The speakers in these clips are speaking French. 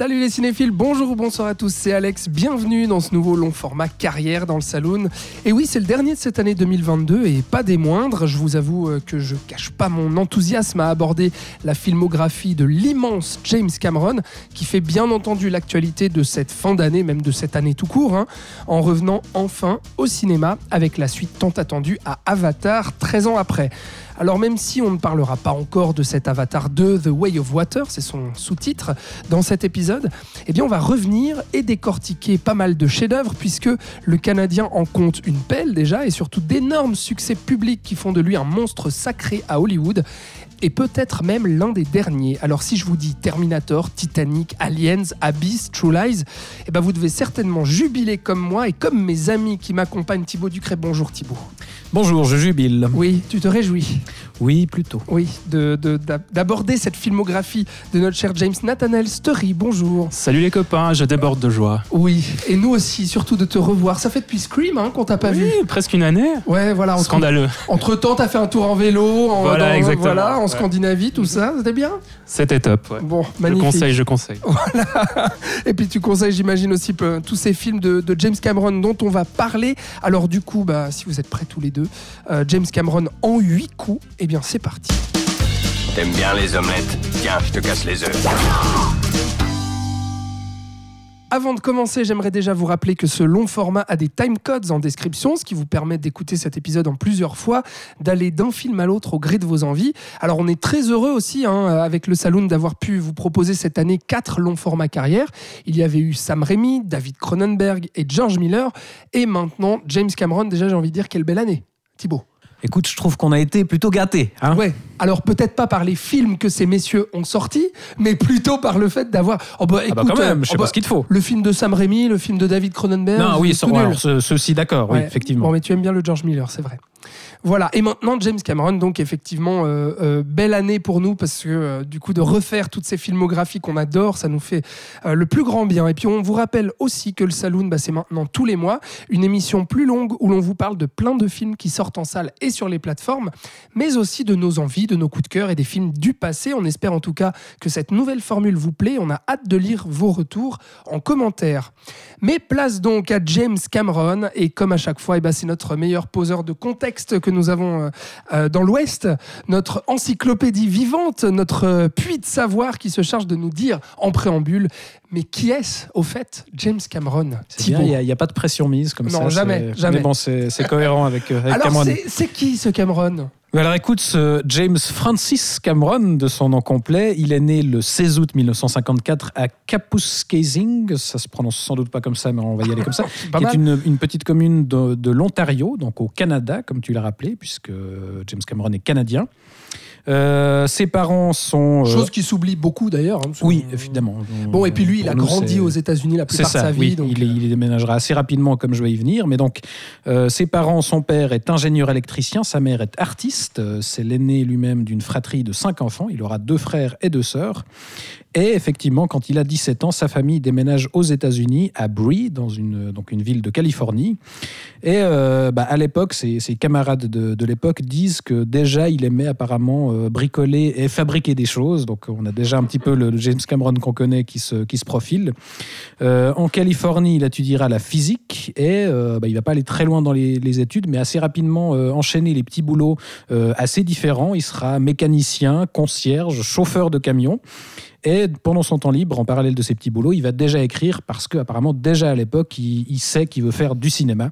Salut les cinéphiles, bonjour ou bonsoir à tous, c'est Alex, bienvenue dans ce nouveau long format carrière dans le Saloon. Et oui, c'est le dernier de cette année 2022 et pas des moindres, je vous avoue euh, que je cache pas mon enthousiasme à aborder la filmographie de l'immense James Cameron, qui fait bien entendu l'actualité de cette fin d'année, même de cette année tout court, hein, en revenant enfin au cinéma avec la suite tant attendue à Avatar 13 ans après. Alors même si on ne parlera pas encore de cet Avatar 2, The Way of Water, c'est son sous-titre, dans cet épisode, eh bien on va revenir et décortiquer pas mal de chefs-d'œuvre puisque le Canadien en compte une pelle déjà et surtout d'énormes succès publics qui font de lui un monstre sacré à Hollywood et peut-être même l'un des derniers. Alors si je vous dis Terminator, Titanic, Aliens, Abyss, True Lies, eh ben vous devez certainement jubiler comme moi et comme mes amis qui m'accompagnent. Thibaut Ducret, bonjour Thibaut. Bonjour, je jubile. Oui, tu te réjouis Oui, plutôt. Oui, de- de- d'aborder cette filmographie de notre cher James Nathaniel Story. Bonjour. Salut les copains, je déborde de joie. Oui, et nous aussi, surtout de te revoir. Ça fait depuis Scream hein, qu'on t'a pas vu. Oui, presque une année. Ouais, voilà. Entre, Scandaleux. entre temps, t'as fait un tour en vélo, en, Voilà, dans- exactement. voilà, en Ouais. Scandinavie, tout ça. C'était bien C'était top. ouais. Bon, Je magnifique. conseille, je conseille. Et puis tu conseilles, j'imagine aussi peu- tous ces films de, de James Cameron dont on va parler. Alors du coup, bah, si vous êtes prêts tous les deux, euh, James Cameron en 8 coups, eh bien c'est parti. T'aimes bien les omelettes? Tiens, je te casse les œufs. Avant de commencer, j'aimerais déjà vous rappeler que ce long format a des timecodes en description, ce qui vous permet d'écouter cet épisode en plusieurs fois, d'aller d'un film à l'autre au gré de vos envies. Alors on est très heureux aussi hein, avec le Saloon d'avoir pu vous proposer cette année quatre longs formats carrière. Il y avait eu Sam Raimi, David Cronenberg et George Miller, et maintenant James Cameron. Déjà j'ai envie de dire quelle belle année, Thibaut. Écoute, je trouve qu'on a été plutôt gâtés. Hein Ouais. Alors peut-être pas par les films que ces messieurs ont sortis, mais plutôt par le fait d'avoir. Oh bah, Ah bah écoute, quand même, je sais oh pas pas ce qu'il te faut. Le film de Sam Raimi, le film de David Cronenberg. Non, oui, alors, ceux-ci, d'accord, oui, effectivement. Bon, mais tu aimes bien le George Miller, c'est vrai. Voilà. Et maintenant, James Cameron, donc effectivement, euh, euh, belle année pour nous parce que euh, du coup, de refaire toutes ces filmographies qu'on adore, ça nous fait le plus grand bien. Et puis, on vous rappelle aussi que le Saloon, bah, c'est maintenant tous les mois une émission plus longue où l'on vous parle de plein de films qui sortent en salle et sur les plateformes, mais aussi de nos envies, de nos coups de cœur et des films du passé. On espère en tout cas que cette nouvelle formule vous plaît. On a hâte de lire vos retours en commentaire. Mais place donc à James Cameron et comme à chaque fois, ben, c'est notre meilleur poseur de contexte que nous avons euh, euh, dans l'Ouest, notre encyclopédie vivante, notre euh, puits de savoir qui se charge de nous dire en préambule, mais qui est-ce au fait James Cameron il n'y a, pas de pression mise comme Non, ça. jamais, c'est- jamais. Mais bon, c'est cohérent avec, avec Alors Cameron. c'est- c'est qui ce Cameron? Alors écoute, ce James Francis Cameron, de son nom complet, il est né le 16 août 1954 à Kapuskasing, ça se prononce sans doute pas comme ça, mais on va y aller comme ça, qui est une, une petite commune de, de l'Ontario, donc au Canada, comme tu l'as rappelé, puisque James Cameron est canadien. Euh, ses parents sont... euh, Chose qui s'oublie beaucoup d'ailleurs. hein, oui, évidemment. Bon, et puis lui, il a nous, grandi aux États-Unis la plupart de sa vie. oui. donc, il, euh, il déménagera assez rapidement, comme je vais y venir. Mais donc, euh, ses parents, son père est ingénieur électricien, sa mère est artiste. Euh, C'est l'aîné lui-même d'une fratrie de cinq enfants. Il aura deux frères et deux sœurs. Et effectivement, quand il a 17 ans, sa famille déménage aux États-Unis, à Bree, dans une, donc une ville de Californie. Et euh, bah, à l'époque, ses, camarades de, l'époque disent que déjà, il aimait apparemment euh, bricoler et fabriquer des choses. Donc, on a déjà un petit peu le, James Cameron qu'on connaît qui se, qui se profile. Euh, en Californie, il étudiera la physique et bah, il va pas aller très loin dans les, les études, mais assez rapidement enchaîner les petits boulots assez différents. Il sera mécanicien, concierge, chauffeur de camion. Et pendant son temps libre, en parallèle de ses petits boulots, il va déjà écrire parce qu'apparemment, déjà à l'époque, il, il sait qu'il veut faire du cinéma.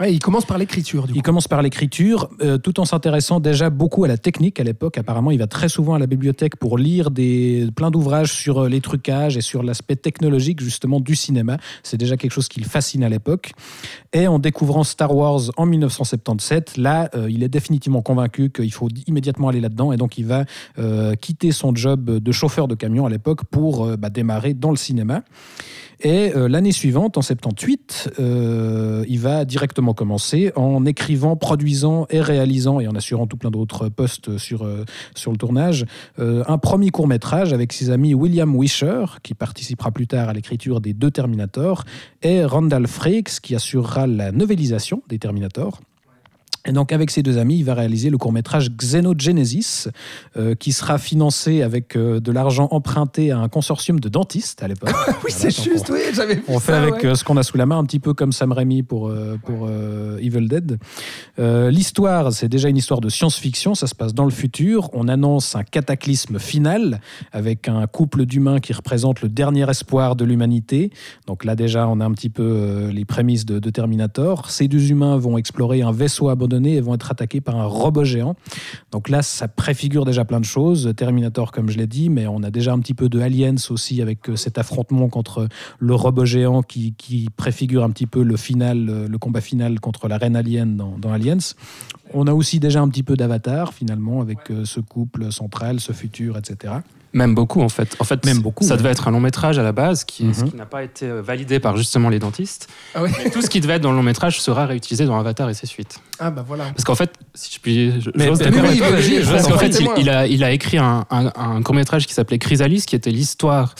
Ouais, il commence par l'écriture. Il commence par l'écriture, euh, tout en s'intéressant déjà beaucoup à la technique à l'époque. Apparemment, il va très souvent à la bibliothèque pour lire des, plein d'ouvrages sur euh, les trucages et sur l'aspect technologique justement du cinéma. C'est déjà quelque chose qui le fascine à l'époque. Et en découvrant Star Wars en 1977, là, euh, il est définitivement convaincu qu'il faut immédiatement aller là-dedans. Et donc, il va euh, quitter son job de chauffeur de camion à l'époque pour bah, démarrer dans le cinéma. Et euh, l'année suivante, en 78, euh, il va directement commencer en écrivant, produisant et réalisant, et en assurant tout plein d'autres postes sur, euh, sur le tournage, un premier court métrage avec ses amis William Wisher, qui participera plus tard à l'écriture des deux Terminator, et Randall Frakes, qui assurera la novélisation des Terminator. Et donc, avec ses deux amis, il va réaliser le court-métrage Xenogenesis, euh, qui sera financé avec euh, de l'argent emprunté à un consortium de dentistes à l'époque. oui, c'est juste, on- oui, j'avais vu on fait ça, avec ouais. euh, ce qu'on a sous la main, un petit peu comme Sam Raimi pour, euh, pour Evil Dead. L'histoire, c'est déjà une histoire de science-fiction, ça se passe dans le futur. On annonce un cataclysme final avec un couple d'humains qui représente le dernier espoir de l'humanité. Donc là déjà, on a un petit peu les prémices de, de Terminator. Ces deux humains vont explorer un vaisseau abandonné et vont être attaqués par un robot géant. Donc là, ça préfigure déjà plein de choses. Terminator, comme je l'ai dit, mais on a déjà un petit peu de Aliens aussi avec euh, cet affrontement contre le robot géant qui, qui préfigure un petit peu le final, euh, le combat final contre la reine alien dans, dans Aliens. On a aussi déjà un petit peu d'Avatar finalement avec euh, ce couple central, ce futur, etc. Même beaucoup en fait. En fait, Même beaucoup, ça ouais. devait être un long métrage à la base qui, Mhm. ce qui n'a pas été euh, validé par justement les dentistes. Ah, ouais. Mais tout ce qui devait être dans le long métrage sera réutilisé dans Avatar et ses suites. Ah, bah voilà. Parce qu'en fait, si je puis, je- Mais- oui, parce qu'en fait, il, il a, il a écrit un, un, court métrage qui s'appelait Chrysalis, qui était l'histoire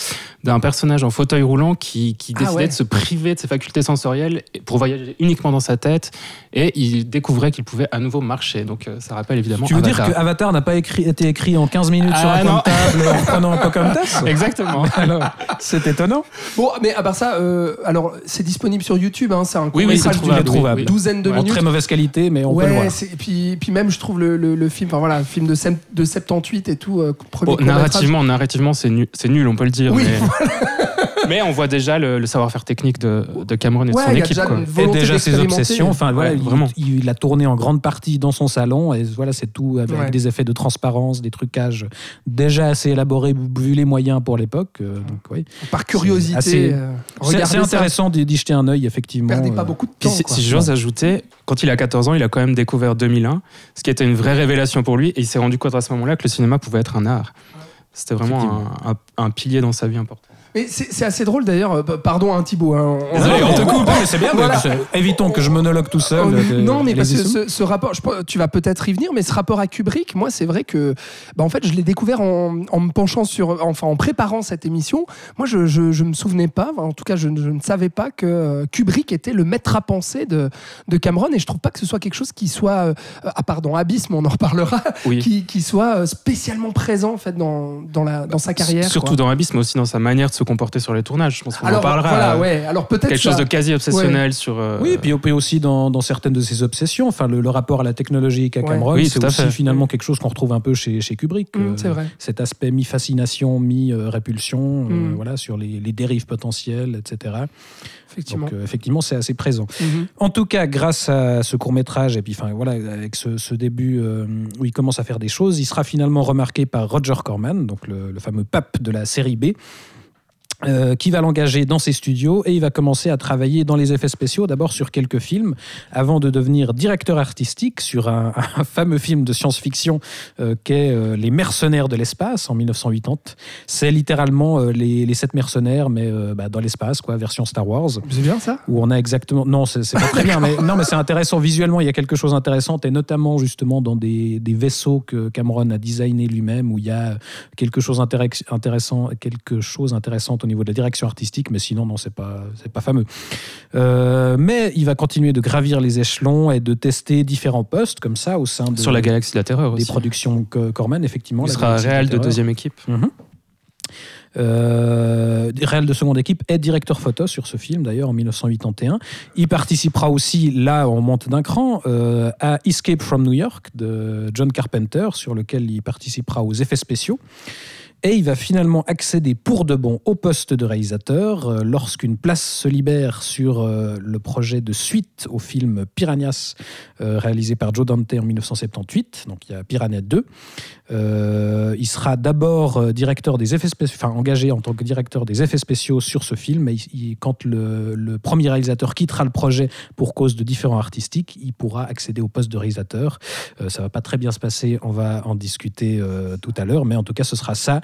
d'un personnage en fauteuil roulant qui, qui Ah décidait ouais. de se priver de ses facultés sensorielles pour voyager uniquement dans sa tête, et il découvrait qu'il pouvait à nouveau marcher. Donc euh, ça rappelle évidemment. Tu veux dire que Avatar n'a pas écrit, été écrit en 15 minutes sur Ah, un non. coin de table en prenant un Pocahontas Exactement. Alors, c'est étonnant. Bon, mais à part ça, euh, alors c'est disponible sur YouTube, hein, c'est un Oui, oui, c'est court-métrage d'une trouvable, trouvable. douzaine de En minutes. très mauvaise qualité, mais on peut le ouais, voir. c'est- et puis, puis même je trouve le, le, le film, enfin voilà, le film de, sem- de 78 et tout, euh, premier Bon, court-métrage. narrativement, narrativement c'est nul, c'est nul, on peut le dire. Oui, mais... mais on voit déjà le, le savoir-faire technique de, de Cameron et de Ouais, son il y a équipe. déjà quoi. une Et déjà ses obsessions. Enfin, voilà, Ouais, vraiment. il, il a tourné en grande partie dans son salon et voilà, c'est tout avec Ouais. des effets de transparence, des trucages déjà assez élaborés vu les moyens pour l'époque. euh, oui. Par curiosité, C'est assez- euh, intéressant d'y jeter un œil, effectivement. Perdez pas euh, beaucoup de Puis temps. si, quoi. si j'ose ajouter, quand il a 14 ans, il a quand même découvert 2001, ce qui était une vraie révélation pour lui, et il s'est rendu compte à ce moment-là que le cinéma pouvait être un art. C'était vraiment un, un- un pilier dans sa vie important. Mais c'est assez drôle d'ailleurs. euh, pardon, hein, Thibaut. hein, on- Désolé, on- te coupe, mais c'est bien. Voilà. mais Évitons que je monologue tout seul. Euh, non, mais parce que ce, ce rapport, je tu vas peut-être y venir, mais ce rapport à Kubrick, moi, c'est vrai que, bah, en fait, je l'ai découvert en, en me penchant sur, enfin, en préparant cette émission. Moi, je, je, je me souvenais pas, en tout cas, je, ne- je ne savais pas que euh, Kubrick était le maître à penser de, de Cameron, et je trouve pas que ce soit quelque chose qui soit, euh, ah pardon, Abyss, mais on en reparlera, Oui. qui, qui soit spécialement présent en fait dans, dans, la, dans sa carrière. Surtout quoi. dans Abyss, mais aussi dans sa manière de se comporter sur les tournages. Je pense qu'on en Alors parlera. voilà, euh, ouais. Alors peut-être Quelque chose de quasi obsessionnel sur. euh, Oui, et puis, puis aussi dans, dans certaines de ses obsessions, enfin le, le rapport à la technologie qu'a Ouais. Cameron, Oui, c'est aussi fait. finalement quelque chose qu'on retrouve un peu chez, chez Kubrick. Hum, euh, c'est vrai. Cet aspect mi-fascination, mi-répulsion, euh, Mm. voilà, sur les, les dérives potentielles, etc. Effectivement. Donc euh, effectivement, c'est assez présent. Mhm. En tout cas, grâce à ce court métrage et puis enfin voilà, avec ce, ce début euh, où il commence à faire des choses, il sera finalement remarqué par Roger Corman, donc le, le fameux pape de la série B. euh, qui va l'engager dans ses studios et il va commencer à travailler dans les effets spéciaux, d'abord sur quelques films, avant de devenir directeur artistique sur un, un fameux film de science-fiction euh, qu'est euh, Les mercenaires de l'espace en 1980. C'est littéralement euh, les, les sept mercenaires, mais bah, dans l'espace, quoi, version Star Wars C'est bien ça? Où on a exactement non c'est pas très bien mais non mais c'est intéressant visuellement il y a quelque chose d'intéressant et notamment justement dans des, des vaisseaux que Cameron a designé lui-même où il y a quelque chose intéressant quelque chose intéressant niveau de la direction artistique mais sinon non c'est pas c'est pas fameux Euh, mais il va continuer de gravir les échelons et de tester différents postes comme ça au sein de, Sur la galaxie de la terreur des aussi. productions Co- Corman effectivement Il sera de réel de deuxième équipe. Mhm. Euh, réel de seconde équipe et directeur photo sur ce film d'ailleurs en 1981. Il participera aussi, là on monte d'un cran, euh, à Escape from New York de John Carpenter sur lequel il participera aux effets spéciaux. Et il va finalement accéder pour de bon au poste de réalisateur euh, lorsqu'une place se libère sur euh, le projet de suite au film Piranhas, euh, réalisé par Joe Dante en 1978. Donc il y a Piranha 2. Euh, il sera d'abord directeur des effets spéciaux, enfin engagé en tant que directeur des effets spéciaux sur ce film. Et quand le, premier réalisateur quittera le projet pour cause de différents artistiques, il pourra accéder au poste de réalisateur. Euh, ça va pas très bien se passer, on va en discuter tout à l'heure, mais en tout cas, ce sera ça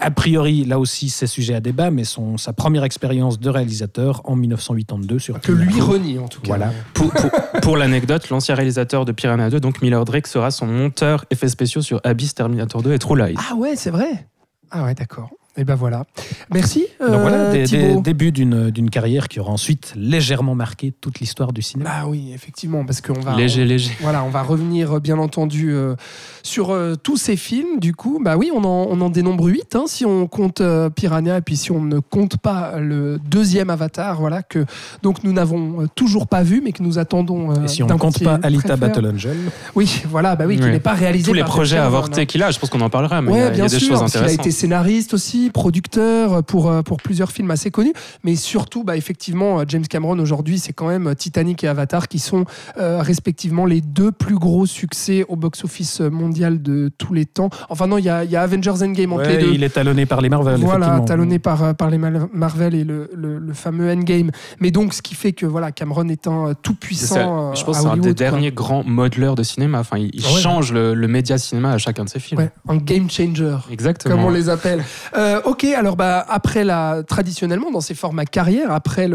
a priori, là aussi, c'est sujet à débat, mais son, sa première expérience de réalisateur en 1982 sur Que lui renie en tout cas. Voilà. Pour, pour- pour l'anecdote, l'ancien réalisateur de Piranha 2, donc Miller Drake, sera son monteur effets spéciaux sur Abyss, Terminator 2 et True Lies. Ah ouais, c'est vrai. Ah ouais, d'accord. Et ben voilà. Merci. Donc voilà, euh, des, des débuts d'une d'une carrière qui aura ensuite légèrement marqué toute l'histoire du cinéma. Ah oui, effectivement, parce qu'on va. Léger, léger. Voilà, on va revenir euh, bien entendu euh, sur euh, tous ces films. Du coup, bah oui, on en, on en dénombre 8 si on compte euh, Piranha et puis si on ne compte pas le deuxième Avatar, voilà que donc nous n'avons euh, toujours pas vu, mais que nous attendons. euh, Et si on ne compte pas Alita. Battle Angel, Oui, voilà, bah oui, qui n'est pas réalisé Tous les par projets avortés hein. qu'il a, je pense qu'on en parlera, mais il y a, il y bien a des sûr, choses parce qu'il a intéressantes. été scénariste aussi, producteur pour, euh, pour plusieurs films assez connus. Mais surtout, bah, effectivement, euh, James Cameron aujourd'hui, c'est quand même Titanic et Avatar qui sont euh, respectivement les deux plus gros succès au box-office mondial de tous les temps. Enfin, non, il y a, y a Avengers Endgame entre ouais, les deux. il est talonné par les Marvel. Voilà, talonné par, euh, par les Marvel et le, le- le fameux Endgame. Mais donc, ce qui fait que voilà, Cameron est un euh, tout puissant. euh, je pense que c'est un des quoi. derniers grands modeleurs de cinéma. Enfin, il, il Ouais. change le, le média cinéma à chacun de ses films. Ouais, un game changer. Exactement. comme on les appelle. Euh, ok, alors bah, après la, traditionnellement, dans ces formats carrière, après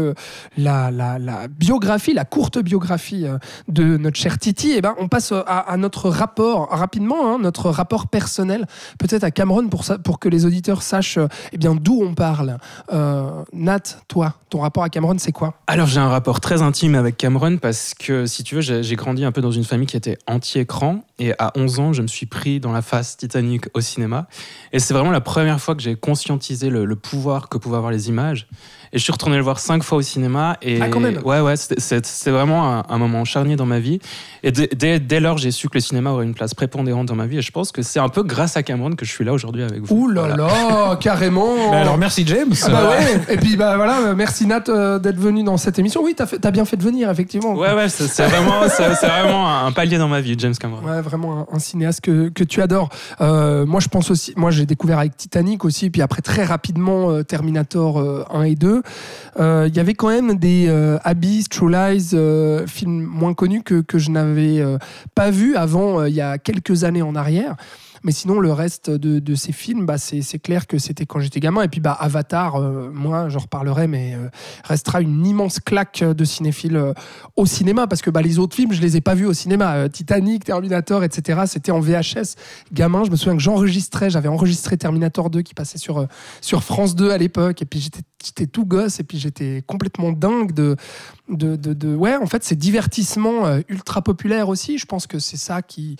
la, biographie, la courte biographie euh, de notre cher Titi, eh ben, on passe à, notre rapport, rapidement, hein, notre rapport personnel, peut-être à Cameron, pour, que les auditeurs sachent euh, eh bien, d'où on parle. Euh, Nat, toi, ton rapport à Cameron, c'est quoi? Alors j'ai un rapport très intime avec Cameron parce que si tu veux j'ai grandi un peu dans une famille qui était anti-écran et à 11 ans je me suis pris dans la face Titanic au cinéma. Et c'est vraiment la première fois que j'ai conscientisé le, le pouvoir que pouvaient avoir les images et je suis retourné le voir cinq fois au cinéma et Ah, quand même. ouais ouais c'était- c'est c'est vraiment un, un moment charnier dans ma vie et dès, dès, lors j'ai su que le cinéma aurait une place prépondérante dans ma vie et je pense que c'est un peu grâce à Cameron que je suis là aujourd'hui avec vous. Ouh là Voilà. là, carrément Mais alors merci James. Ah bah ouais. Et puis bah voilà, merci Nat euh, d'être venu dans cette émission. Oui, t'as bien fait de venir, effectivement. Ouais ouais c'est vraiment vraiment un palier dans ma vie James Cameron. Ouais, vraiment un, un cinéaste que, que tu adores. Euh, moi, je pense aussi. Moi, j'ai découvert avec Titanic aussi, puis après très rapidement euh, Terminator euh, 1 et 2. Euh, Il y avait quand même des euh, Abyss, True Lies, euh, films moins connus que, que je n'avais pas vus avant, il y a quelques années en arrière. Mais sinon, le reste de, de ces films, bah, c'est clair que c'était quand j'étais gamin. Et puis, bah, Avatar, euh, moi, j'en reparlerai, mais euh, restera une immense claque de cinéphile euh, au cinéma. Parce que bah, les autres films, je les ai pas vus au cinéma. Euh, Titanic, Terminator, etc. C'était en VHS. Gamin, je me souviens que j'enregistrais, j'avais enregistré Terminator 2 qui passait sur, euh, sur France 2 à l'époque. Et puis, j'étais tout gosse. Et puis, j'étais complètement dingue de, de, de, de- Ouais, en fait, c'est divertissement ultra populaire aussi. Je pense que c'est ça qui,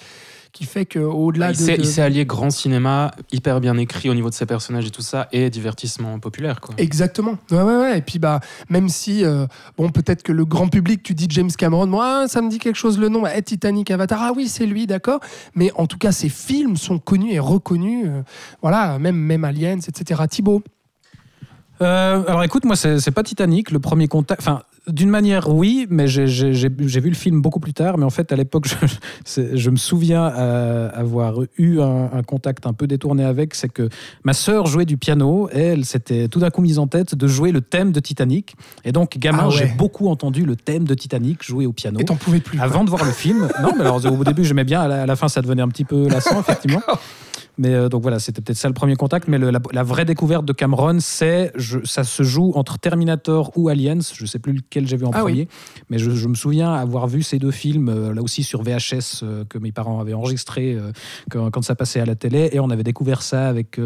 qui fait qu'au-delà il de. s'est de- il s'est allié grand cinéma, hyper bien écrit au niveau de ses personnages et tout ça, et divertissement populaire. Quoi. Exactement. Ouais, ouais, ouais. Et puis, bah, même si, euh, bon, peut-être que le grand public, tu dis James Cameron, moi, ça me dit quelque chose le nom, Eh, Titanic, Avatar, ah oui, c'est lui, d'accord. Mais en tout cas, ses films sont connus et reconnus. euh, voilà, même, même Aliens, etc. Thibaut. Euh, alors écoute, moi c'est c'est pas Titanic, le premier contact. Enfin, d'une manière oui, mais j'ai- vu le film beaucoup plus tard. Mais en fait, à l'époque, je, me souviens euh, avoir eu un, un contact un peu détourné avec. C'est que ma sœur jouait du piano et elle s'était tout d'un coup mise en tête de jouer le thème de Titanic. Et donc, gamin, Ah ouais. j'ai beaucoup entendu le thème de Titanic jouer au piano. Et t'en pouvais plus. quoi. Avant de voir le film, non, mais alors au début j'aimais bien, à la, à la fin ça devenait un petit peu lassant, effectivement. Mais euh, donc voilà, c'était peut-être ça le premier contact. Mais le- la, la vraie découverte de Cameron, c'est ça se joue entre Terminator ou Aliens. Je sais plus lequel j'ai vu en Ah oui. premier, mais je, je me souviens avoir vu ces deux films euh, là aussi sur VHS euh, que mes parents avaient enregistré quand, quand ça passait à la télé, et on avait découvert ça avec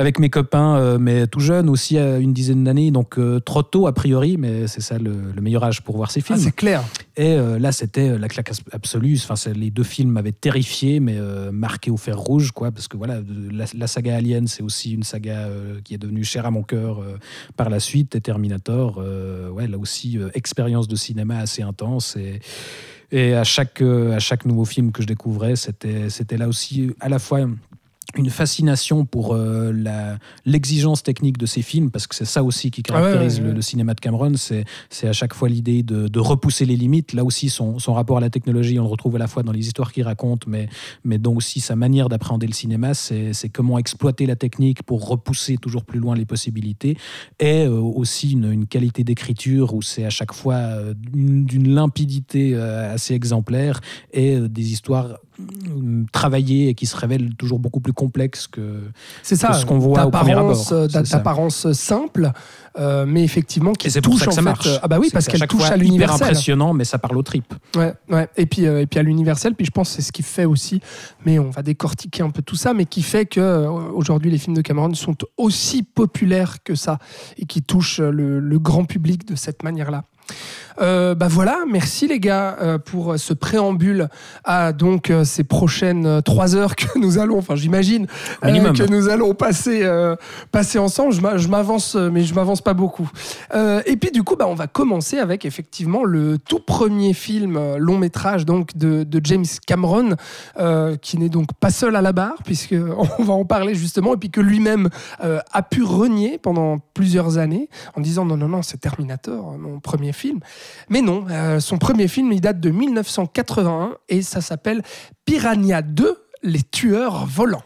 avec mes copains, euh, mais tout jeunes aussi à une dizaine d'années, donc euh, trop tôt a priori, mais c'est ça le, le meilleur âge pour voir ces Ah, films. c'est clair. Et euh, là, c'était la claque absolue. Enfin, les deux films m'avaient terrifié, mais marqué au fer rouge, quoi. Parce que voilà, la, la saga Alien, c'est aussi une saga qui est devenue chère à mon cœur par la suite. Et Terminator, ouais, là aussi, expérience de cinéma assez intense. Et, et à chaque, à chaque nouveau film que je découvrais, c'était c'était là aussi à la fois une fascination pour euh, l'exigence technique de ces films, parce que c'est ça aussi qui Ah ouais, caractérise ouais, ouais. Le, le cinéma de Cameron, c'est à chaque fois l'idée de, de repousser les limites. Là aussi, son, son rapport à la technologie, on le retrouve à la fois dans les histoires qu'il raconte, mais, mais dont aussi sa manière d'appréhender le cinéma, c'est comment exploiter la technique pour repousser toujours plus loin les possibilités, et euh, aussi une, une qualité d'écriture où c'est à chaque fois euh, d'une limpidité assez exemplaire, et des histoires mm, travaillées et qui se révèlent toujours beaucoup plus complexe que, C'est ça, que ce qu'on voit au premier abord. d'apparence, euh, C'est ça. d'apparence simple, euh, mais effectivement qui Et c'est pour touche ça que en ça fait, marche. euh, ah bah oui, C'est parce qu'elle touche fois à hyper l'universel. impressionnant, mais ça parle aux tripes. Ouais, ouais. Et puis, euh, et puis à l'universel, puis je pense que c'est ce qui fait aussi, mais on va décortiquer un peu tout ça, mais qui fait que euh, aujourd'hui les films de Cameron sont aussi populaires que ça et qui touchent le, le grand public de cette manière-là. Euh, bah voilà, merci les gars euh, pour ce préambule à donc euh, ces prochaines trois heures que nous allons, enfin j'imagine, que nous allons passer, passer ensemble. Je m'a- Je m'avance, mais je m'avance pas beaucoup. Et puis du coup, bah, on va commencer avec effectivement le tout premier film long métrage donc de, de James Cameron, qui n'est donc pas seul à la barre, puisque on va en parler justement, et puis que lui-même a pu renier pendant plusieurs années en disant non non non c'est Terminator, mon premier film. Mais non, euh, son premier film il date de 1981 et ça s'appelle Piranha 2, les tueurs volants.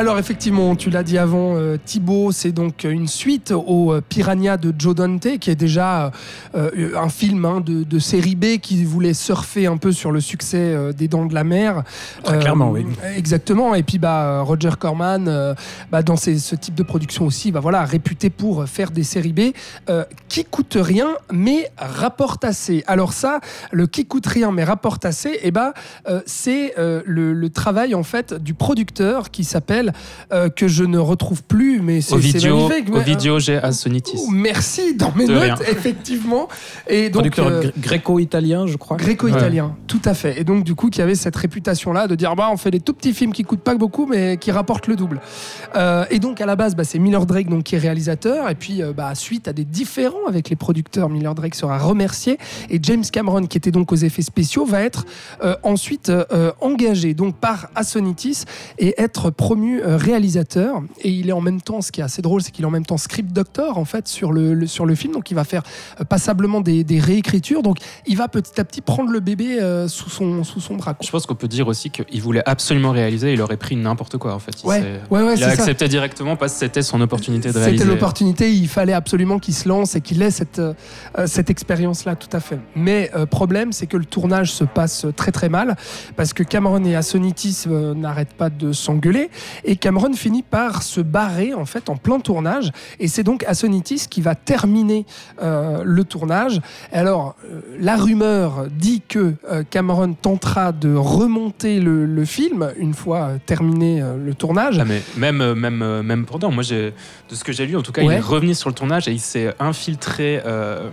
Alors effectivement, tu l'as dit avant, euh, Thibaut, c'est donc une suite au euh, Piranha de Joe Dante, qui est déjà euh, un film hein, de, de série B qui voulait surfer un peu sur le succès des Dents de la Mer. Très clairement, oui. Exactement. Et puis bah, Roger Corman, bah, dans ces- ce type de production aussi, bah, voilà, réputé pour faire des séries B euh, qui coûtent rien mais rapportent assez. Alors ça, le qui coûte rien mais rapporte assez, eh euh, c'est le, le travail en fait du producteur qui s'appelle euh, que je ne retrouve plus, mais c'est Au c'est vidéo, magnifique. au vidéo, j'ai Assonitis. euh, merci dans mes De notes, rien. effectivement. Et donc, Producteur euh, gr- gréco-italien, je crois. Gréco-italien, tout à fait. Et donc, du coup, qui avait cette réputation-là de dire bah, on fait des tout petits films qui coûtent pas beaucoup, mais qui rapportent le double. Euh, et donc, à la base, bah, c'est Miller Drake donc, qui est réalisateur. Et puis, euh, bah, suite à des différends avec les producteurs, Miller Drake sera remercié. Et James Cameron, qui était donc aux effets spéciaux, va être euh, ensuite euh, engagé donc, par Assonitis et être promu euh, réalisateur. Et il est en même temps, ce qui est assez drôle, c'est qu'il est en même temps script doctor en fait sur le, le- sur le film. Donc, il va faire euh, passablement des, des réécritures. Donc, il va petit à petit prendre le bébé euh, sous, son, sous son bras. quoi. Je pense qu'on peut dire aussi qu'il voulait absolument réaliser, il aurait pris n'importe quoi en fait. Il, Ouais, s'est- ouais, ouais, il a ça. accepté directement parce que c'était son opportunité de C'était réaliser. l'opportunité, il fallait absolument qu'il se lance et qu'il ait cette, cette expérience-là, tout à fait. Mais euh, problème, c'est que le tournage se passe très très mal parce que Cameron et Assonitis euh, n'arrêtent pas de s'engueuler et Cameron finit par se barrer en fait en plein tournage et c'est donc Assonitis qui va terminer euh, le tournage. Alors, euh, la rumeur dit que euh, Cameron tentera de remonter le, le film une fois terminé le tournage. Ah, mais même, même, même pendant, moi, de ce que j'ai lu, en tout cas, Ouais. il est revenu sur le tournage et il s'est infiltré euh,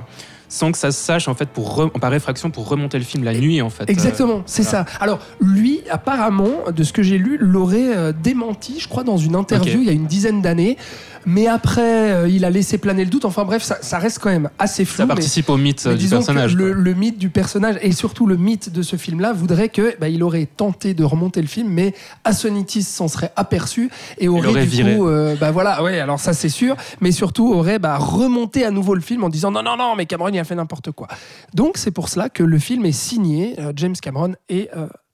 sans que ça se sache, en fait, pour re- par réfraction, pour remonter le film la nuit, en fait. Exactement, c'est voilà. ça. Alors, lui, apparemment, de ce que j'ai lu, l'aurait euh, démenti, je crois, dans une interview il y a une dizaine d'années. Mais après, euh, il a laissé planer le doute. Enfin bref, ça, ça reste quand même assez flou. Ça mais- participe au mythe euh, du personnage. le, le mythe du personnage et surtout le mythe de ce film-là voudrait que bah, il aurait tenté de remonter le film, mais Assonitis s'en serait aperçu et aurait, l'aurait du viré. coup, euh, bah voilà, ouais, alors ça c'est sûr, mais surtout aurait bah, remonté à nouveau le film en disant non non non, mais Cameron il a fait n'importe quoi. Donc c'est pour cela que le film est signé euh, James Cameron et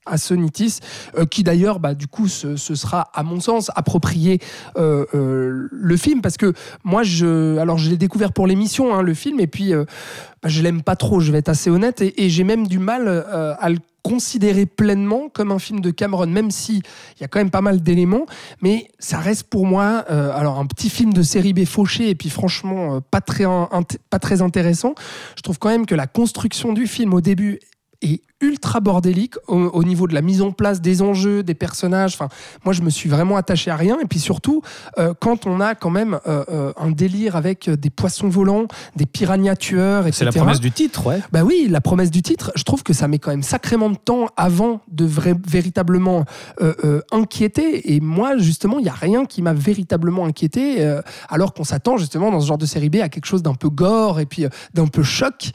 euh, Assonitis, euh, qui d'ailleurs, bah, du coup, ce, sera, à mon sens, approprié euh, euh, le film, parce que moi, je, alors je l'ai découvert pour l'émission, hein, le film, et puis bah, je l'aime pas trop, je vais être assez honnête, et, j'ai même du mal à le considérer pleinement comme un film de Cameron, même si il y a quand même pas mal d'éléments, mais ça reste pour moi alors un petit film de série B fauché et puis franchement pas très pas très intéressant. Je trouve quand même que la construction du film au début est ultra bordélique au, au niveau de la mise en place des enjeux, des personnages. Enfin, moi, je me suis vraiment attaché à rien. Et puis surtout, euh, quand on a quand même euh, euh, un délire avec des poissons volants, des piranhas tueurs, etc. C'est la promesse du titre, ouais. Bah oui, la promesse du titre, je trouve que ça met quand même sacrément de temps avant de vrai- véritablement euh, inquiéter. Et moi, justement, il n'y a rien qui m'a véritablement inquiété, alors qu'on s'attend justement dans ce genre de série B à quelque chose d'un peu gore et puis d'un peu choc.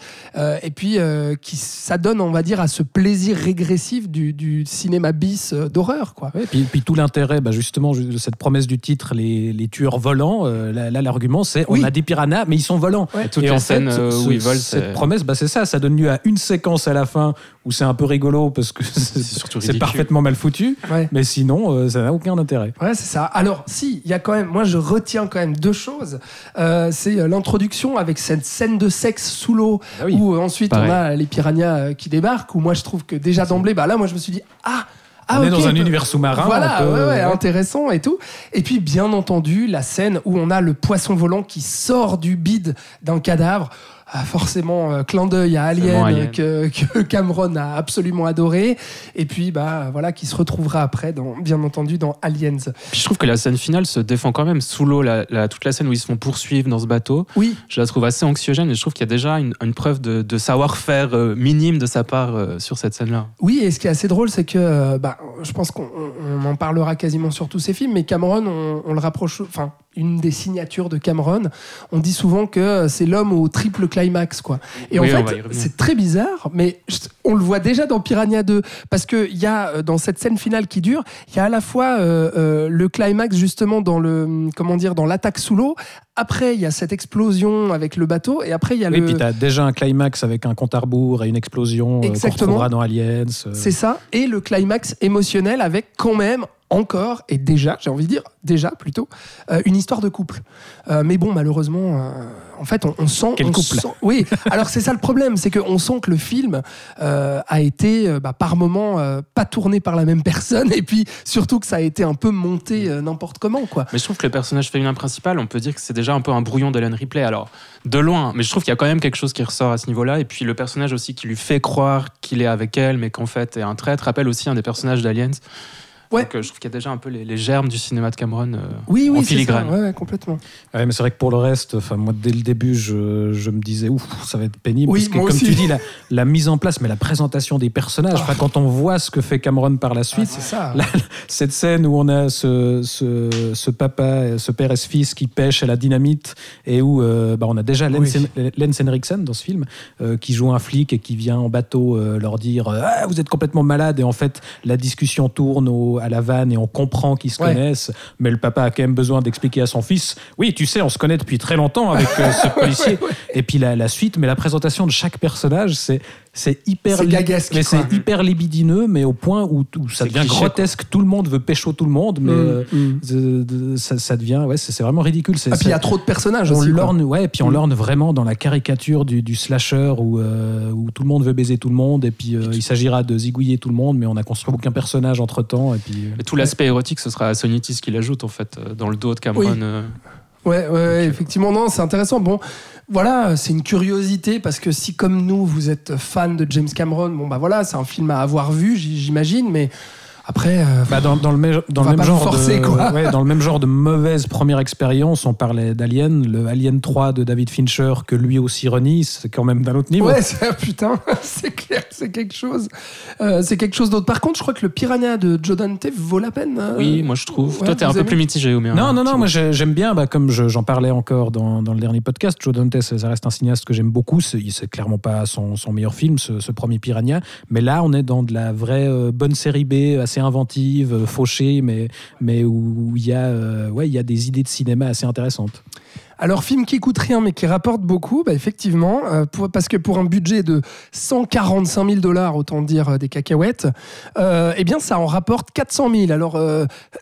Et puis, qui s'adonne, on va dire, à ce ce plaisir régressif du, du cinéma bis euh, d'horreur, quoi. Ouais, puis, puis tout l'intérêt, bah, justement, ju- de cette promesse du titre, les, les tueurs volants, euh, là, là, l'argument, c'est Oui. on a des piranhas, mais ils sont volants. Ouais. Et toutes Et en fait, ce- où ils volent, cette c'est promesse, bah, c'est ça, ça donne lieu à une séquence à la fin où c'est un peu rigolo parce que c'est surtout c'est ridicule. parfaitement mal foutu, Ouais. mais sinon, euh, ça n'a aucun intérêt. Ouais, c'est ça. Alors, si, il y a quand même, moi je retiens quand même deux choses. Euh, c'est l'introduction avec cette scène de sexe sous l'eau, Ah oui. où euh, ensuite Pareil. on a les piranhas euh, qui débarquent, où moi je trouve que déjà d'emblée, bah là, moi je me suis dit, ah, ah, on est dans un univers sous-marin. Voilà, peut- ouais, ouais. intéressant et tout. Et puis, bien entendu, la scène où on a le poisson volant qui sort du bide d'un cadavre. Ah, forcément, euh, clin d'œil à Alien. Que, que Cameron a absolument adoré. Et puis, bah, voilà, qui se retrouvera après, dans, bien entendu, dans Aliens. Puis je trouve que la scène finale se défend quand même sous l'eau. La, la- toute la scène où ils se font poursuivre dans ce bateau, Oui, je la trouve assez anxiogène et je trouve qu'il y a déjà une, une preuve de, de savoir-faire euh, minime de sa part euh, sur cette scène-là. Oui, et ce qui est assez drôle, c'est que euh, bah, je pense qu'on on en parlera quasiment sur tous ces films, mais Cameron, on, on le rapproche, enfin, une des signatures de Cameron, on dit souvent que c'est l'homme au triple climax, quoi. Et Oui, en fait, c'est très bizarre, mais on le voit déjà dans Piranha 2, parce qu'il y a, euh, dans cette scène finale qui dure, il y a à la fois euh, euh, le climax, justement, dans le, comment dire, dans l'attaque sous l'eau, après, il y a cette explosion avec le bateau, et après, il y a Oui, le... puis t'as déjà un climax avec un compte à rebours et une explosion euh, qu'on Exactement. retrouvera dans Aliens. euh. C'est ça, et le climax émotionnel avec quand même encore et déjà, j'ai envie de dire déjà plutôt, euh, une histoire de couple. Euh, mais bon, malheureusement, euh, en fait, on, on sent. Quel on couple sent- Oui. Alors c'est ça le problème, c'est qu'on sent que le film euh, a été euh, bah, par moments euh, pas tourné par la même personne, et puis surtout que ça a été un peu monté euh, n'importe comment, quoi. Mais je trouve que le personnage féminin principal, on peut dire que c'est déjà un peu un brouillon d'Ellen Ripley. Alors, de loin, mais je trouve qu'il y a quand même quelque chose qui ressort à ce niveau-là. Et puis le personnage aussi qui lui fait croire qu'il est avec elle, mais qu'en fait est un traître, rappelle aussi un des personnages d'Aliens. Ouais. Donc euh, je trouve qu'il y a déjà un peu les, les germes du cinéma de Cameron. euh, Oui, oui, en c'est ça. filigrane. Ouais, ouais, complètement. Ouais, mais c'est vrai que pour le reste, enfin moi dès le début, je, je me disais ouf, ça va être pénible Oui, parce que moi comme aussi. tu dis, la, la mise en place, mais la présentation des personnages. Enfin, quand on voit ce que fait Cameron par la Ah, suite, c'est ça. la- cette scène où on a ce, ce, ce papa, ce père et ce fils qui pêchent à la dynamite et où euh, bah, on a déjà Lance, Oui. Henriksen dans ce film euh, qui joue un flic et qui vient en bateau euh, leur dire Ah, vous êtes complètement malade et en fait la discussion tourne au- à la vanne et on comprend qu'ils se Ouais. connaissent mais le papa a quand même besoin d'expliquer à son fils. Oui tu sais on se connaît depuis très longtemps avec euh, ce policier. et puis la, la suite mais la présentation de chaque personnage c'est c'est hyper mais c'est hyper libidineux mais au point où, où ça devient cliché, grotesque tout le monde veut pécho tout le monde mais Mm, euh, mm. ça, ça devient ouais c'est vraiment ridicule c'est Ah, puis il y a trop de personnages on aussi. lorne, ouais, et puis on Mm. lorne vraiment dans la caricature du, du slasher où, euh, où tout le monde veut baiser tout le monde et puis euh, il s'agira de zigouiller tout le monde, mais on n'a construit aucun personnage entre temps. Et puis, euh, Et tout l'aspect érotique, ce sera Sonitis qui l'ajoute en fait dans le dos de Cameron. Oui. Ouais, effectivement, non, c'est intéressant. Bon, voilà, c'est une curiosité parce que si, comme nous, vous êtes fan de James Cameron, bon, bah voilà, c'est un film à avoir vu, j'imagine, mais après. euh, bah, dans, dans le, me- dans On le va même pas genre forcer, de, quoi. ouais, dans le même genre de mauvaise première expérience, on parlait d'Alien, le Alien 3 de David Fincher que lui aussi renie, c'est quand même d'un autre niveau. Ouais, c'est, putain, c'est clair, c'est quelque chose. Euh, c'est quelque chose d'autre. Par contre, je crois que le Piranha de Joe Dante vaut la peine. euh, Oui, moi je trouve. ouais, Toi, t'es un peu plus mitigé ou bien Non, non, non, Thibaut moi j'ai- j'aime bien, bah, comme je- j'en parlais encore dans, dans le dernier podcast, Joe Dante, ça reste un cinéaste que j'aime beaucoup. C'est c'est clairement pas son, son meilleur film, ce, ce premier Piranha. Mais là, on est dans de la vraie euh, bonne série B, assez inventive, fauchée, mais, mais où il y, euh, ouais, il y a des idées de cinéma assez intéressantes. Alors, film qui coûte rien mais qui rapporte beaucoup, bah, effectivement, euh, parce que pour un budget de 145 000 dollars, autant dire euh, des cacahuètes, euh, eh bien, ça en rapporte 400 000. Alors,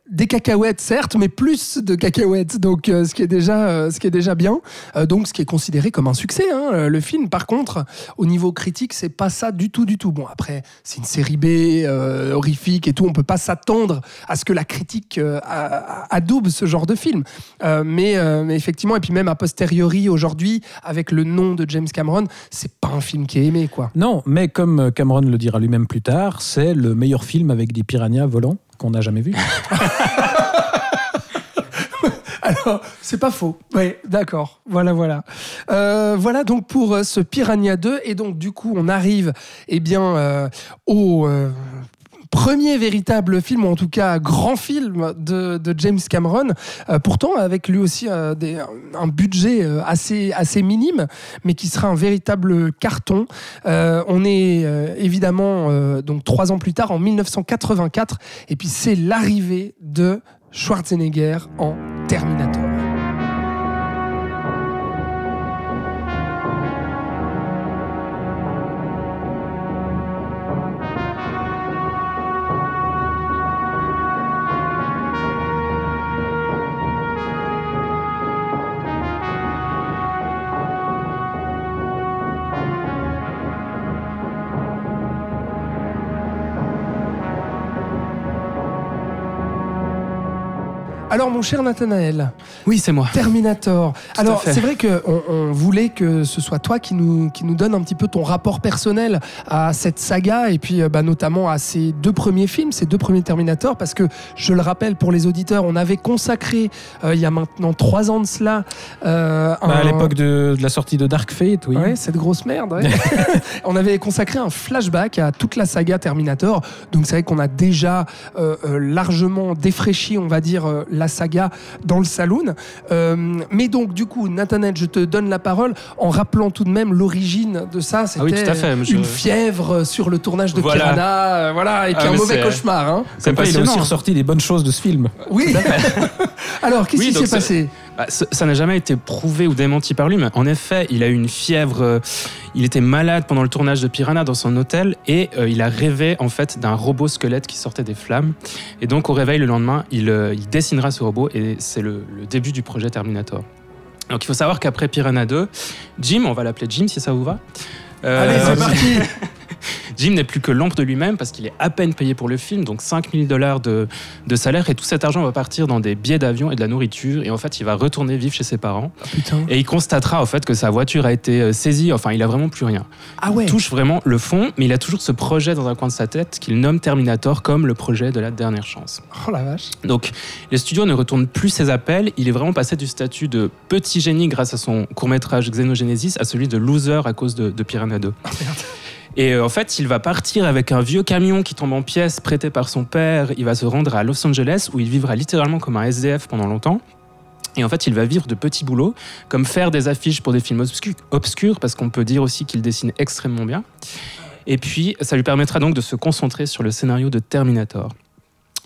des cacahuètes, certes, mais plus de cacahuètes, donc ce, qui est déjà, ce qui est déjà bien. Donc, ce qui est considéré comme un succès. hein. Le film, par contre, au niveau critique, c'est pas ça du tout, du tout. Bon, après, c'est une série B, horrifique et tout, on peut pas s'attendre à ce que la critique adoube ce genre de film. Mais, mais effectivement, même a posteriori aujourd'hui, avec le nom de James Cameron, c'est pas un film qui est aimé, quoi. Non, mais comme Cameron le dira lui-même plus tard, c'est le meilleur film avec des piranhas volants qu'on n'a jamais vu. Alors, c'est pas faux. Oui, d'accord. Voilà, voilà. Euh, voilà donc pour euh, ce Piranha 2. Et donc, du coup, on arrive eh bien, euh, au. euh, premier véritable film, ou en tout cas grand film de, James Cameron. Euh, pourtant, avec lui aussi euh, un budget euh, assez, minime, mais qui sera un véritable carton. On est évidemment donc trois ans plus tard, en 1984, et puis c'est l'arrivée de Schwarzenegger en Terminator. Alors mon cher Nathanaël, Oui, c'est moi. Terminator. Alors, c'est vrai qu'on on voulait que ce soit toi qui nous, qui nous donne un petit peu ton rapport personnel à cette saga et puis euh, bah, notamment à ces deux premiers films, ces deux premiers Terminator, parce que je le rappelle pour les auditeurs, on avait consacré euh, il y a maintenant trois ans de cela. euh, Bah, à l'époque de, de la sortie de Dark Fate, oui. Ouais, cette grosse merde. ouais. on avait consacré un flashback à toute la saga Terminator. Donc c'est vrai qu'on a déjà euh, largement défraîchi, on va dire, euh, la saga dans le saloon. Euh, mais donc du coup, Nathanaël, je te donne la parole en rappelant tout de même l'origine de ça. C'était Ah oui, tout à fait, mais je- une fièvre sur le tournage de Voilà. Piranha, euh, voilà, et puis Ah, un mauvais cauchemar. hein. C'est Comme quoi, il a aussi ressorti des bonnes choses de ce film. Oui. Alors, qu'est-ce Oui, qui s'est c'est- passé? Ça n'a jamais été prouvé ou démenti par lui, mais en effet, il a eu une fièvre. euh, il était malade pendant le tournage de Piranha dans son hôtel et euh, il a rêvé en fait d'un robot squelette qui sortait des flammes. Et donc au réveil le lendemain, il, euh, il dessinera ce robot et c'est le, le début du projet Terminator. Donc il faut savoir qu'après Piranha 2, Jim, on va l'appeler Jim si ça vous va. euh, Allez, c'est parti. Jim n'est plus que l'ombre de lui-même parce qu'il est à peine payé pour le film, donc 5000 dollars de, de salaire et tout cet argent va partir dans des billets d'avion et de la nourriture et en fait il va retourner vivre chez ses parents Putain. et il constatera en fait que sa voiture a été euh, saisie, enfin il a vraiment plus rien. Ah ouais. Il touche vraiment le fond, mais il a toujours ce projet dans un coin de sa tête qu'il nomme Terminator comme le projet de la dernière chance. Oh la vache. Donc, les studios ne retournent plus ses appels. Il est vraiment passé du statut de petit génie grâce à son court-métrage Xenogenesis à celui de loser à cause de, de Piranha 2. Et euh, en fait, il va partir avec un vieux camion qui tombe en pièces prêté par son père. Il va se rendre à Los Angeles où il vivra littéralement comme un SDF pendant longtemps. Et en fait, il va vivre de petits boulots, comme faire des affiches pour des films obscurs, obscurs parce qu'on peut dire aussi qu'il dessine extrêmement bien. Et puis, ça lui permettra donc de se concentrer sur le scénario de Terminator.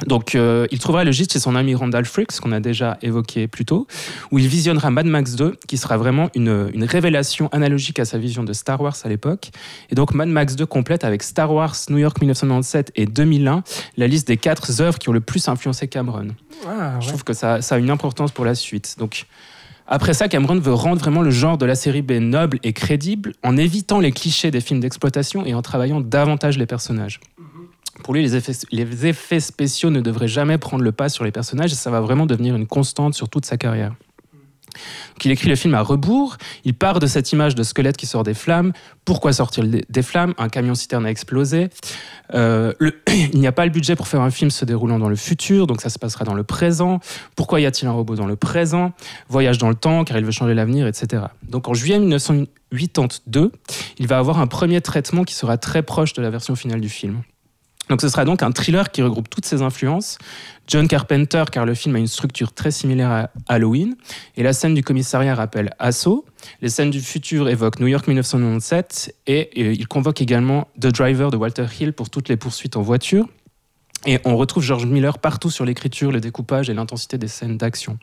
Donc, euh, il trouvera le gîte chez son ami Randall Fricks, qu'on a déjà évoqué plus tôt, où il visionnera Mad Max 2, qui sera vraiment une, une révélation analogique à sa vision de Star Wars à l'époque. Et donc, Mad Max 2 complète avec Star Wars, New York 1997 et 2001 la liste des quatre œuvres qui ont le plus influencé Cameron. Ah, Je trouve que ça, ça a une importance pour la suite. Donc, après ça, Cameron veut rendre vraiment le genre de la série B noble et crédible en évitant les clichés des films d'exploitation et en travaillant davantage les personnages. Pour lui, les effets, spéciaux ne devraient jamais prendre le pas sur les personnages et ça va vraiment devenir une constante sur toute sa carrière. Donc, il écrit le film à rebours, il part de cette image de squelette qui sort des flammes. Pourquoi sortir des flammes? Un camion-citerne a explosé. Euh, il n'y a pas le budget pour faire un film se déroulant dans le futur, donc ça se passera dans le présent. Pourquoi y a-t-il un robot dans le présent? Voyage dans le temps, car il veut changer l'avenir, etc. Donc en juillet 1982, il va avoir un premier traitement qui sera très proche de la version finale du film. Donc ce sera donc un thriller qui regroupe toutes ces influences. John Carpenter, car le film a une structure très similaire à Halloween, et la scène du commissariat rappelle Assaut. Les scènes du futur évoquent New York 1997, et, euh, il convoque également The Driver de Walter Hill pour toutes les poursuites en voiture. Et on retrouve George Miller partout sur l'écriture, le découpage et l'intensité des scènes d'action.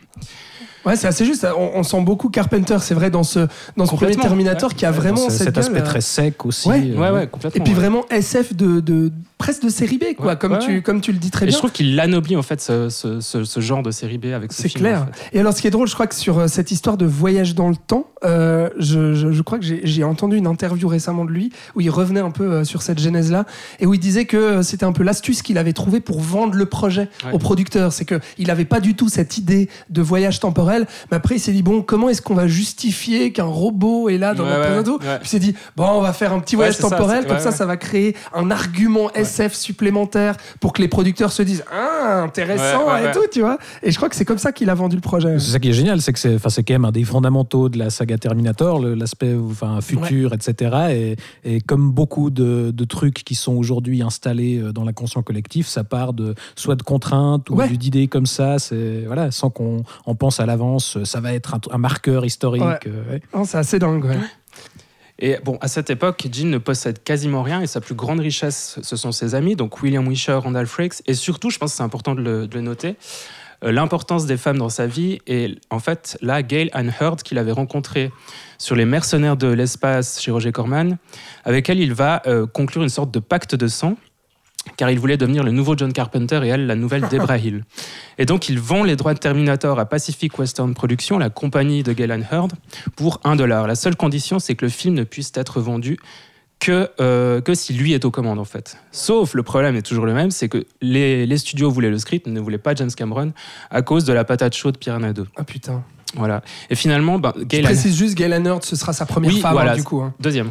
Ouais, c'est assez juste. On, on sent beaucoup Carpenter, c'est vrai, dans ce, dans ce premier Terminator qui a vraiment Dans ce- cette cet aspect gueule, euh, très sec aussi. Ouais. euh, Ouais, ouais, Et puis ouais. vraiment SF de, de presque de série B, quoi, Ouais, comme, ouais, tu, comme tu le dis très Et je bien. trouve qu'il anoblit en fait ce, ce- ce- ce genre de série B avec ce C'est clair. en fait. Et alors, ce qui est drôle, je crois que sur euh, cette histoire de voyage dans le temps, euh, je, je- je crois que j'ai entendu une interview récemment de lui où il revenait un peu sur cette genèse-là et où il disait que c'était un peu l'astuce qu'il avait trouvée pour vendre le projet Ouais. au producteur. C'est qu'il n'avait pas du tout cette idée de voyage temporel Mais après, il s'est dit bon, comment est-ce qu'on va justifier qu'un robot est là dans Ouais, notre ouais, plateau ouais. Puis il s'est dit bon, on va faire un petit voyage ça, temporel, comme ouais, ça, ouais. ça va créer un argument SF supplémentaire pour que les producteurs se disent ah intéressant Ouais, ouais, et ouais. tout, tu vois. Et je crois que c'est comme ça qu'il a vendu le projet. C'est ça qui est génial, c'est que c'est, enfin, c'est quand même un des fondamentaux de la saga Terminator, l'aspect enfin, futur, etc. Et, et comme beaucoup de, de trucs qui sont aujourd'hui installés euh, dans l'inconscient collectif, ça part de soit de contraintes ou Ouais. d'idées comme ça, c'est voilà, sans qu'on on pense à l'avance, ça va être un, un marqueur historique. Ouais. euh, ouais. C'est assez dingue. ouais. Et bon, à cette époque, Gene ne possède quasiment rien et sa plus grande richesse, ce sont ses amis, donc William Wisher, Randall Frakes, et surtout, je pense que c'est important de le, de le noter, euh, l'importance des femmes dans sa vie. Et en fait, là, Gail Ann Hurd, qu'il avait rencontrée sur les mercenaires de l'espace chez Roger Corman, avec elle, il va euh, conclure une sorte de pacte de sang. Car il voulait devenir le nouveau John Carpenter et elle la nouvelle Debra Hill. Et donc il vend les droits de Terminator à Pacific Western Productions, la compagnie de Galen Hurd, pour 1 dollar. La seule condition, c'est que le film ne puisse être vendu que, euh, que si lui est aux commandes, en fait. Sauf, le problème est toujours le même, c'est que les, les studios voulaient le script, ne voulaient pas James Cameron, à cause de la patate chaude Piranha 2. Ah putain. Voilà. Et finalement, ben, Je Galen... précise juste, Gail Hurd, ce sera sa première Oui, femme voilà. hein, du coup. hein. Deuxième.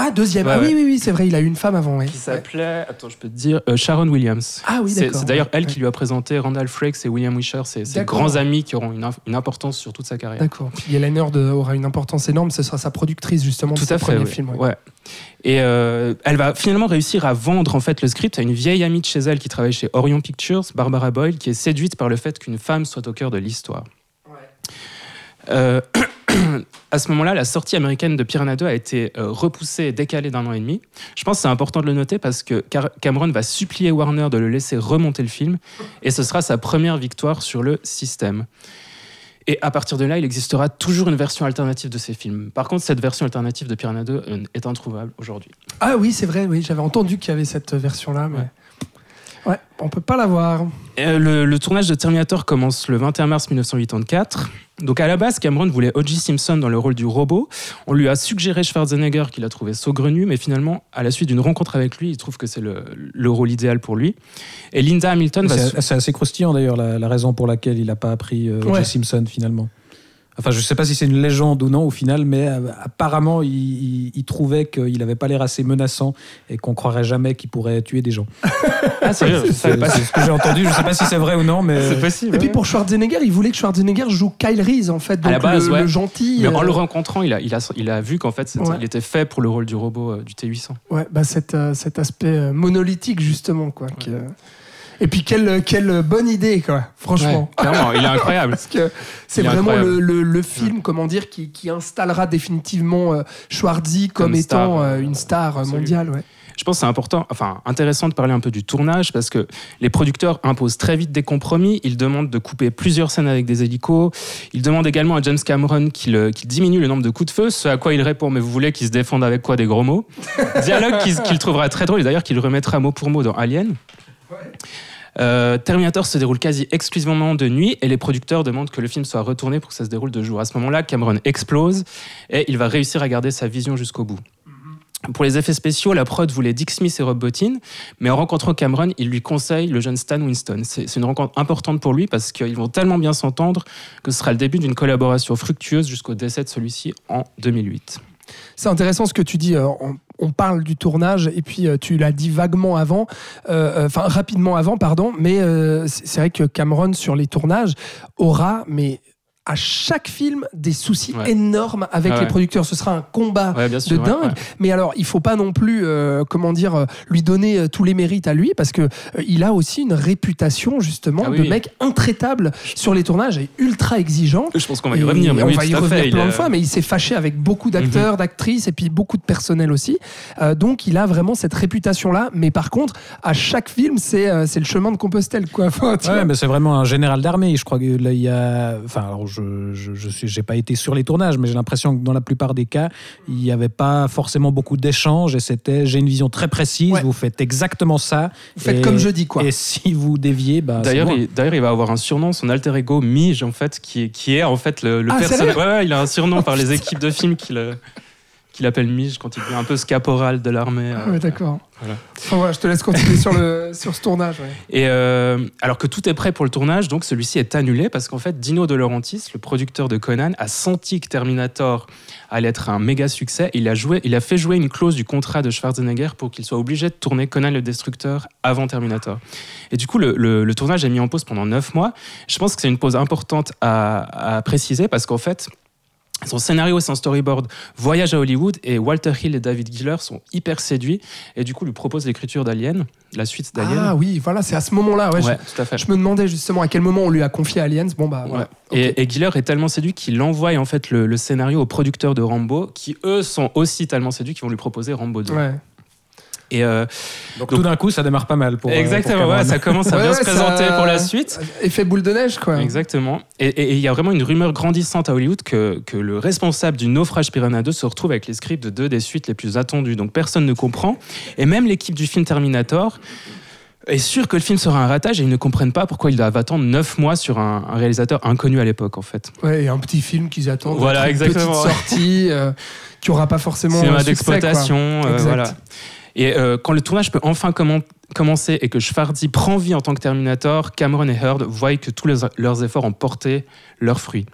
Ah deuxième. Ouais, ah oui ouais. oui oui, c'est vrai, il a eu une femme avant. Ouais. Qui s'appelait, attends, je peux te dire, euh, Sharon Williams. Ah oui C'est d'accord. c'est d'ailleurs elle Ouais. qui lui a présenté Randall Frakes et William Wisher, ses, ses grands amis qui auront une, une importance sur toute sa carrière. D'accord. Puis Helen Hurd aura une importance énorme. Ce sera sa productrice justement de Tout ses à fait. premiers ouais. films. ouais. Ouais. Et euh, elle va finalement réussir à vendre en fait le script à une vieille amie de chez elle qui travaille chez Orion Pictures, Barbara Boyle, qui est séduite par le fait qu'une femme soit au cœur de l'histoire. Euh, à ce moment-là, la sortie américaine de Piranha 2 a été euh, repoussée et décalée d'un an et demi. Je pense que c'est important de le noter parce que Cameron va supplier Warner de le laisser remonter le film et ce sera sa première victoire sur le système. Et à partir de là, il existera toujours une version alternative de ces films. Par contre, cette version alternative de Piranha 2 euh, est introuvable aujourd'hui. Ah oui c'est vrai. Oui j'avais entendu qu'il y avait cette version là, mais ouais, on peut pas la voir. Euh, Le, le tournage de Terminator commence le 21 mars 1984. Donc à la base, Cameron voulait O.J. Simpson dans le rôle du robot. On lui a suggéré Schwarzenegger qu'il a trouvé saugrenu, mais finalement, à la suite d'une rencontre avec lui, il trouve que c'est le, le rôle idéal pour lui. Et Linda Hamilton. C'est c'est assez croustillant d'ailleurs la, la raison pour laquelle il n'a pas appris euh, O.J. Ouais. Simpson finalement. Enfin, je ne sais pas si c'est une légende ou non au final, mais euh, apparemment, il, il- il trouvait qu'il n'avait pas l'air assez menaçant et qu'on croirait jamais qu'il pourrait tuer des gens. Ah, C'est ce que j'ai entendu. Je ne sais pas si c'est vrai ou non, mais C'est possible. Et puis pour Schwarzenegger, il voulait que Schwarzenegger joue Kyle Reese en fait, donc À la base, le, ouais. le gentil. Mais en euh, le rencontrant, il a, il a, il a vu qu'en fait, Ouais. il était fait pour le rôle du robot euh, du T800. Ouais, bah cet, euh, cet aspect monolithique justement quoi. qui, euh, Et puis quelle, quelle bonne idée quoi, franchement. Ouais, clairement, il est incroyable. Parce que c'est vraiment le, le- le film, comment dire, qui, qui installera définitivement euh, Schwarzy comme, Comme étant star, euh, une star mondiale. Ouais. Je pense que c'est important, enfin intéressant de parler un peu du tournage parce que les producteurs imposent très vite des compromis. Ils demandent de couper plusieurs scènes avec des hélicos. Ils demandent également à James Cameron qu'il euh, qu'il diminue le nombre de coups de feu. Ce à quoi il répond Mais vous voulez qu'il se défende avec quoi Des gros mots? Dialogue qu'il trouvera très drôle et d'ailleurs qu'il remettra mot pour mot dans Alien. Euh, Terminator se déroule quasi exclusivement de nuit et les producteurs demandent que le film soit retourné pour que ça se déroule de jour. À ce moment-là, Cameron explose et il va réussir à garder sa vision jusqu'au bout. Pour les effets spéciaux, la prod voulait Dick Smith et Rob Bottin, mais en rencontrant Cameron, il lui conseille le jeune Stan Winston. C'est une rencontre importante pour lui parce qu'ils vont tellement bien s'entendre que ce sera le début d'une collaboration fructueuse jusqu'au décès de celui-ci en 2008. C'est intéressant ce que tu dis. euh, on, on parle du tournage et puis euh, tu l'as dit vaguement avant, euh, euh, enfin rapidement avant, pardon. Mais c'est vrai que Cameron sur les tournages aura, mais à chaque film, des soucis Ouais. énormes avec Ah les producteurs. Ce sera un combat Ouais, de dingue. ouais. Mais alors, il faut pas non plus, euh, comment dire, euh, lui donner euh, tous les mérites à lui parce que euh, il a aussi une réputation justement Ah oui, de oui. mec intraitable sur les tournages et ultra exigeant. Je pense qu'on va y revenir. Mais on oui, va y revenir fait. plein Il de fois, mais il s'est fâché avec beaucoup d'acteurs, Mhm. d'actrices et puis beaucoup de personnel aussi. Euh, donc il a vraiment cette réputation-là. Mais par contre, à chaque film, c'est euh, c'est le chemin de Compostelle, quoi. Enfin, tu Ouais, vois. mais c'est vraiment un général d'armée. Je crois que là, il y a. Enfin, alors, je, je, je j'ai pas été sur les tournages, mais j'ai l'impression que dans la plupart des cas, il n'y avait pas forcément beaucoup d'échanges et c'était j'ai une vision très précise, Ouais. vous faites exactement ça. Vous faites Et- comme je dis, quoi. Et si vous déviez, bah. D'ailleurs, il, d'ailleurs, il va avoir un surnom, son alter ego Mige, en fait, qui est, qui est en fait le, le Ah, personnage. Ouais, ouais, il a un surnom par les équipes de films qui le, qu'il appelle Mige quand il devient un peu scaporal de l'armée. Ah euh, ouais, d'accord. Voilà. Enfin, voilà, je te laisse continuer sur, le, sur ce tournage. ouais. Et euh, alors que tout est prêt pour le tournage, donc celui-ci est annulé parce qu'en fait, Dino De Laurentiis, le producteur de Conan, a senti que Terminator allait être un méga succès. Il a, joué, il a fait jouer une clause du contrat de Schwarzenegger pour qu'il soit obligé de tourner Conan le Destructeur avant Terminator. Et du coup, le, le- le tournage est mis en pause pendant 9 mois. Je pense que c'est une pause importante à, à préciser parce qu'en fait, son scénario et son storyboard voyagent à Hollywood et Walter Hill et David Giller sont hyper séduits et du coup lui proposent l'écriture d'Alien, la suite d'Alien. Ah oui, voilà, c'est à ce moment-là. Ouais, je- tout à fait. je, me demandais justement à quel moment on lui a confié Aliens. Bon, bah, Ouais. Et, et Giller est tellement séduit qu'il envoie en fait le, le scénario aux producteurs de Rambo, qui eux sont aussi tellement séduits qu'ils vont lui proposer Rambo 2. Ouais. Et euh, Donc, tout d'un coup, ça démarre pas mal pour. euh, exactement, pour ouais, ça commence à Ouais, bien ouais, se présenter ça- pour la suite. Effet boule de neige, quoi. Exactement. Et il y a vraiment une rumeur grandissante à Hollywood que, que le responsable du naufrage Piranha 2 se retrouve avec les scripts de deux des suites les plus attendues. Donc personne ne comprend. Et même l'équipe du film Terminator est sûre que le film sera un ratage et ils ne comprennent pas pourquoi ils doivent attendre 9 mois sur un, un réalisateur inconnu à l'époque en fait. Ouais, et un petit film qu'ils attendent. Voilà, une exactement, Petite ouais. sortie euh, qui aura pas forcément. Cinéma d'exploitation, euh, voilà. Et euh, quand le tournage peut enfin commen- commencer et que Schwarzy prend vie en tant que Terminator, Cameron et Heard voient que tous leurs efforts ont porté leurs fruits.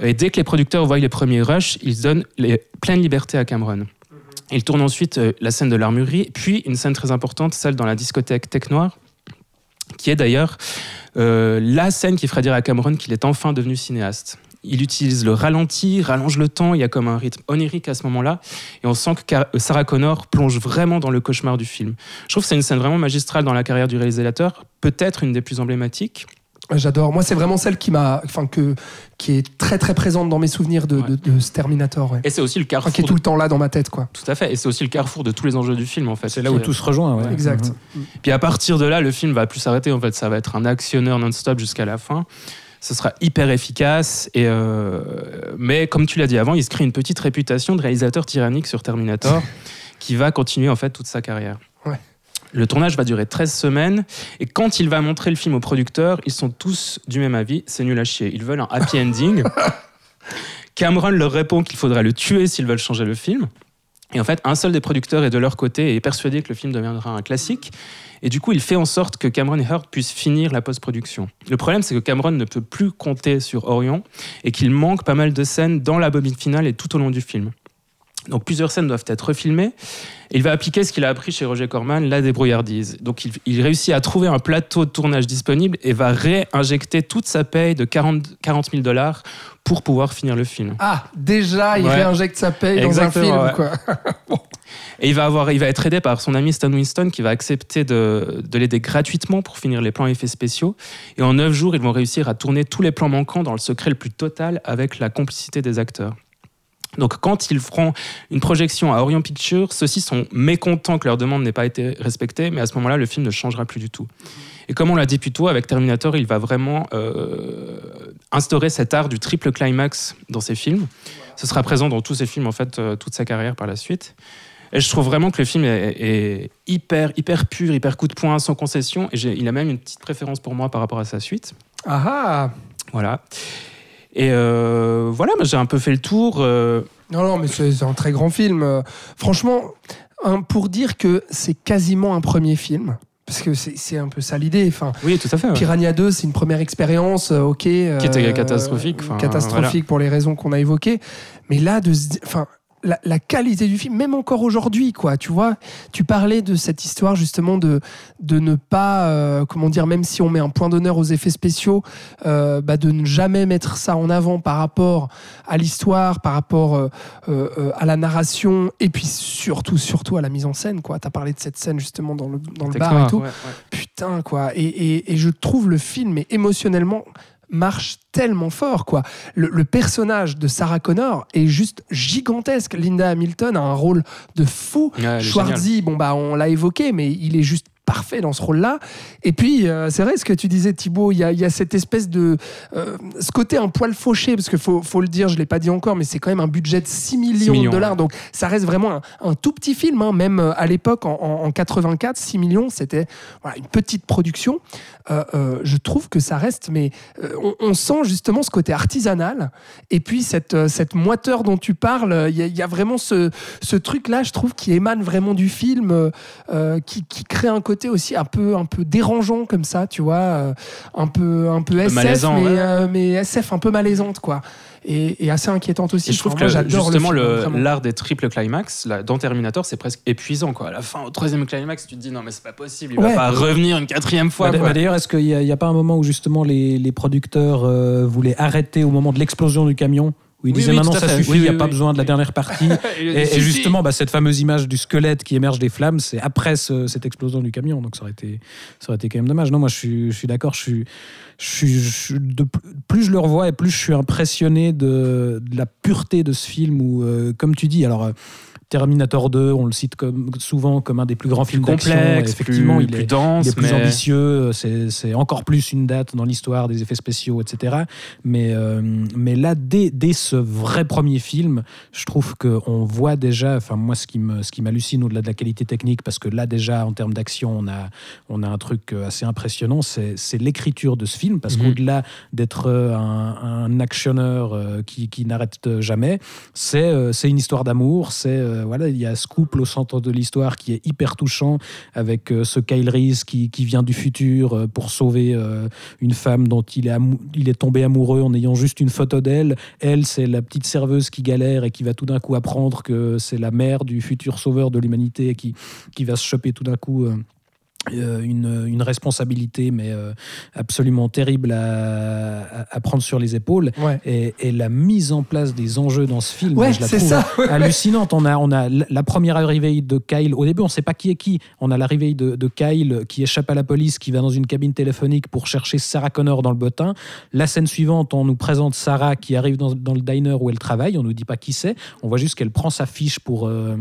Et dès que les producteurs voient les premiers rushs, ils donnent pleine liberté à Cameron. Ils tournent ensuite euh, la scène de l'armurerie, puis une scène très importante, celle dans la discothèque Tech Noir, qui est d'ailleurs euh, la scène qui fera dire à Cameron qu'il est enfin devenu cinéaste. Il utilise le ralenti, rallonge le temps, il y a comme un rythme onirique à ce moment-là, et on sent que euh, Sarah Connor plonge vraiment dans le cauchemar du film. Je trouve que c'est une scène vraiment magistrale dans la carrière du réalisateur, peut-être une des plus emblématiques. J'adore. Moi, c'est vraiment celle qui m'a, enfin, que, qui est très très présente dans mes souvenirs de, de, de ce Terminator. Ouais. Et c'est aussi le Enfin, carrefour. qui est tout de- le temps là dans ma tête, quoi. Tout à fait, et c'est aussi le carrefour de tous les enjeux du film en fait. C'est là où tout se rejoint. ouais. Exact. Mhm. Puis à partir de là, le film va plus s'arrêter. En fait, ça va être un actionneur non-stop jusqu'à la fin. Ce sera hyper efficace. Et euh, Mais comme tu l'as dit avant, il se crée une petite réputation de réalisateur tyrannique sur Terminator qui va continuer en fait toute sa carrière. Ouais. Le tournage va durer 13 semaines. Et quand il va montrer le film aux producteurs, ils sont tous du même avis. C'est nul à chier. Ils veulent un happy ending. Cameron leur répond qu'il faudra le tuer s'ils veulent changer le film. Et en fait, un seul des producteurs est de leur côté et est persuadé que le film deviendra un classique. Et du coup, il fait en sorte que Cameron et Hurt puissent finir la post-production. Le problème, c'est que Cameron ne peut plus compter sur Orion et qu'il manque pas mal de scènes dans la bobine finale et tout au long du film. Donc plusieurs scènes doivent être refilmées. Et il va appliquer ce qu'il a appris chez Roger Corman, la débrouillardise. Donc il, il réussit à trouver un plateau de tournage disponible et va réinjecter toute sa paye de 40, 40 000 dollars pour pouvoir finir le film. Ah, déjà, il Ouais. réinjecte sa paye dans un film, ouais. quoi. Et il va, avoir, il va être aidé par son ami Stan Winston qui va accepter de, de l'aider gratuitement pour finir les plans effets spéciaux. Et en 9 jours, ils vont réussir à tourner tous les plans manquants dans le secret le plus total avec la complicité des acteurs. Donc quand ils feront une projection à Orion Pictures, ceux-ci sont mécontents que leur demande n'ait pas été respectée, mais à ce moment-là, le film ne changera plus du tout. Et comme on l'a dit plus tôt, avec Terminator, il va vraiment euh, instaurer cet art du triple climax dans ses films. Ce sera présent dans tous ses films, en fait, euh, toute sa carrière par la suite. Et je trouve vraiment que le film est, est hyper, hyper pur, hyper coup de poing, sans concession. Et il a même une petite préférence pour moi par rapport à sa suite. Ah ah Voilà. Et euh, voilà, j'ai un peu fait le tour. euh, Non, non, mais c'est un très grand film. Euh, Franchement, pour dire que c'est quasiment un premier film, parce que c'est un peu ça l'idée. Enfin, oui, tout à fait. ouais. Piranha 2, c'est une première expérience, euh, ok. Qui était catastrophique, enfin, catastrophique pour les raisons qu'on a évoquées. Mais là, de se di- enfin, la, la qualité du film, même encore aujourd'hui, quoi. Tu vois, tu parlais de cette histoire justement de, de ne pas, euh, comment dire, même si on met un point d'honneur aux effets spéciaux, euh, bah, de ne jamais mettre ça en avant par rapport à l'histoire, par rapport euh, à la narration, et puis surtout, surtout à la mise en scène, quoi. Tu as parlé de cette scène justement dans le, dans le bar et tout ouais, ouais. putain quoi et, et- et je trouve le film mais émotionnellement marche tellement fort quoi. Le, le personnage de Sarah Connor est juste gigantesque. Linda Hamilton a un rôle de fou. Ouais, Schwarzy bon bah on l'a évoqué mais il est juste parfait dans ce rôle-là. Et puis, euh, c'est vrai ce que tu disais, Thibaut, il y a, il y a cette espèce de. euh, ce côté un poil fauché, parce qu'il faut, faut le dire, je ne l'ai pas dit encore, mais c'est quand même un budget de 6 millions, millions, de dollars. ouais. Donc, ça reste vraiment un, un tout petit film, hein, même euh, à l'époque, en, en- en 84, 6 millions, c'était voilà, une petite production. Euh, je trouve que ça reste, mais on, on sent justement ce côté artisanal. Et puis, cette, cette moiteur dont tu parles, il y, a- il y a vraiment ce, ce truc-là, je trouve, qui émane vraiment du film, qui, qui crée un côté aussi un peu, un peu dérangeant comme ça, tu vois, euh, un peu, un peu SF, malaisant, mais, ouais. euh, mais SF un peu malaisante, quoi. Et, et assez inquiétante aussi. Et je trouve Enfin, que justement l'art des triples climax là, dans Terminator c'est presque épuisant quoi. À la fin au troisième climax tu te dis non mais c'est pas possible il Ouais. va pas revenir une quatrième fois. Bah, D'ailleurs, est-ce qu'il n'y a pas un moment où justement les, les producteurs euh, voulaient arrêter au moment de l'explosion du camion où ils Oui, disaient oui, maintenant ça fait. suffit, Oui, il n'y a pas besoin de la dernière partie. Il Et, justement, bah, cette fameuse image du squelette qui émerge des flammes, c'est après ce- cette explosion du camion. Donc ça aurait été, ça aurait été quand même dommage. Non, moi je suis, je suis d'accord. Je suis, je suis, je suis- de, plus je le revois et plus je suis impressionné de, de la pureté de ce film. Où, euh, comme tu dis, alors. euh, Terminator 2, on le cite comme, souvent comme un des plus grands plus films d'action. complexe, Effectivement, plus, il plus est, dense, il est plus mais- ambitieux, c'est c'est encore plus une date dans l'histoire des effets spéciaux, etc. Mais, euh, mais là, dès, dès ce vrai premier film, je trouve qu'on voit déjà, enfin moi ce qui m'hallucine au-delà de la qualité technique, parce que là déjà en termes d'action, on a, on a un truc euh, assez impressionnant, c'est l'écriture de ce film, parce Mhm. qu'au-delà d'être euh, un, un actionneur euh, qui, qui n'arrête jamais, c'est euh, une histoire d'amour, c'est euh, voilà, il y a ce couple au centre de l'histoire qui est hyper touchant avec euh, ce Kyle Reese qui, qui vient du futur euh, pour sauver euh, une femme dont il est, il est tombé amoureux en ayant juste une photo d'elle. Elle, c'est la petite serveuse qui galère et qui va tout d'un coup apprendre que c'est la mère du futur sauveur de l'humanité et qui, qui va se choper tout d'un coup. euh, euh, une, une responsabilité mais euh, absolument terrible à, à- prendre sur les épaules Ouais. et, et la mise en place des enjeux dans ce film Ouais, je la trouve ça. ouais, hallucinante. On a, on a la première arrivée de Kyle. Au début, on ne sait pas qui est qui. On a l'arrivée de, de Kyle qui échappe à la police, qui va dans une cabine téléphonique pour chercher Sarah Connor dans le bottin. La scène suivante, on nous présente Sarah qui arrive dans, dans le diner où elle travaille. On ne nous dit pas qui c'est. On voit juste qu'elle prend sa fiche pour, euh,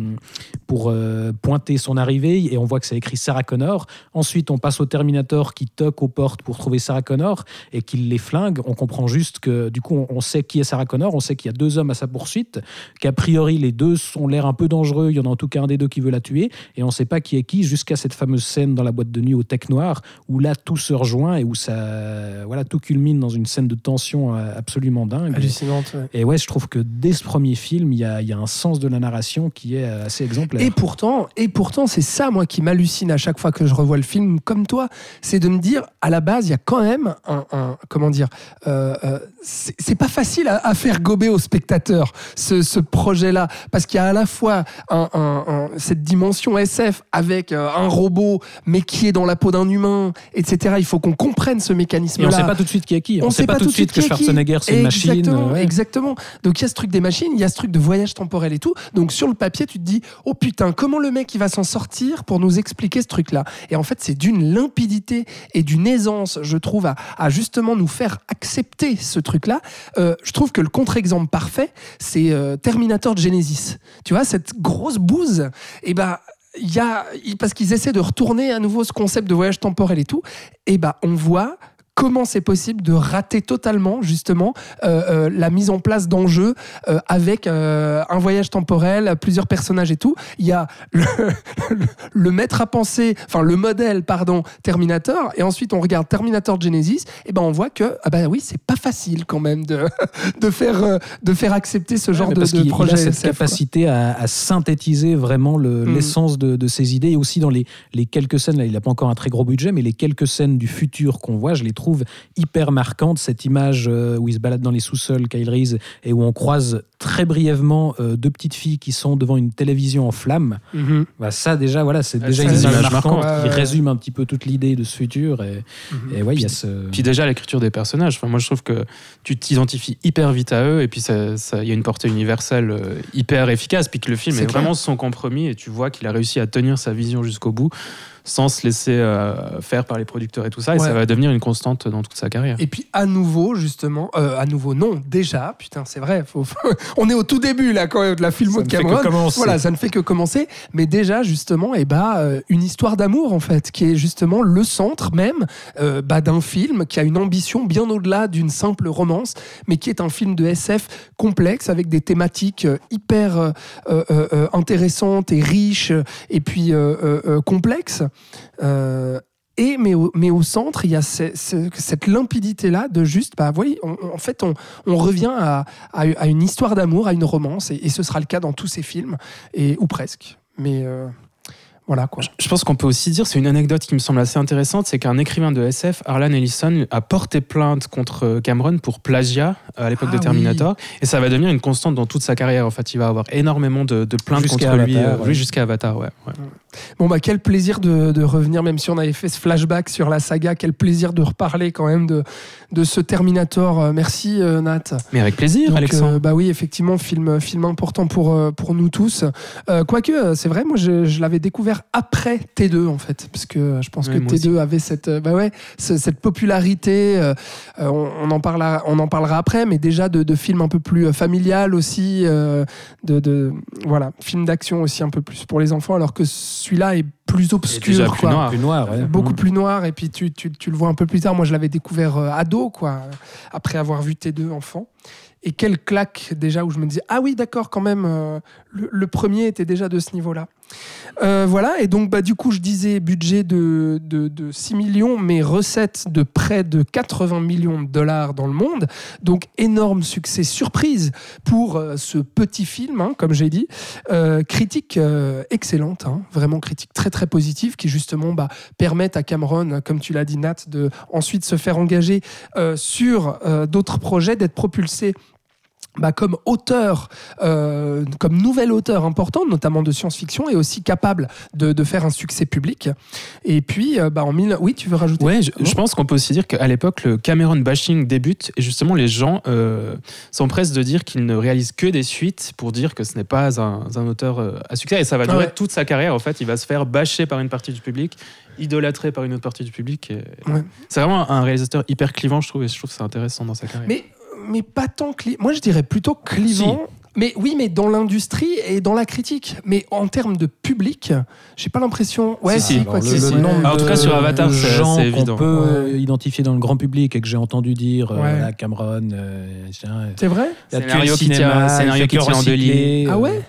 pour euh, pointer son arrivée et on voit que c'est écrit Sarah Connor. Ensuite, on passe au Terminator qui toque aux portes pour trouver Sarah Connor et qui les flingue. On comprend juste que du coup, on, sait qui est Sarah Connor. On sait qu'il y a deux hommes à sa poursuite qu'a priori les deux ont l'air un peu dangereux, il y en a en tout cas un des deux qui veut la tuer, et on ne sait pas qui est qui jusqu'à cette fameuse scène dans la boîte de nuit au Tech Noir, où là tout se rejoint et où ça, voilà, tout culmine dans une scène de tension euh, absolument dingue. Hallucinante. ouais. Et ouais, je trouve que dès ce premier film, il y a, y a un sens de la narration qui est euh, assez exemplaire. Et pourtant, et pourtant, c'est ça moi qui m'hallucine à chaque fois que je revois le film, comme toi, c'est de me dire à la base, il y a quand même un, un- comment dire, euh, euh, c'est pas facile à, à faire gober au spectateur ce, ce projet-là, parce qu'il y a à la fois un- un- un- cette dimension SF avec euh, un robot, mais qui est dans la peau d'un humain, etc. Il faut qu'on comprenne ce Et mécanisme-là. on ne sait pas tout de suite qui est qui. On ne sait pas tout de suite que. Schwarzenegger c'est une machine. Exactement, ouais. exactement. Donc il y a ce truc des machines, il y a ce truc de voyage temporel et tout. Donc sur le papier, tu te dis, oh putain, comment le mec il va s'en sortir pour nous expliquer ce truc-là? Et en fait, c'est d'une limpidité et d'une aisance, je trouve, à, justement nous faire accepter ce truc-là. Euh, je trouve que le contre-exemple parfait, c'est euh, Terminator Genesis. Tu vois, cette grosse bouse, et ben. A, il- parce qu'ils essaient de retourner à nouveau ce concept de voyage temporel et tout, et ben on voit comment c'est possible de rater totalement justement euh, euh, la mise en place d'enjeux euh, avec un voyage temporel, plusieurs personnages et tout. Il y a le, le- le maître à penser, enfin le modèle, pardon, Terminator, et ensuite on regarde Terminator Genesis, et ben on voit que ah bah oui c'est pas facile quand même de, de faire de faire accepter ce genre Ouais, de, qu'il- il projet. a cette SF, capacité à, à synthétiser vraiment le- Mm. l'essence de, de ses idées et aussi dans les, les quelques scènes, là il n'a pas encore un très gros budget, mais les quelques scènes du futur qu'on voit, je les trouve hyper marquantes. Cette image euh, où il se balade dans les sous-sols, Kyle Reese, et où on croise très brièvement euh, deux petites filles qui sont devant une télévision en flammes. Mhm. Bah, ça déjà, voilà, c'est Ouais, déjà ça, une image marquante marquante. qui résume un petit peu toute l'idée de ce futur. Et, et ouais, il y a Puis- ce... Puis déjà l'écriture des personnages. Enfin, moi je trouve que tu t'identifies hyper vite à eux et puis ça- ça- il y a une portée universelle euh, hyper efficace. Puis que le film est, clair. vraiment son compromis et tu vois qu'il a réussi à tenir sa vision jusqu'au bout. Sans se laisser euh, faire par les producteurs et tout ça. Et Ouais. ça va devenir une constante dans toute sa carrière. Et puis à nouveau, justement, euh, à nouveau, non, déjà, putain, c'est vrai, faut- on est au tout début là quand même de la filmo Ça de ne fait que Cameron. commencer. Voilà, ça ne fait que commencer, mais déjà justement, et bah, euh, une histoire d'amour en fait, qui est justement le centre même euh, bah, d'un film qui a une ambition bien au-delà d'une simple romance, mais qui est un film de SF complexe avec des thématiques hyper euh, euh, euh, intéressantes et riches, et puis euh, euh, euh, complexes. Euh, et mais au, mais au centre, il y a ce- ce- cette limpidité-là de juste, bah oui, en fait, on, revient à, à- une histoire d'amour, à une romance, et, et ce sera le cas dans tous ces films, et, ou presque. Mais euh, voilà quoi. Je pense qu'on peut aussi dire, c'est une anecdote qui me semble assez intéressante, c'est qu'un écrivain de SF, Harlan Ellison, a porté plainte contre Cameron pour plagiat à l'époque Ah de Terminator, et ça va devenir une constante dans toute sa carrière. En fait, il va avoir énormément de, de plaintes Jusqu'à contre lui, Avatar, euh, ouais. jusqu'à Avatar, ouais. ouais. Bon bah quel plaisir de, de revenir, même si on avait fait ce flashback sur la saga, quel plaisir de reparler quand même de, de ce Terminator. Euh, Merci euh, Nat. Mais avec plaisir, Donc, Alexandre. euh, bah oui, effectivement, film, film important pour, pour nous tous. Euh, quoique, c'est vrai, moi, je, je l'avais découvert après T2, en fait, parce que euh, je pense Ouais, que moi T2 avait cette, euh, bah ouais, ce- cette popularité. euh, on, on en parlera, on en parlera après, mais déjà de, de films un peu plus familial aussi, euh, de, de voilà, film d'action aussi un peu plus pour les enfants, alors que celui-là est plus obscur, déjà plus quoi. noir. Plus noir, ouais. Beaucoup Mhm. plus noir, et puis tu, tu, tu le vois un peu plus tard. Moi, je l'avais découvert euh, ado, quoi, après avoir vu tes deux enfants. Et quelle claque déjà où je me disais, ah oui, d'accord, quand même, euh, le, le premier était déjà de ce niveau-là. Euh, voilà, et donc bah, du coup, je disais budget de, de, de 6 millions, mais recettes de près de 80 millions de dollars dans le monde. Donc énorme succès surprise pour euh, ce petit film, hein, comme j'ai dit. Euh, critique excellente, hein, vraiment critique très très positive, qui justement bah, permettent à Cameron, comme tu l'as dit Nat, de ensuite se faire engager sur d'autres projets, d'être propulsé bah, comme auteur, euh, comme nouvel auteur important, notamment de science-fiction, et aussi capable de, de faire un succès public. Et puis, euh, bah, en mille... oui, tu veux rajouter Ouais, je, pense qu'on peut aussi dire qu'à l'époque, le Cameron bashing débute et justement les gens euh, s'empressent de dire qu'il ne réalise que des suites pour dire que ce n'est pas un, un auteur euh, à succès et ça va Ah durer ouais. toute sa carrière. En fait, il va se faire bâcher par une partie du public, idolâtré par une autre partie du public. et- Ouais. C'est vraiment un réalisateur hyper clivant, je trouve, et je trouve que c'est intéressant dans sa carrière. Mais, mais pas tant clivant. Moi, je dirais plutôt clivant. Mais oui, mais dans l'industrie et dans la critique. Mais en termes de public, j'ai pas l'impression. Ouais, Si, si, si. quoi que le, ce le Alors, en tout cas, sur Avatar, c'est- gens c'est qu'on évident. peut Ouais. euh, identifier dans le grand public et que j'ai entendu dire, euh, Ouais. voilà, Cameron, euh, tiens, C'est vrai il a tué Scénario le qui tient- cinéma, scénario qui que tient en deux lignes. Ah euh, ouais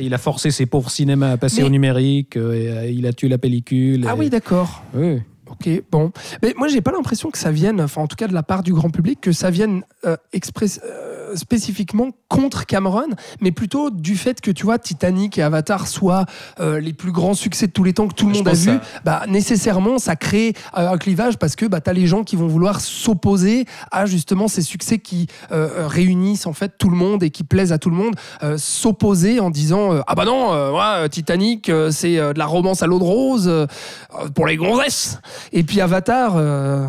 Et il a forcé ses pauvres cinémas à passer Mais- au numérique, euh, et, euh, il a tué la pellicule. Ah et- oui, d'accord. Oui. Ok, bon. Mais moi, j'ai pas l'impression que ça vienne, enfin, en tout cas de la part du grand public, que ça vienne euh, express- euh, spécifiquement contre Cameron, mais plutôt du fait que, tu vois, Titanic et Avatar soient euh, les plus grands succès de tous les temps que tout le Je monde a vu. ça- Bah, nécessairement, ça crée euh, un clivage parce que bah, tu as les gens qui vont vouloir s'opposer à justement ces succès qui euh, réunissent en fait tout le monde et qui plaisent à tout le monde, euh, s'opposer en disant Ah bah non, ouais, Titanic, c'est de la romance à l'eau de rose pour les gonzesses. Et puis Avatar,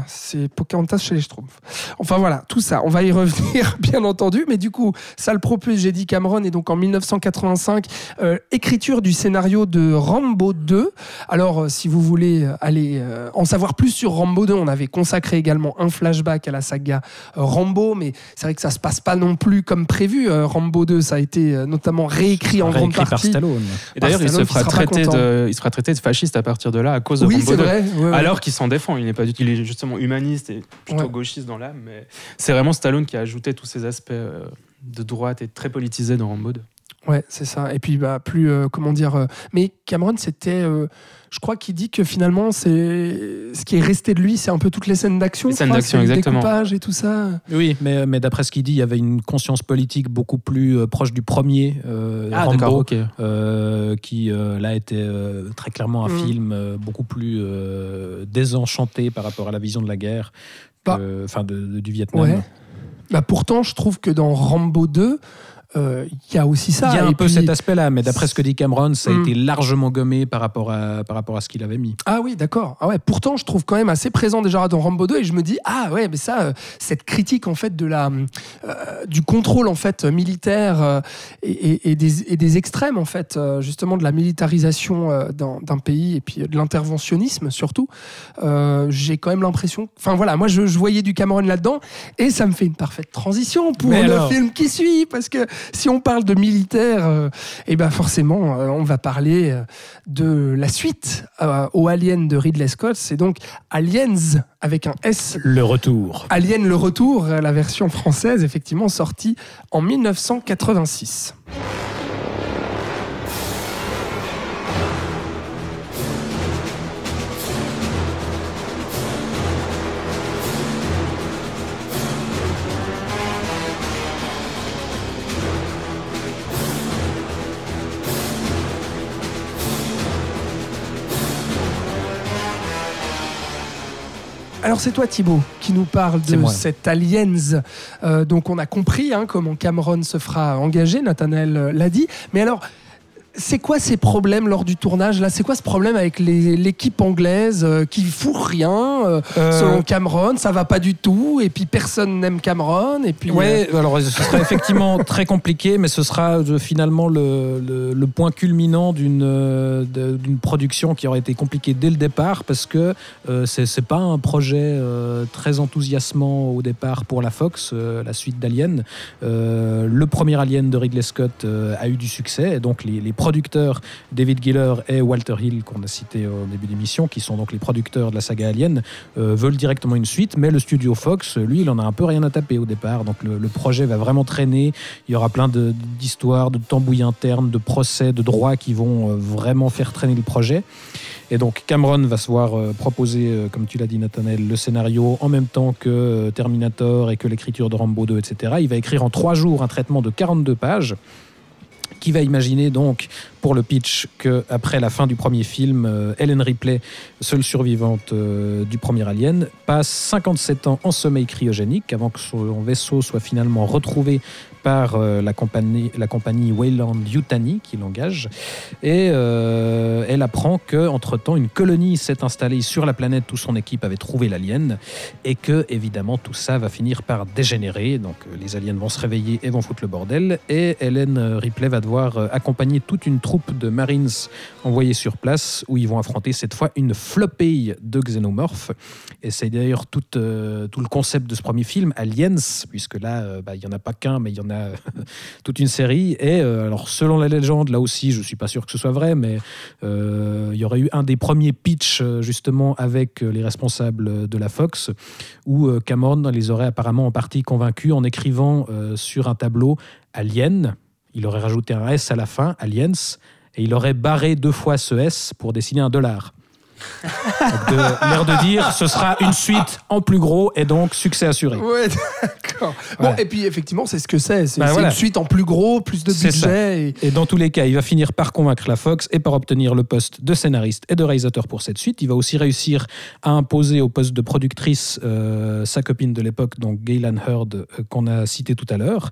c'est Pocahontas chez les Schtroumpfs. Enfin voilà, tout ça, on va y revenir bien entendu, mais du coup, ça le propulse, j'ai dit Cameron, et donc en 1985, euh, écriture du scénario de Rambo 2. Alors, euh, si vous voulez euh, aller euh, en savoir plus sur Rambo 2, on avait consacré également un flashback à la saga Rambo, mais c'est vrai que ça se passe pas non plus comme prévu. Euh, Rambo 2, ça a été notamment réécrit en grande Réécrit par partie. Stallone. Et d'ailleurs, il se Stallone fera sera traiter content. de, il fasciste à partir de là à cause de Oui, Rambo c'est 2. vrai. ouais, ouais. Alors qu'il s'en défend, il n'est pas du tout, il est justement humaniste et plutôt Ouais. gauchiste dans l'âme, mais c'est vraiment Stallone qui a ajouté tous ces aspects de droite et très politisés dans Rambo 2. Ouais, c'est ça. Et puis, bah, plus, euh, comment dire. euh, mais Cameron, c'était. euh, je crois qu'il dit que finalement, c'est ce qui est resté de lui, c'est un peu toutes les scènes d'action. Les scènes d'action, exactement. découpage et tout ça. Oui, mais, mais d'après ce qu'il dit, il y avait une conscience politique beaucoup plus euh, proche du premier euh, Rambo, ok. euh, qui euh, là était euh, très clairement un Mm. film euh, beaucoup plus euh, désenchanté par rapport à la vision de la guerre, Bah. enfin du Vietnam. Ouais. Bah, pourtant, je trouve que dans Rambo 2, euh, il y a aussi ça. Il y a un Et peu puis- cet aspect-là, mais d'après ce que dit Cameron, ça a Mm. été largement gommé par rapport à, par rapport à ce qu'il avait mis. Ah oui, d'accord. Ah ouais, pourtant, je trouve quand même assez présent déjà dans Rambo 2 et je me dis ah ouais, mais ça, euh, cette critique en fait de la euh, du contrôle en fait militaire et, des, et des extrêmes en fait justement de la militarisation d'un pays et puis de l'interventionnisme surtout. J'ai quand même l'impression. Enfin voilà, moi je, je voyais du Cameron là-dedans et ça me fait une parfaite transition pour Mais le alors film qui suit parce que si on parle de militaire, euh, et ben forcément euh, on va parler euh, de la suite euh, au Alien de Ridley Scott. C'est donc Aliens avec un S. Le retour. Alien le retour, la version française, effectivement sortie en 1986. Alors c'est toi Thibaut qui nous parle de C'est moi. cet Aliens. Euh, donc on a compris hein, comment Cameron se fera engager, Nathanaël euh, l'a dit. Mais alors, c'est quoi ces problèmes lors du tournage là? C'est quoi ce problème avec l'équipe anglaise euh, qui fout rien euh, Euh, Selon Cameron, ça va pas du tout. Et puis personne n'aime Cameron. Et puis euh, Ouais, alors ce sera effectivement très compliqué, mais ce sera euh, finalement le, le- le point culminant d'une euh, production qui aurait été compliquée dès le départ parce que euh, c'est pas un projet euh, très enthousiasmant au départ pour la Fox, euh, la suite d'Alien. Euh, le premier Alien de Ridley Scott euh, a eu du succès, et donc les, les producteurs David Giller et Walter Hill qu'on a cité au début d'émission, qui sont donc les producteurs de la saga Alien, euh, veulent directement une suite, mais le studio Fox, lui, il en a un peu rien à taper au départ. Donc le, projet va vraiment traîner. Il y aura plein de- d'histoires, de tambouilles internes, de procès, de droits qui vont euh, vraiment faire traîner le projet. Et donc Cameron va se voir euh, proposer, comme tu l'as dit Nathanaël, le scénario en même temps que Terminator et que l'écriture de Rambo 2, etc. Il va écrire en trois jours un traitement de 42 pages qui va imaginer donc pour le pitch que après la fin du premier film, euh, Ellen Ripley, seule survivante euh, du premier Alien, passe 57 ans en sommeil cryogénique avant que son vaisseau soit finalement retrouvé par euh, la compagnie, la compagnie Wayland Yutani qui l'engage. Et euh, elle apprend que entre temps une colonie s'est installée sur la planète où son équipe avait trouvé l'alien et que évidemment tout ça va finir par dégénérer. Donc euh, les aliens vont se réveiller et vont foutre le bordel. Et Helen euh, Ripley va devoir euh, accompagner toute une troupe de Marines envoyés sur place où ils vont affronter cette fois une flopée de xénomorphes. Et c'est d'ailleurs tout, euh, tout le concept de ce premier film, Aliens, puisque là, euh, bah, il n'y en a pas qu'un, mais il y en a toute une série. Et euh, alors, selon la légende, là aussi, je ne suis pas sûr que ce soit vrai, mais euh, il y aurait eu un des premiers pitchs, euh, justement, avec euh, les responsables de la Fox, où euh, Cameron les aurait apparemment en partie convaincus en écrivant euh, sur un tableau Alien. Il aurait rajouté un S à la fin, Aliens, et il aurait barré deux fois ce S pour dessiner un dollar. L'air de dire, ce sera une suite en plus gros et donc succès assuré. Ouais, d'accord. Bon, et puis effectivement, c'est ce que c'est. C'est Bah, voilà. une suite en plus gros, plus de budget. Et... Et dans tous les cas, il va finir par convaincre la Fox et par obtenir le poste de scénariste et de réalisateur pour cette suite. Il va aussi réussir à imposer au poste de productrice euh, sa copine de l'époque, donc Gaylan Hurd, euh, qu'on a cité tout à l'heure.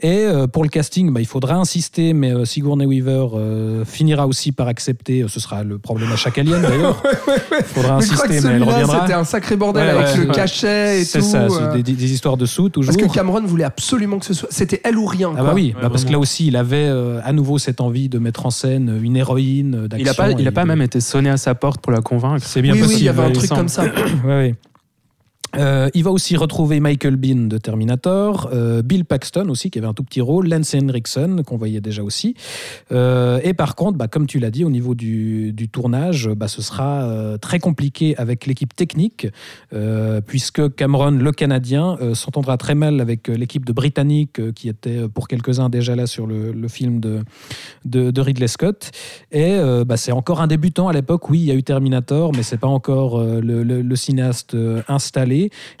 Et euh, pour le casting, bah, il faudra insister, mais Sigourney Weaver finira aussi par accepter. Ce sera le problème à chaque alien d'ailleurs. Il faudra Mais je crois que insister, mais elle celui-là, reviendra. c'était un sacré bordel Ouais, avec ouais, le ouais. cachet et C'est tout. ça, c'est euh, des, histoires de sous toujours. Parce que Cameron voulait absolument que ce soit. C'était elle ou rien. Ah quoi. bah oui, Ouais, bah parce que là aussi, il avait euh, à nouveau cette envie de mettre en scène une héroïne euh, d'action. Il a pas, il a pas même été sonné à sa porte pour la convaincre. C'est bien oui, possible. oui, il y avait un truc comme ça. Ouais, ouais. Euh, il va aussi retrouver Michael Bean de Terminator, euh, Bill Paxton aussi qui avait un tout petit rôle, Lance Henriksen qu'on voyait déjà aussi. Euh, et par contre, bah, comme tu l'as dit, au niveau du, tournage, bah, ce sera très compliqué avec l'équipe technique, puisque Cameron, le Canadien, s'entendra très mal avec l'équipe de Britanniques euh, qui était pour quelques-uns déjà là sur le, film de, Ridley Scott. Et bah, c'est encore un débutant à l'époque. Oui, il y a eu Terminator, mais c'est pas encore le, cinéaste euh,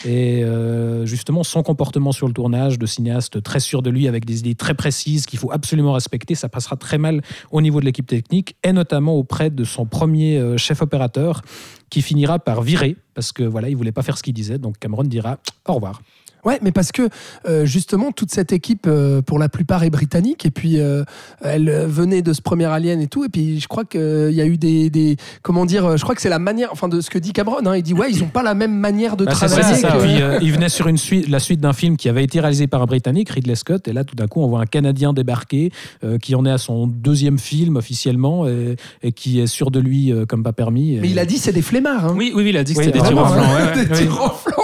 Et euh, justement, son comportement sur le tournage de cinéaste très sûr de lui, avec des idées très précises qu'il faut absolument respecter, ça passera très mal au niveau de l'équipe technique et notamment auprès de son premier euh, chef opérateur qui finira par virer parce que voilà, il voulait pas faire ce qu'il disait. Donc Cameron dira au revoir. Ouais, mais parce que euh, justement, toute cette équipe, euh, pour la plupart, est britannique. Et puis, euh, elle venait de ce premier Alien et tout. Et puis, je crois qu'il y a eu des, des- Comment dire Je crois que c'est la manière. Enfin, de ce que dit Cameron. hein, il dit Ouais, ils n'ont pas la même manière de Bah, c'est travailler. ça, que- Et puis, euh, il venait sur une suite, la suite d'un film qui avait été réalisé par un Britannique, Ridley Scott, et là tout d'un coup on voit un Canadien débarquer euh, qui en est à son deuxième film officiellement et, et qui est sûr de lui euh, comme pas permis. Mais il a dit c'est des flemmards. Hein. Oui, oui, oui, il a dit que Oui, c'était des Vraiment, flanc. hein, ouais, ouais.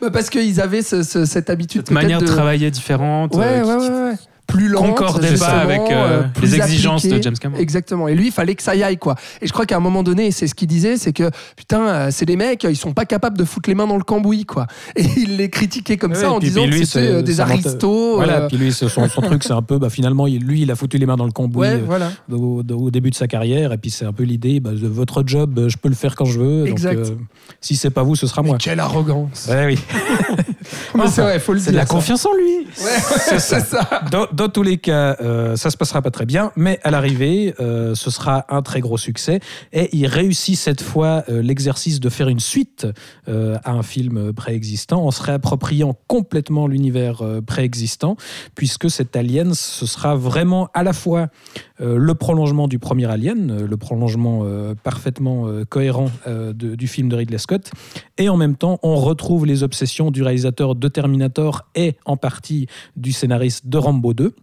Bah, Parce qu'ils avaient ce- ce- cette habitude. Cette manière de travailler différente. Ouais, euh, ouais, qui- ouais, ouais. Plus lente. concordait pas avec euh, plus les exigences appliquée. de James Cameron. Exactement. Et lui, il fallait que ça y aille, quoi. Et je crois qu'à un moment donné, c'est ce qu'il disait, c'est que putain, euh, c'est des mecs, ils sont pas capables de foutre les mains dans le cambouis, quoi. Et il les critiquait comme Ouais, ça en puis- disant puis lui, que c'était c'est- euh, des aristos. Voilà, euh, puis lui, son, son truc, c'est un peu, bah, finalement, lui, il a foutu les mains dans le cambouis ouais, euh, voilà. au, au début de sa carrière, et puis c'est un peu l'idée, bah, de votre job, euh, je peux le faire quand je veux. Exact. Donc, euh, si c'est pas vous, ce sera Mais moi. quelle arrogance. Ouais, oui. Mais c'est vrai, faut le dire. C'est de la confiance en lui. Ouais, c'est ça. Dans, dans tous les cas, euh, ça se passera pas très bien, mais à l'arrivée, euh, ce sera un très gros succès. Et il réussit cette fois euh, l'exercice de faire une suite euh, à un film préexistant en se réappropriant complètement l'univers préexistant, puisque cet Alien, ce sera vraiment à la fois le prolongement du premier Alien, euh, le prolongement euh, parfaitement euh, cohérent euh, du film de Ridley Scott, et en même temps, on retrouve les obsessions du réalisateur de Terminator et en partie du scénariste de Rambo 2.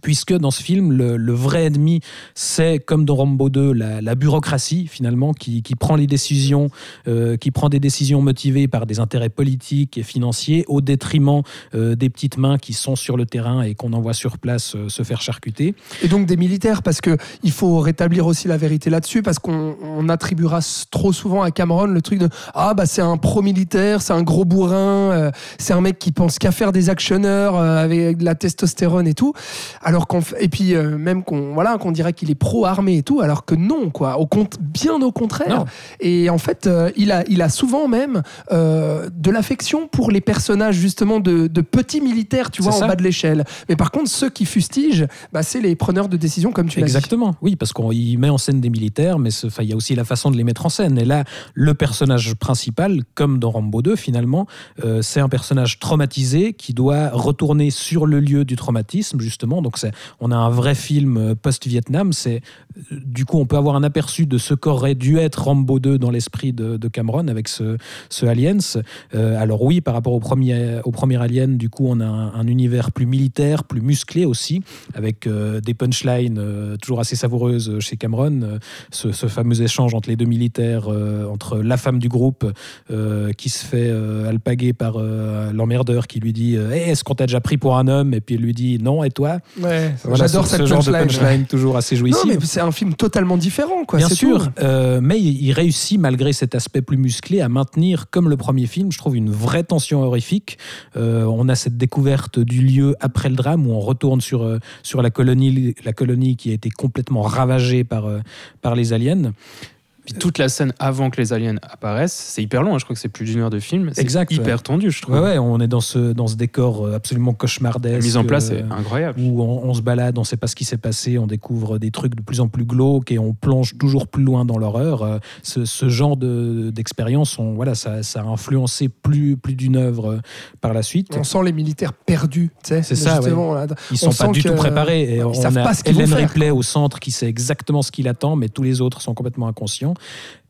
Puisque dans ce film, le, vrai ennemi, c'est comme dans Rambo 2, la, bureaucratie finalement, qui, qui prend les décisions, euh, qui prend des décisions motivées par des intérêts politiques et financiers, au détriment euh, des petites mains qui sont sur le terrain et qu'on envoie sur place euh, se faire charcuter. Et donc des militaires, parce que il faut rétablir aussi la vérité là-dessus, parce qu'on on attribuera trop souvent à Cameron le truc de ah bah c'est un pro-militaire, c'est un gros bourrin, c'est un mec qui pense qu'à faire des actionneurs avec de la testostérone et tout, alors qu'on et puis euh, même qu'on voilà qu'on dirait qu'il est pro-armée et tout, alors que non quoi, au compte bien au contraire. Non. Et en fait, euh, il a il a souvent même euh, de l'affection pour les personnages justement de, de petits militaires, tu vois, en ça. bas de l'échelle. Mais par contre, ceux qui fustigent, bah, c'est les preneurs de décision, comme tu l'as dit. Exactement, oui, parce qu'il met en scène des militaires, mais il y a aussi la façon de les mettre en scène. Et là, le personnage principal, comme dans Rambo 2, finalement, c'est un personnage traumatisé qui doit retourner sur le lieu du traumatisme, justement. Donc, c'est- on a un vrai film euh, post-Vietnam. C'est euh, du coup, on peut avoir un aperçu de ce qu'aurait dû être Rambo 2 dans l'esprit de, Cameron avec ce, ce Aliens. Euh, alors oui, par rapport au premier, Alien, du coup, on a un, un univers plus militaire, plus musclé aussi, avec des punchlines toujours assez savoureuses chez Cameron. Ce, fameux échange entre les deux militaires, entre la femme du groupe qui se fait alpaguer par l'emmerdeur qui lui dit Hey, Est-ce qu'on t'a déjà pris pour un homme? Et puis il lui dit Non, et toi? Ouais, Voilà, j'adore ce, cette ce genre punchline. de punchline toujours assez Non, jouissif. mais c'est un film totalement différent, quoi. Bien sûr, euh, mais il réussit malgré cet aspect plus musclé à maintenir, comme le premier film, je trouve une vraie tension horrifique. Euh, on a cette découverte du lieu après le drame où on retourne sur, euh, sur la, colonie, la colonie qui a été complètement ravagée par, par les aliens. Puis toute la scène avant que les aliens apparaissent, c'est hyper long. hein, Je crois que c'est plus d'une heure de film. C'est Exact, hyper ouais. tendu, je trouve. Ouais, ouais, on est dans ce, dans ce décor euh, absolument La cauchemardesque. mise en place euh, est incroyable. où on, on se balade, on ne sait pas ce qui s'est passé, on découvre des trucs de plus en plus glauques et on plonge toujours plus loin dans l'horreur. Euh, Ce, ce genre de- d'expérience, on- voilà, ça, ça a influencé plus, plus d'une œuvre euh, par la suite. On sent les militaires perdus, tu sais. C'est ça, justement, là. Ils on sont pas du tout préparés. Et ils on savent a pas ce qu'ils faire, Ripley au centre qui sait exactement ce qu'il attend, mais tous les autres sont complètement inconscients.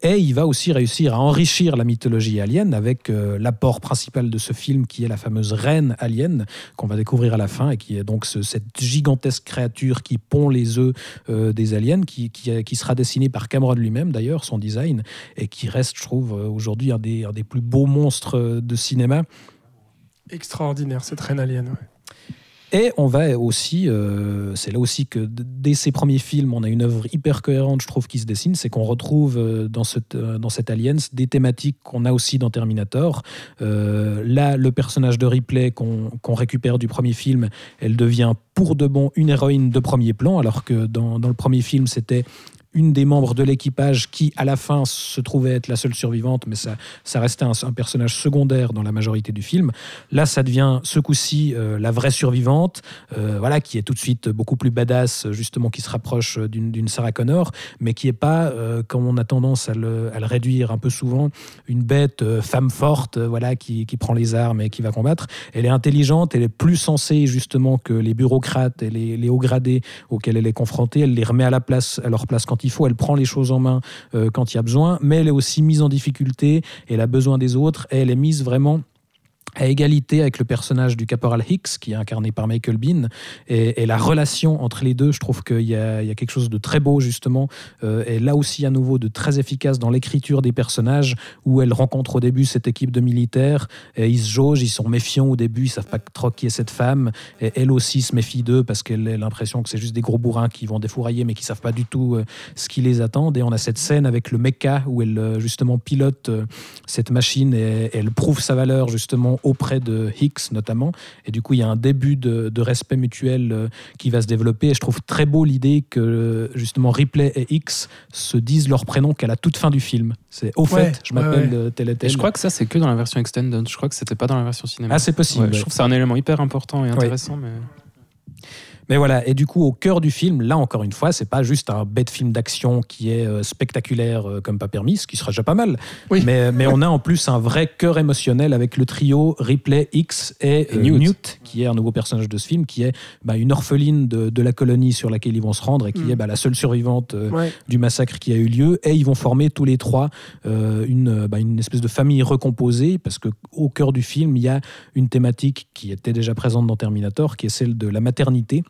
Et il va aussi réussir à enrichir la mythologie alien avec euh, l'apport principal de ce film qui est la fameuse reine alien qu'on va découvrir à la fin et qui est donc ce- cette gigantesque créature qui pond les œufs euh, des aliens, qui, qui, qui sera dessinée par Cameron lui-même d'ailleurs, son design, et qui reste, je trouve, euh, aujourd'hui un des, un des plus beaux monstres euh, de cinéma. Extraordinaire, cette reine alien. Et on va aussi, euh, c'est là aussi que dès ses premiers films, on a une œuvre hyper cohérente, je trouve, qui se dessine, c'est qu'on retrouve euh, dans, cette, euh, dans cette Alliance des thématiques qu'on a aussi dans Terminator. Euh, là, le personnage de Ripley qu'on récupère du premier film, elle devient pour de bon une héroïne de premier plan, alors que dans le premier film, c'était une des membres de l'équipage qui, à la fin, se trouvait être la seule survivante, mais ça, ça restait un, personnage secondaire dans la majorité du film. Là, ça devient ce coup-ci euh, la vraie survivante, euh, voilà, qui est tout de suite beaucoup plus badass, justement, qui se rapproche d'une Sarah Connor, mais qui est pas, euh, comme on a tendance à le, à le réduire un peu souvent, une bête femme forte, voilà, qui, qui prend les armes et qui va combattre. Elle est intelligente, elle est plus sensée justement que les bureaucrates et les, les hauts gradés auxquels elle est confrontée. Elle les remet à la place, à leur place quand faut. Elle prend les choses en main euh, quand il y a besoin, mais elle est aussi mise en difficulté. Elle a besoin des autres et elle est mise vraiment à égalité avec le personnage du caporal Hicks, qui est incarné par Michael Bean, et, la relation entre les deux, je trouve qu'il y, a quelque chose de très beau, justement, euh, et là aussi, à nouveau, de très efficace dans l'écriture des personnages, où elle rencontre au début cette équipe de militaires, et ils se jaugent, ils sont méfiants au début, ils savent pas trop qui est cette femme, et elle aussi se méfie d'eux, parce qu'elle a l'impression que c'est juste des gros bourrins qui vont défourailler, mais qui savent pas du tout euh, ce qui les attend, et on a cette scène avec le mecha, où elle, euh, justement, pilote cette machine, et elle prouve sa valeur, justement, auprès de Hicks notamment. Et du coup, il y a un début de, de respect mutuel euh, qui va se développer. Et je trouve très beau l'idée que euh, justement Ripley et Hicks se disent leur prénom qu'à la toute fin du film. C'est au Ouais, fait, je ouais, m'appelle ouais. euh, tel et Et tel. je crois que ça, c'est que dans la version extended. Je crois que c'était pas dans la version cinéma. Ah, c'est possible. Ouais, ouais. Je trouve que c'est un élément hyper important et intéressant. Mais... Mais voilà, et du coup, au cœur du film, là encore une fois, c'est pas juste un bête film d'action qui est euh, spectaculaire euh, comme pas permis, ce qui serait déjà pas mal. Oui. Mais, mais on a en plus un vrai cœur émotionnel avec le trio Ripley, X et, Et euh, Newt. Newt. qui est un nouveau personnage de ce film, qui est bah, une orpheline de, de la colonie sur laquelle ils vont se rendre et qui Mm. est bah, la seule survivante Ouais. du massacre qui a eu lieu. Et ils vont former tous les trois une, bah, une espèce de famille recomposée, parce que au cœur du film, il y a une thématique qui était déjà présente dans Terminator, qui est celle de la maternité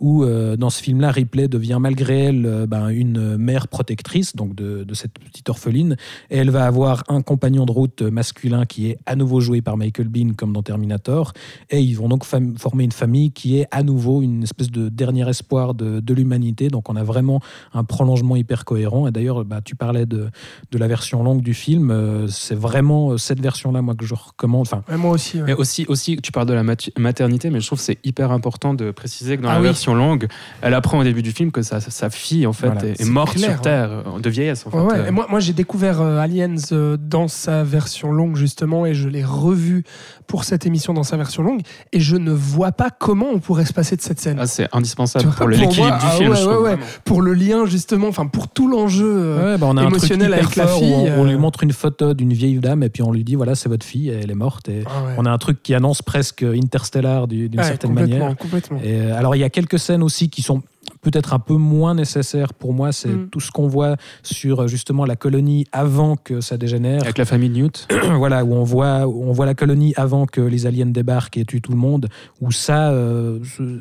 où euh, dans ce film-là, Ripley devient malgré elle euh, ben, une mère protectrice donc de, de cette petite orpheline, et elle va avoir un compagnon de route masculin qui est à nouveau joué par Michael Bean comme dans Terminator, et ils vont donc fam- former une famille qui est à nouveau une espèce de dernier espoir de, de l'humanité, donc on a vraiment un prolongement hyper cohérent, et d'ailleurs bah, tu parlais de, de la version longue du film, euh, c'est vraiment cette version-là moi que je recommande, enfin moi aussi. ouais. Mais aussi, aussi, tu parles de la maternité, mais je trouve que c'est hyper important de préciser que dans Ah la oui. version longue, elle apprend au début du film que sa, sa fille, en fait, Voilà. est, morte clair, sur Terre, euh, de vieillesse, en fait. Ouais, ouais. Et moi, moi j'ai découvert euh, Aliens euh, dans sa version longue, justement, et je l'ai revu pour cette émission dans sa version longue, et je ne vois pas comment on pourrait se passer de cette scène. ah, c'est indispensable vois, pour l'équilibre du ah film, ouais. Pour le lien, justement, enfin, pour tout l'enjeu. euh, Ouais, bah, on a un truc émotionnel avec la fille, on, on lui montre une photo d'une vieille dame et puis on lui dit voilà c'est votre fille elle est morte et ah ouais. on a un truc qui annonce presque Interstellar du- d'une Ouais, certaine complètement, manière. complètement. Et, alors il y a quelques scènes aussi qui sont peut-être un peu moins nécessaires pour moi, c'est Mm. tout ce qu'on voit sur euh, justement la colonie avant que ça dégénère. Avec la famille Newt. voilà où on voit où on voit la colonie avant que les aliens débarquent et tuent tout le monde. Où ça, euh,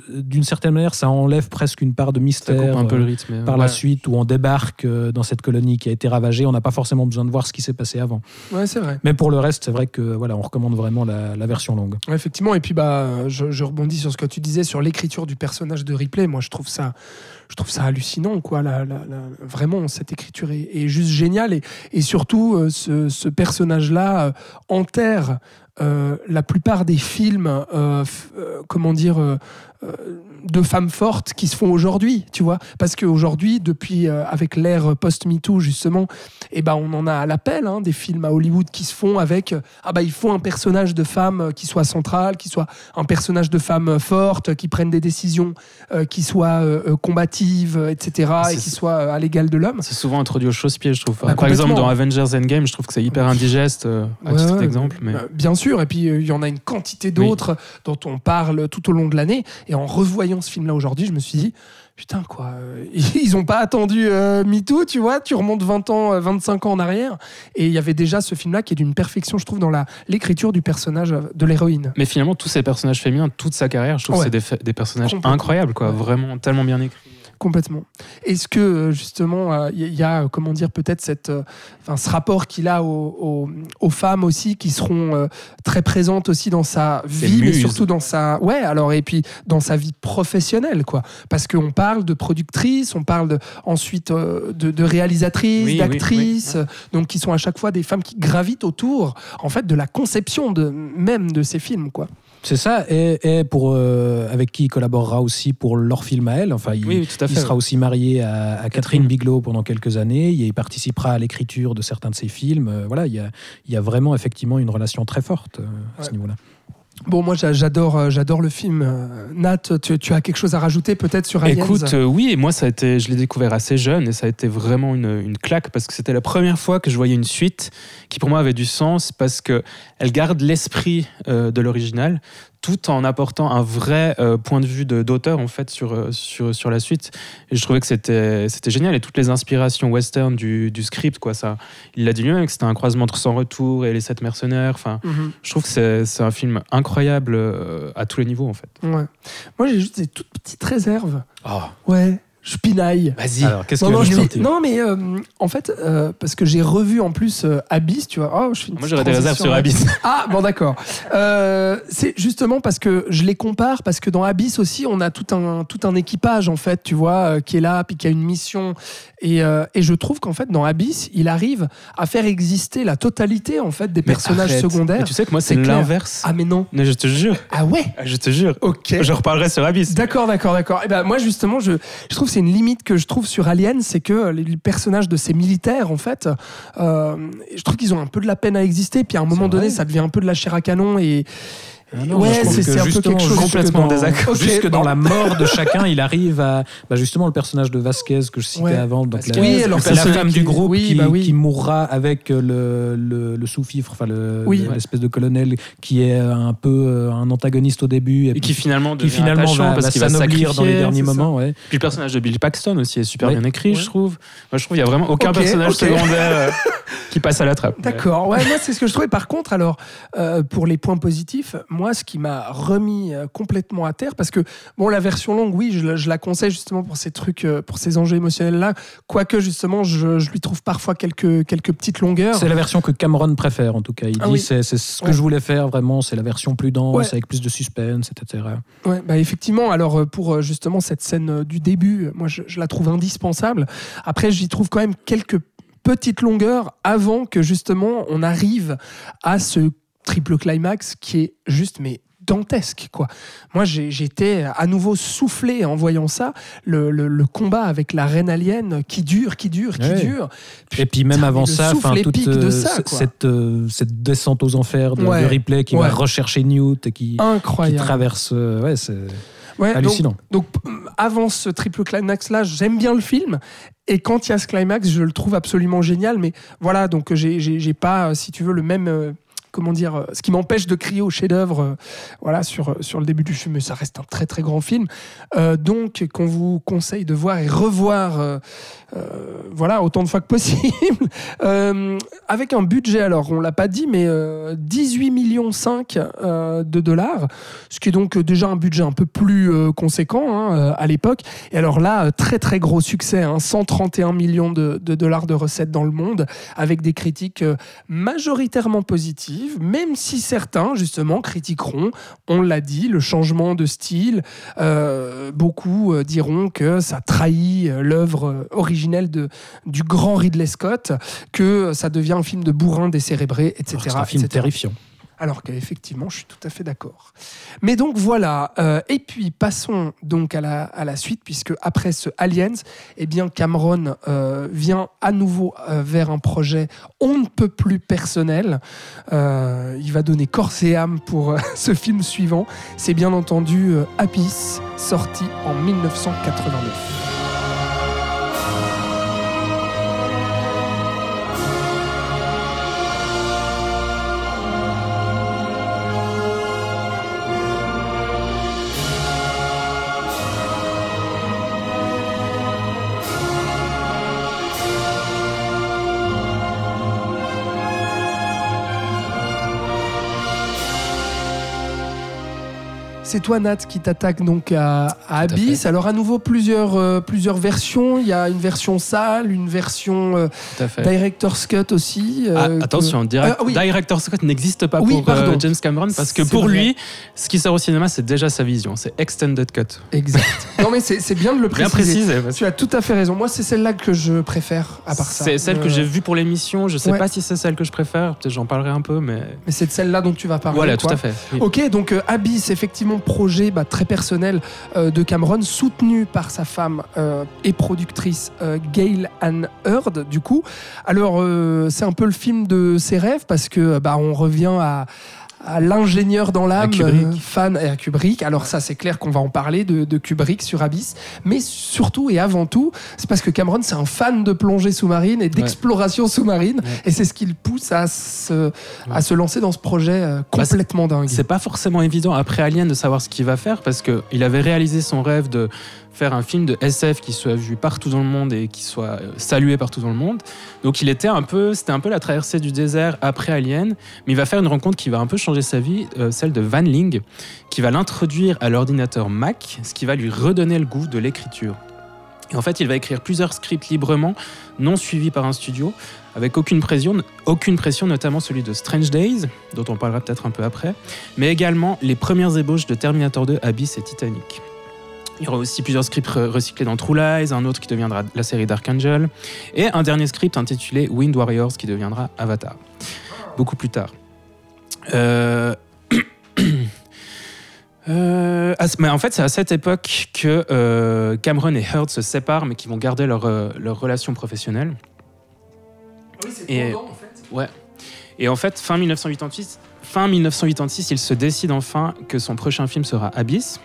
d'une certaine manière, ça enlève presque une part de Ça mystère. un peu euh, le rythme. mais, par ouais. la suite, où on débarque euh, dans cette colonie qui a été ravagée, on n'a pas forcément besoin de voir ce qui s'est passé avant. Ouais, c'est vrai. Mais pour le reste, c'est vrai que voilà, on recommande vraiment la, la version longue. Ouais, effectivement, et puis bah, je, je rebondis sur ce que tu disais sur l'écriture du personnage de Ripley. Moi, je trouve ça, je trouve ça hallucinant, quoi. Vraiment, cette écriture est, juste géniale, et, surtout, euh, ce, personnage-là euh, enterre euh, la plupart des films, comment dire. De femmes fortes qui se font aujourd'hui, tu vois, parce qu'aujourd'hui, depuis euh, avec l'ère post-MeToo justement, eh ben on en a à l'appel hein, des films à Hollywood qui se font avec euh, ah bah il faut un personnage de femme euh, qui soit central, qui soit un personnage de femme forte, qui prenne des décisions, euh, qui soit combative, etc. et qui soit à l'égal de l'homme. C'est souvent introduit au chausse-pied, je trouve. Bah, Par exemple, dans Avengers Endgame, je trouve que c'est hyper indigeste, à Ouais, titre d'exemple. Mais... Euh, Bien sûr, et puis il y en a une quantité d'autres dont on parle tout au long de l'année. Et en revoyant ce film-là aujourd'hui, je me suis dit, putain, quoi, euh, ils ont pas attendu euh, MeToo, tu vois, tu remontes 20 ans, euh, 25 ans en arrière. Et il y avait déjà ce film-là qui est d'une perfection, je trouve, dans la- l'écriture du personnage euh, de l'héroïne. Mais finalement, tous ces personnages féminins, toute sa carrière, je trouve Ouais. que c'est des, personnages incroyables, quoi. Ouais. Vraiment tellement bien écrits. Complètement. Est-ce que euh, justement il y, a euh, comment dire peut-être cette euh, ce rapport qu'il a aux, aux- aux femmes aussi qui seront euh, très présentes aussi dans sa vie mais surtout dans sa ouais alors et puis dans sa vie professionnelle quoi. Parce qu'on parle de productrices on parle de, ensuite euh, de, de réalisatrices Oui, d'actrices oui, euh, donc qui sont à chaque fois des femmes qui gravitent autour en fait de la conception de même de ces films quoi C'est ça, et, et pour, euh, avec qui il collaborera aussi pour leur film à elle. Enfin, il, Oui, tout à il fait. sera aussi marié à, à Catherine Catherine. Bigelow pendant quelques années. Il participera à l'écriture de certains de ses films. Euh, voilà, il y, a, il y a vraiment effectivement une relation très forte euh, à ce niveau-là. Bon, moi j'a- j'adore, euh, j'adore le film. Euh, Nat, tu, tu as quelque chose à rajouter peut-être sur Aliens Écoute, euh, oui, moi ça a été, je l'ai découvert assez jeune et ça a été vraiment une, une claque parce que c'était la première fois que je voyais une suite qui pour moi avait du sens parce que elle garde l'esprit euh, de l'original tout en apportant un vrai euh, point de vue de- d'auteur en fait sur, euh, sur, sur la suite. Et je trouvais que c'était génial et toutes les inspirations western du, du script quoi ça. Il l'a dit lui-même que c'était un croisement entre Sans Retour et Les Sept Mercenaires. Enfin, Mhm. je trouve que c'est c'est un film incroyable euh, à tous les niveaux en fait. Ouais. Moi j'ai juste des toutes petites réserves. Oh, Ouais, je pinaille. vas-y. Alors, qu'est-ce Non, que non, tu je veux dis- dire non, mais euh, en fait, euh, parce que j'ai revu en plus euh, Abyss, tu vois. Oh, je fais une Moi j'aurais des réserves sur. Abyss. Ah, bon, d'accord. Euh, c'est justement parce que je les compare, parce que dans Abyss aussi, on a tout un, tout un équipage, en fait, tu vois, euh, qui est là, puis qui a une mission. Et, euh, et je trouve qu'en fait, dans Abyss, il arrive à faire exister la totalité, en fait, des Mais personnages arrête. secondaires. Mais tu sais que moi, C'est c'est clair. l'inverse. Ah, mais non. Mais je te jure. Ah ouais Je te jure. Ok. Je reparlerai sur Abyss. D'accord, d'accord, d'accord. Et ben moi justement, je, je trouve c'est une limite que je trouve sur Alien, c'est que les, les personnages de ces militaires, en fait, euh, je trouve qu'ils ont un peu de la peine à exister. Puis à un moment donné, ça devient un peu de la chair à canon et Ah non, ouais, c'est un peu quelque chose complètement désaccord. Ok, Jusque dans bon. la mort de chacun, il arrive à. bah, justement, le personnage de Vasquez que je citais Ouais. avant, donc Vasquez. la, Oui, alors la femme qui- du groupe oui, qui, bah oui. qui mourra avec le, le, le sous-fifre, enfin le- Oui. le- l'espèce de colonel qui est un peu euh, un antagoniste au début et, Et puis qui finalement qui finalement va, parce va s'anoblir dans les derniers moments. Ouais. Puis le personnage de Bill Paxton aussi est super Ouais. bien écrit, Ouais. je trouve. Moi, je trouve qu'il y a vraiment aucun personnage secondaire euh, qui passe à la trappe. D'accord, ouais, moi c'est ce que je trouvais. Par contre, alors, euh, pour les points positifs, moi ce qui m'a remis euh, complètement à terre, parce que, bon, la version longue, oui, je, la- je la conseille justement pour ces trucs, euh, pour ces enjeux émotionnels-là, quoique justement, je, je lui trouve parfois quelques, quelques petites longueurs. C'est la version que Cameron préfère en tout cas. Il Ah dit oui. c'est ce que Ouais. je voulais faire vraiment, c'est la version plus dense, Ouais. avec plus de suspense, etc. Ouais, bah effectivement, alors euh, pour justement cette scène du début, moi je, je la trouve indispensable. Après, j'y trouve quand même quelques petites longueurs avant que justement on arrive à ce triple climax qui est juste mais dantesque quoi. Moi j'étais à nouveau soufflé en voyant ça, le, le- le combat avec la reine alien qui dure, qui dure, qui Ouais. dure. Et puis même avant ça, enfin, toute de euh, ça, cette, euh, cette descente aux enfers de, Ouais. de Ripley qui Ouais. va rechercher Newt et qui, traverse. euh, ouais, c'est donc- hallucinant. Donc, p- avant ce triple climax-là, j'aime bien le film. Et quand il y a ce climax, je le trouve absolument génial. Mais voilà, donc j'ai- pas, si tu veux, le même. Comment dire euh, Ce qui m'empêche de crier au chef-d'œuvre, euh, voilà, sur, euh, sur le début du film, mais ça reste un très très grand film. Donc, qu'on vous conseille de voir et revoir, voilà, autant de fois que possible. Avec un budget, alors, on l'a pas dit, mais euh, 18 millions 5 euh, de dollars, ce qui est donc déjà un budget un peu plus conséquent hein, à l'époque. Et alors là, très très gros succès, hein, 131 millions de, dollars de recettes dans le monde, avec des critiques majoritairement positives, même si certains, justement, critiqueront, on l'a dit, le changement de style. Euh, beaucoup euh, diront que ça trahit euh, l'œuvre originelle de, du grand Ridley Scott, que ça devient un film de bourrin décérébré, etc. que c'est un film etc. terrifiant. Alors qu'effectivement, je suis tout à fait d'accord. Mais donc voilà. euh, et puis passons donc à la, suite, puisque après ce Aliens, eh bien Cameron euh, vient à nouveau euh, vers un projet on ne peut plus personnel. Il va donner corps et âme pour ce film suivant. C'est bien entendu Abyss, sorti en 1989. C'est toi Nat qui t'attaque donc à, à Tout à Abyss. Alors à nouveau plusieurs, euh, plusieurs versions. Il y a une version sale, une version euh. Director's Cut aussi. Ah, euh, que- attention, direct, Ah, oui. Director's Cut n'existe pas Oui, pour euh, James Cameron parce que pour vrai. lui, ce qui sort au cinéma, c'est déjà sa vision. C'est Extended Cut. Exact. non mais c'est bien de le Bien préciser. précisé. parce que Tu as tout à fait raison. Moi, c'est celle-là que je préfère, à part ça. C'est celle que j'ai vue pour l'émission. Je sais ouais. pas si c'est celle que je préfère. Peut-être j'en parlerai un peu, mais Mais c'est de celle-là dont tu vas parler. voilà, quoi. tout à fait. Oui. Ok, donc Abyss, effectivement, projet bah, très personnel euh, de Cameron, soutenu par sa femme euh, et productrice euh, Gail Ann Hurd, du coup. Alors, c'est un peu le film de ses rêves parce que bah, on revient à l'ingénieur dans l'âme, À euh, fan et à Kubrick. Alors ça, c'est clair qu'on va en parler de, de Kubrick sur Abyss, mais surtout et avant tout, c'est parce que Cameron, c'est un fan de plongée sous-marine et d'exploration sous-marine, Ouais. et c'est ce qui le pousse à se, à se lancer dans ce projet euh, Bah, complètement dingue. C'est pas forcément évident après Alien de savoir ce qu'il va faire parce que il avait réalisé son rêve de faire un film de SF qui soit vu partout dans le monde et qui soit euh, salué partout dans le monde. Donc il était un peu, c'était un peu la traversée du désert après Alien, mais il va faire une rencontre qui va un peu changer sa vie, euh, celle de Van Ling, qui va l'introduire à l'ordinateur Mac, ce qui va lui redonner le goût de l'écriture. Et en fait, il va écrire plusieurs scripts librement, non suivis par un studio, avec aucune pression, aucune pression, notamment celui de Strange Days, dont on parlera peut-être un peu après, mais également les premières ébauches de Terminator 2, Abyss et Titanic. Il y aura aussi plusieurs scripts re- recyclés dans True Lies, un autre qui deviendra la série Dark Angel, et un dernier script intitulé Wind Warriors qui deviendra Avatar, beaucoup plus tard. Euh, euh, mais en fait, c'est à cette époque que euh, Cameron et Hurd se séparent, mais qui vont garder leur, leur relation professionnelle. Et- Ouais. Et en fait, fin 1986, fin 1986, il se décide enfin que son prochain film sera Abyss.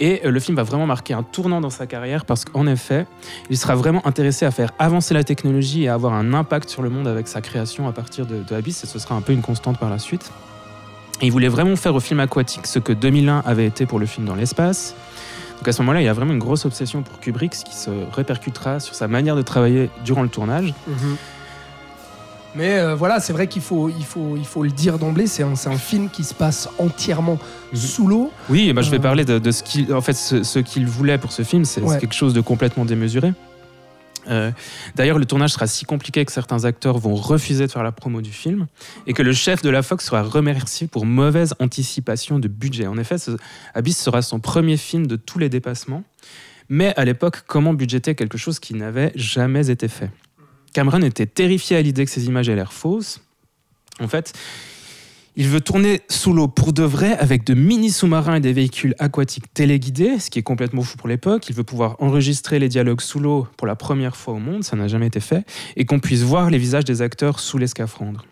Et euh, le film va vraiment marquer un tournant dans sa carrière parce qu'en effet, il sera vraiment intéressé à faire avancer la technologie et à avoir un impact sur le monde avec sa création à partir de, Abyss, et ce sera un peu une constante par la suite. Et il voulait vraiment faire au film aquatique ce que 2001 avait été pour le film dans l'espace. Donc à ce moment-là, il a vraiment une grosse obsession pour Kubrick, ce qui se répercutera sur sa manière de travailler durant le tournage. Mhm. Mais euh, voilà, c'est vrai qu'il faut, il faut, il faut le dire d'emblée, c'est un, un film qui se passe entièrement Mhm. sous l'eau. Oui, bah, je vais Euh. parler de, de ce qu'il en fait, ce, ce qu'il voulait pour ce film, c'est c'est Ouais. quelque chose de complètement démesuré. Euh, D'ailleurs, le tournage sera si compliqué que certains acteurs vont refuser de faire la promo du film et que le chef de la Fox sera remercié pour mauvaise anticipation de budget. En effet, ce, Abyss sera son premier film de tous les dépassements. Mais à l'époque, comment budgéter quelque chose qui n'avait jamais été fait? Cameron était terrifié à l'idée que ces images aient l'air fausses. En fait, il veut tourner sous l'eau pour de vrai avec de mini sous-marins et des véhicules aquatiques téléguidés, ce qui est complètement fou pour l'époque. Il veut pouvoir enregistrer les dialogues sous l'eau pour la première fois au monde, ça n'a jamais été fait, et qu'on puisse voir les visages des acteurs sous les scaphandres.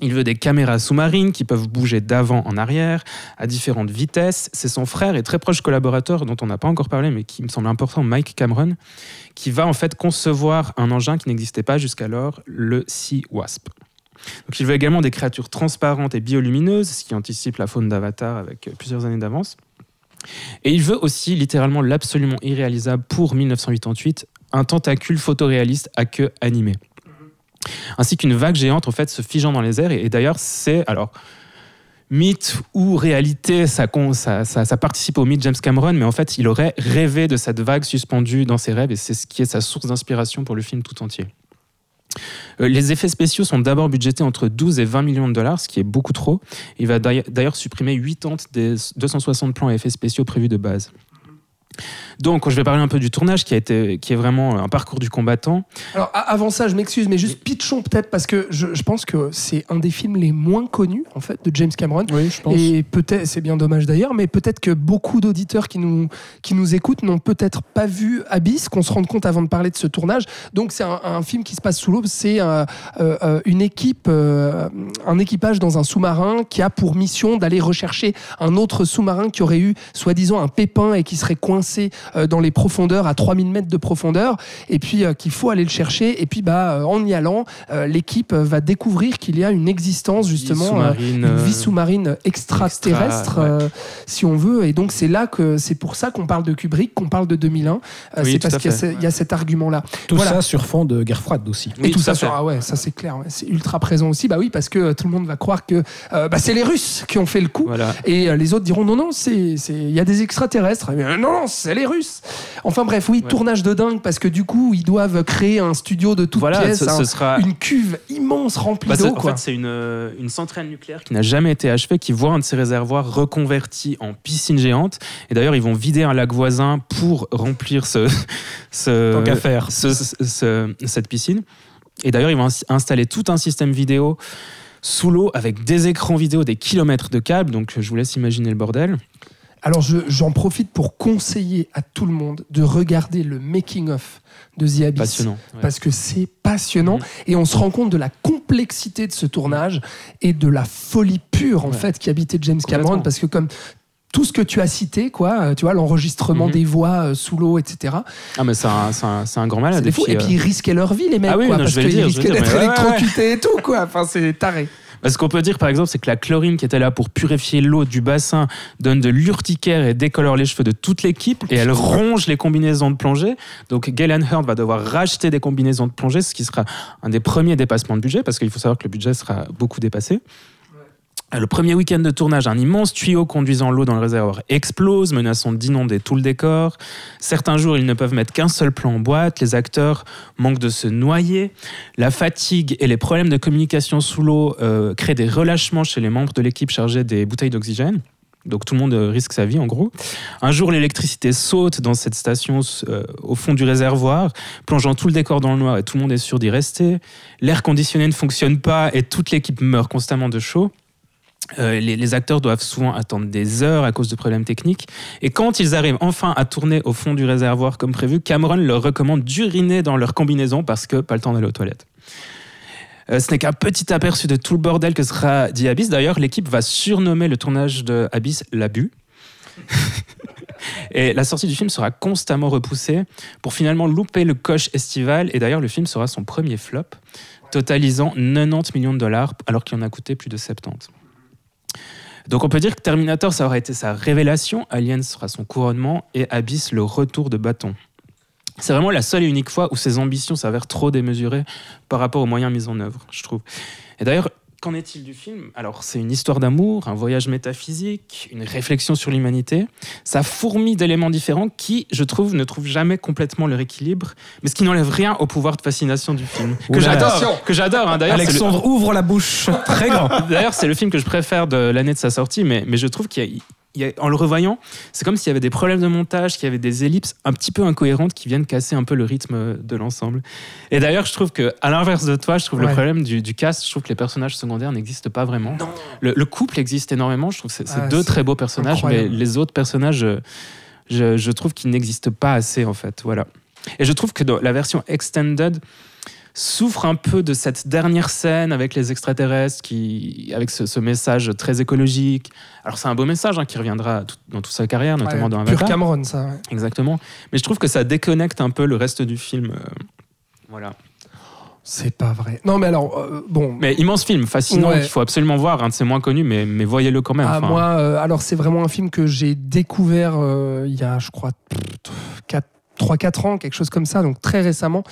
Il veut des caméras sous-marines qui peuvent bouger d'avant en arrière, à différentes vitesses. C'est son frère et très proche collaborateur, dont on n'a pas encore parlé, mais qui me semble important, Mike Cameron, qui va en fait concevoir un engin qui n'existait pas jusqu'alors, le Sea Wasp. Donc il veut également des créatures transparentes et biolumineuses, ce qui anticipe la faune d'Avatar avec euh, plusieurs années d'avance. Et il veut aussi, littéralement l'absolument irréalisable pour 1988, un tentacule photoréaliste à queue animée. Ainsi qu'une vague géante en fait se figeant dans les airs. Et, d'ailleurs, c'est alors mythe ou réalité, ça, participe au mythe James Cameron, mais en fait, il aurait rêvé de cette vague suspendue dans ses rêves, et c'est ce qui est sa source d'inspiration pour le film tout entier. Euh, Les effets spéciaux sont d'abord budgétés entre 12 et 20 millions de dollars, ce qui est beaucoup trop. Il va d'ailleurs d'ailleurs supprimer 80 des 260 plans à effets spéciaux prévus de base. Donc, je vais parler un peu du tournage qui, a été, qui est vraiment un parcours du combattant. Alors avant ça, je m'excuse, mais juste pitchons peut-être parce que je, je pense que c'est un des films les moins connus en fait de James Cameron. Oui, je pense. Et peut-être, c'est bien dommage d'ailleurs, mais peut-être que beaucoup d'auditeurs qui nous, qui nous écoutent n'ont peut-être pas vu Abyss, qu'on se rende compte avant de parler de ce tournage. Donc c'est un, un film qui se passe sous l'eau, c'est euh, euh, une équipe, euh, un équipage dans un sous-marin qui a pour mission d'aller rechercher un autre sous-marin qui aurait eu soi-disant un pépin et qui serait coincé coincé euh, dans les profondeurs à 3000 mètres de profondeur et puis euh, qu'il faut aller le chercher. Et puis bah, euh, en y allant, euh, l'équipe va découvrir qu'il y a une existence justement, euh, une vie sous-marine extraterrestre, extra, ouais. euh, si on veut. Et donc c'est là que c'est pour ça qu'on parle de Kubrick, qu'on parle de 2001. Euh, Oui, c'est parce qu'il y a fait. ce- il y, a cet argument-là. Tout Voilà. ça sur fond de guerre froide aussi. Et Oui, tout tout ça, sur- ah ouais, ça c'est clair, ouais, c'est ultra présent aussi. Bah oui, parce que euh, tout le monde va croire que euh, bah, c'est les Russes qui ont fait le coup. Voilà. Et euh, les autres diront non, non, c'est, c'est, il y a des extraterrestres. Eh bien, non, non, c'est les Russes. Enfin bref, oui, Ouais. tournage de dingue parce que du coup, ils doivent créer un studio de toutes Voilà, pièces, ce, ce un- sera. une cuve immense remplie Bah, d'eau. en fait, c'est une, euh, une centrale nucléaire qui n'a jamais été achevée, qui voit un de ses réservoirs reconverti en piscine géante. Et d'ailleurs, ils vont vider un lac voisin pour remplir ce, Tant faire. cette piscine. Et d'ailleurs, ils vont ins- installer tout un système vidéo sous l'eau avec des écrans vidéo, des kilomètres de câbles. Donc, je vous laisse imaginer le bordel. Alors je- j'en profite pour conseiller à tout le monde de regarder le making-of de The Abyss. Passionnant. ouais. parce que c'est passionnant Mhm. et on se rend compte de la complexité de ce tournage et de la folie pure en Ouais. fait qui habitait James Cameron parce que comme tout ce que tu as cité, quoi, euh, tu vois, l'enregistrement Mhm. des voix euh, sous l'eau, etc. Ah, mais c'est un, un- un grand malade. des fous. Et puis ils risquaient leur vie, les mecs, Ah oui, quoi, non, parce qu'ils risquaient d'être ouais, électrocutés et tout, quoi. Enfin, c'est taré. Ce qu'on peut dire par exemple, c'est que la chlorine qui était là pour purifier l'eau du bassin donne de l'urticaire et décolore les cheveux de toute l'équipe et elle ronge les combinaisons de plongée. Donc Galen Hurd va devoir racheter des combinaisons de plongée, ce qui sera un des premiers dépassements de budget parce qu'il faut savoir que le budget sera beaucoup dépassé. Le premier week-end de tournage, un immense tuyau conduisant l'eau dans le réservoir explose, menaçant d'inonder tout le décor. Certains jours, ils ne peuvent mettre qu'un seul plan en boîte. Les acteurs manquent de se noyer. La fatigue et les problèmes de communication sous l'eau euh, créent des relâchements chez les membres de l'équipe chargés des bouteilles d'oxygène. Donc tout le monde euh, risque sa vie en gros. Un jour, l'électricité saute dans cette station euh, au fond du réservoir, plongeant tout le décor dans le noir et tout le monde est sûr d'y rester. L'air conditionné ne fonctionne pas et toute l'équipe meurt constamment de chaud. Euh, les, acteurs doivent souvent attendre des heures à cause de problèmes techniques. Et quand ils arrivent enfin à tourner au fond du réservoir comme prévu, Cameron leur recommande d'uriner dans leur combinaison parce que pas le temps d'aller aux toilettes. Euh, ce n'est qu'un petit aperçu de tout le bordel que sera The Abyss. D'ailleurs, l'équipe va surnommer le tournage de Abyss l'abus. Et la sortie du film sera constamment repoussée pour finalement louper le coche estival. Et d'ailleurs, le film sera son premier flop, totalisant 90 millions de dollars alors qu'il en a coûté plus de 70. Donc on peut dire que Terminator, ça aurait été sa révélation, Alien sera son couronnement et Abyss le retour de bâton. C'est vraiment la seule et unique fois où ses ambitions s'avèrent trop démesurées par rapport aux moyens mis en œuvre, je trouve. Et d'ailleurs, qu'en est-il du film? Alors, c'est une histoire d'amour, un voyage métaphysique, une réflexion sur l'humanité. Ça fourmille d'éléments différents qui, je trouve, ne trouvent jamais complètement leur équilibre, mais ce qui n'enlève rien au pouvoir de fascination du film. Que Oula. j'adore Que j'adore hein. D'ailleurs, c'est le- Alexandre ouvre la bouche très grand. D'ailleurs, c'est le film que je préfère de l'année de sa sortie, mais, mais je trouve qu'il y a- en le revoyant, c'est comme s'il y avait des problèmes de montage, qu'il y avait des ellipses un petit peu incohérentes qui viennent casser un peu le rythme de l'ensemble. Et d'ailleurs, je trouve que, à l'inverse de toi, je trouve Ouais. le problème du, du cast, je trouve que les personnages secondaires n'existent pas vraiment. Le, le couple existe énormément, je trouve que c'est Ah, deux très beaux personnages, incroyable. mais les autres personnages, euh, je, je trouve qu'ils n'existent pas assez, en fait. Voilà. Et je trouve que dans la version extended, souffre un peu de cette dernière scène avec les extraterrestres, qui, avec ce, ce message très écologique. Alors c'est un beau message hein, qui reviendra tout- dans toute sa carrière, notamment Ouais, dans pur Avatar. Cameron, ça. ouais. Exactement. Mais je trouve que ça déconnecte un peu le reste du film. euh, voilà. C'est pas vrai. Non, mais alors, euh, bon. Mais immense film, fascinant, Ouais. qu'il faut absolument voir. Un de ses moins connus, mais, mais voyez-le quand même. Ah, moi, euh, alors c'est vraiment un film que j'ai découvert euh, il y a, je crois, 3-4 ans, quelque chose comme ça, donc très récemment.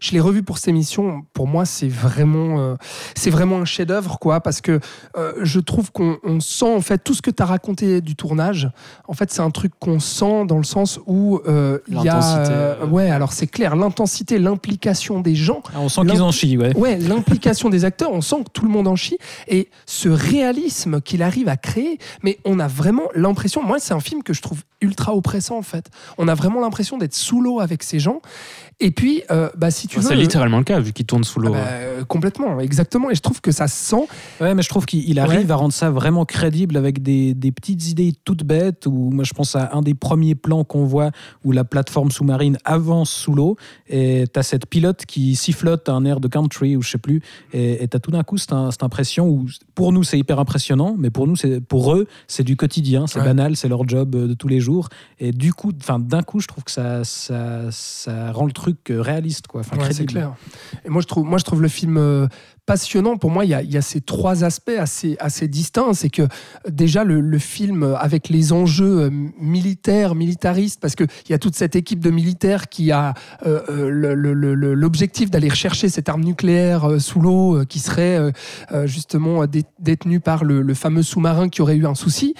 Je l'ai revu pour cette émission. Pour moi, c'est vraiment, euh, c'est vraiment un chef-d'œuvre, quoi, parce que euh, je trouve qu'on on sent en fait tout ce que tu as raconté du tournage. En fait, c'est un truc qu'on sent dans le sens où euh, il y a, L'intensité, euh. ouais, alors c'est clair, l'intensité, l'implication des gens. Ah, on sent qu'ils en chient, ouais. Ouais, l'implication des acteurs, on sent que tout le monde en chie. Et ce réalisme qu'il arrive à créer, mais on a vraiment l'impression, moi c'est un film que je trouve ultra oppressant en fait. On a vraiment l'impression d'être sous l'eau avec ces gens. Et puis, euh, bah, si tu veux. C'est littéralement le cas, vu qu'il tourne sous l'eau. Ah bah, euh, complètement, exactement. Et je trouve que ça se sent. Ouais, mais je trouve qu'il arrive Ouais. à rendre ça vraiment crédible avec des, des petites idées toutes bêtes. Où moi, je pense à un des premiers plans qu'on voit où la plateforme sous-marine avance sous l'eau et t'as cette pilote qui sifflote à un air de country ou je sais plus. Et t'as tout d'un coup cette, cette impression où pour nous c'est hyper impressionnant, mais pour nous, c'est pour eux, c'est du quotidien, c'est Ouais. banal, c'est leur job euh, de tous les jours. Et du coup, enfin d'un coup, je trouve que ça, ça, ça rend le truc euh, réaliste, quoi. Enfin, Ouais, c'est clair. Et moi, je trouve, moi, je trouve le film euh, passionnant. Pour moi, il y a, ces trois aspects assez, assez distincts. C'est que déjà, le, film, euh, avec les enjeux euh, militaires, militaristes, parce qu'il y a toute cette équipe de militaires qui a euh, l'objectif d'aller rechercher cette arme nucléaire sous l'eau qui serait justement dé- détenue par le, fameux sous-marin qui aurait eu un souci.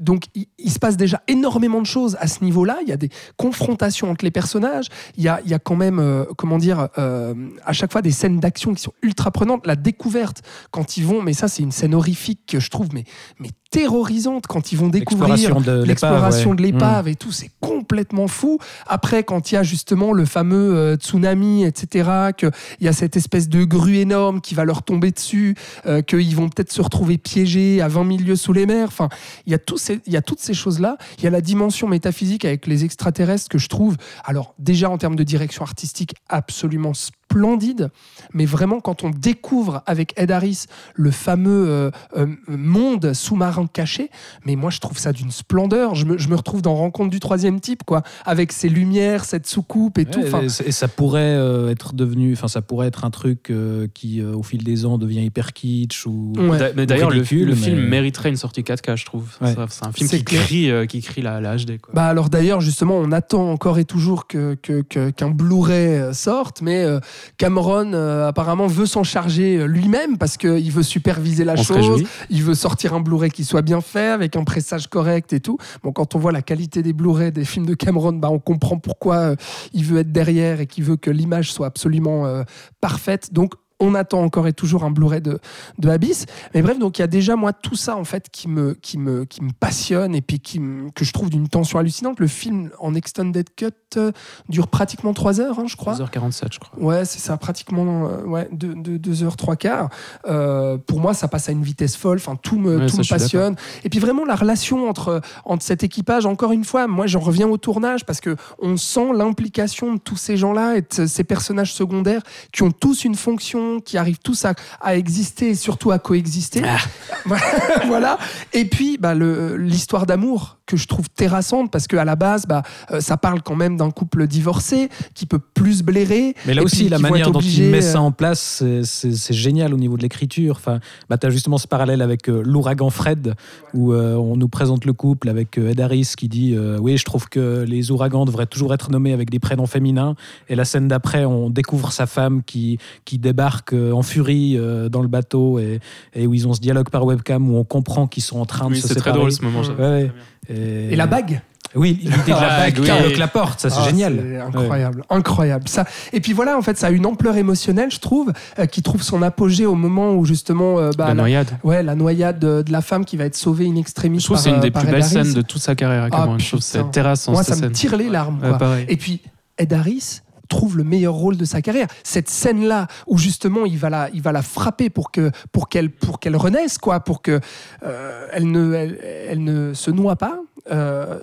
Donc, il, se passe déjà énormément de choses à ce niveau-là. Il y a des confrontations entre les personnages. Il y a, il y a quand même, comment dire, à chaque fois des scènes d'action qui ultra prenantes. La découverte, quand ils vont, mais ça, c'est une scène horrifique que je trouve, mais, mais terrorisante quand ils vont découvrir L'exploration de l'épave, ouais. l'épave et tout, c'est complètement fou. Après, quand il y a justement le fameux euh, tsunami, etc., qu'il y a cette espèce de grue énorme qui va leur tomber dessus, euh, qu'ils vont peut-être se retrouver piégés à 20 000 lieues sous les mers. Enfin, il y a, ces- il y a toutes ces choses-là. Il y a la dimension métaphysique avec les extraterrestres que je trouve, alors déjà en termes de direction artistique, absolument splendide, mais vraiment quand on découvre avec Ed Harris le fameux euh, euh, monde sous-marin caché, mais moi je trouve ça d'une splendeur. Je me, je me retrouve dans Rencontre du troisième type, quoi, avec ses lumières, cette soucoupe et tout. Enfin, et, et ça pourrait euh, être devenu, enfin ça pourrait être un truc euh, qui euh, au fil des ans devient hyper kitsch ou. Ouais. D'a- Mais d'ailleurs, le, ridicule, le mais- film mériterait une sortie 4K, je trouve. Ouais. Ça- C'est un film C'est qui crie, euh, qui crie la, la HD. Quoi. Bah alors d'ailleurs justement on attend encore et toujours que que- que- qu'un Blu-ray sorte, mais euh, Cameron euh, apparemment veut s'en charger euh, lui-même parce qu'il veut superviser la On chose, il veut sortir un Blu-ray qui soit bien fait avec un pressage correct et tout. Bon quand on voit la qualité des Blu-ray des films de Cameron, bah on comprend pourquoi euh, il veut être derrière et qu'il veut que l'image soit absolument parfaite. Donc on attend encore et toujours un Blu-ray de, de Abyss. Mais bref, donc il y a déjà moi tout ça en fait qui me, qui me, qui me passionne et puis qui me- que je trouve d'une tension hallucinante. Le film en extended cut euh, dure pratiquement 3 heures, hein, je crois. 2h47, je crois. Ouais, c'est ça, pratiquement euh, ouais, 2 heures, 3 quarts. Euh, pour moi, ça passe à une vitesse folle. Enfin, tout me, Ouais, tout ça, me passionne. Et puis vraiment, la relation entre, entre cet équipage, encore une fois, moi, j'en reviens au tournage parce que on sent l'implication de tous ces gens-là et de ces personnages secondaires qui ont tous une fonction, qui arrivent tous à, à exister et surtout à coexister. voilà. Et puis, bah, l'histoire d'amour que je trouve terrassante parce qu'à la base, bah, euh, ça parle quand même d'un couple divorcé qui peut plus blairer. Mais là aussi, puis la manière dont il met euh, ça en place, c'est- génial au niveau de l'écriture. Enfin, bah, tu as justement ce parallèle avec euh, l'ouragan Fred, où euh, on nous présente le couple avec euh, Ed Harris qui dit euh, Oui, je trouve que les ouragans devraient toujours être nommés avec des prénoms féminins. Et la scène d'après, on découvre sa femme qui, qui débarque euh, en furie euh, dans le bateau et, et où ils ont ce dialogue par webcam où on comprend qu'ils sont en train Oui, de se c'est très séparer. drôle ce moment. Ouais. Et la bague Oui, l'idée de la Ah, bague oui. qui bloque la porte, ça c'est Ah, génial. Incroyable, incroyable. Ça. Et puis voilà, en fait, ça a une ampleur émotionnelle, je trouve, euh, qui trouve son apogée au moment où justement, euh, bah, La noyade. ouais, la noyade de, de la femme qui va être sauvée in extremis. Je trouve que c'est une des plus belles scènes de toute sa carrière à Ah, je trouve putain. c'est terrassant Moi, cette ça me tire les larmes. Quoi. Et puis, Ed Harris trouve le meilleur rôle de sa carrière. Cette scène-là où justement il va la, il va la frapper pour que, pour qu'elle, pour qu'elle renaisse, quoi, pour que euh, elle ne, elle, ne se noie pas. Euh,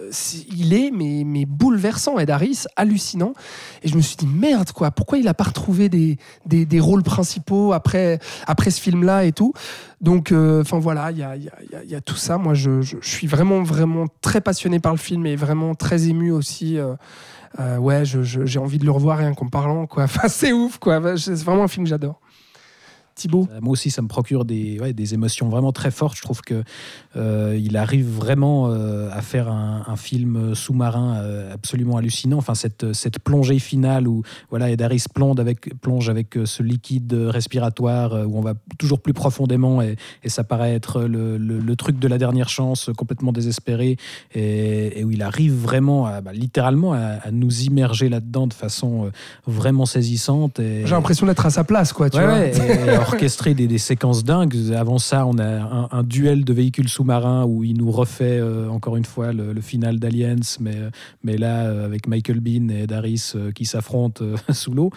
il est mais, mais bouleversant, Ed Harris, hallucinant. Et je me suis dit merde, quoi. Pourquoi il a pas retrouvé des, des, des rôles principaux après, après ce film-là et tout. Donc, euh, enfin voilà, il y a, y a- y a- tout ça. Moi, je, je- suis vraiment, vraiment très passionné par le film et vraiment très ému aussi. Ouais, je- je- j'ai envie de le revoir rien qu'en parlant, quoi. C'est ouf, quoi. C'est vraiment un film que j'adore. Thibaut Euh, Moi aussi, ça me procure des, ouais, des émotions vraiment très fortes. Je trouve que euh, il arrive vraiment euh, à faire un, un film sous-marin euh, absolument hallucinant. Enfin, cette, cette plongée finale où voilà, Ed Harris plonge avec, plonge avec ce liquide respiratoire où on va toujours plus profondément et, et ça paraît être le, le- le truc de la dernière chance, complètement désespéré, et, et où il arrive vraiment, à, bah, littéralement, à, à nous immerger là-dedans de façon euh, vraiment saisissante. Et, J'ai l'impression d'être à sa place, quoi. Tu Ouais, vois ouais, et alors, orchestré des, des séquences dingues. Avant ça, on a un, un duel de véhicules sous-marins où il nous refait euh, encore une fois le, le final d'Aliens, mais, mais là euh, avec Michael Bean et Daris euh, qui s'affrontent euh, sous l'eau.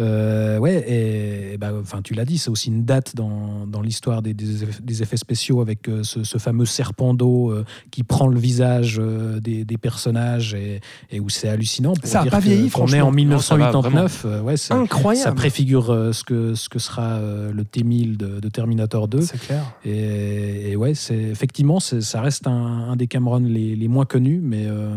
Euh, ouais, et, et bah, enfin, tu l'as dit, c'est aussi une date dans, dans l'histoire des, des, effets, des effets spéciaux avec euh, ce, ce fameux serpent d'eau euh, qui prend le visage euh, des, des personnages et, et où c'est hallucinant. Pour Ça a dire pas vieilli, est en franchement. Non, ça va, 1989. euh, ouais, c'est- ça Incroyable. préfigure euh, ce, que, ce que sera euh, le T-1000 de, de Terminator 2. C'est clair. Et, et ouais, c'est effectivement, c'est- ça reste un, un des Cameron les, les moins connus, mais, euh,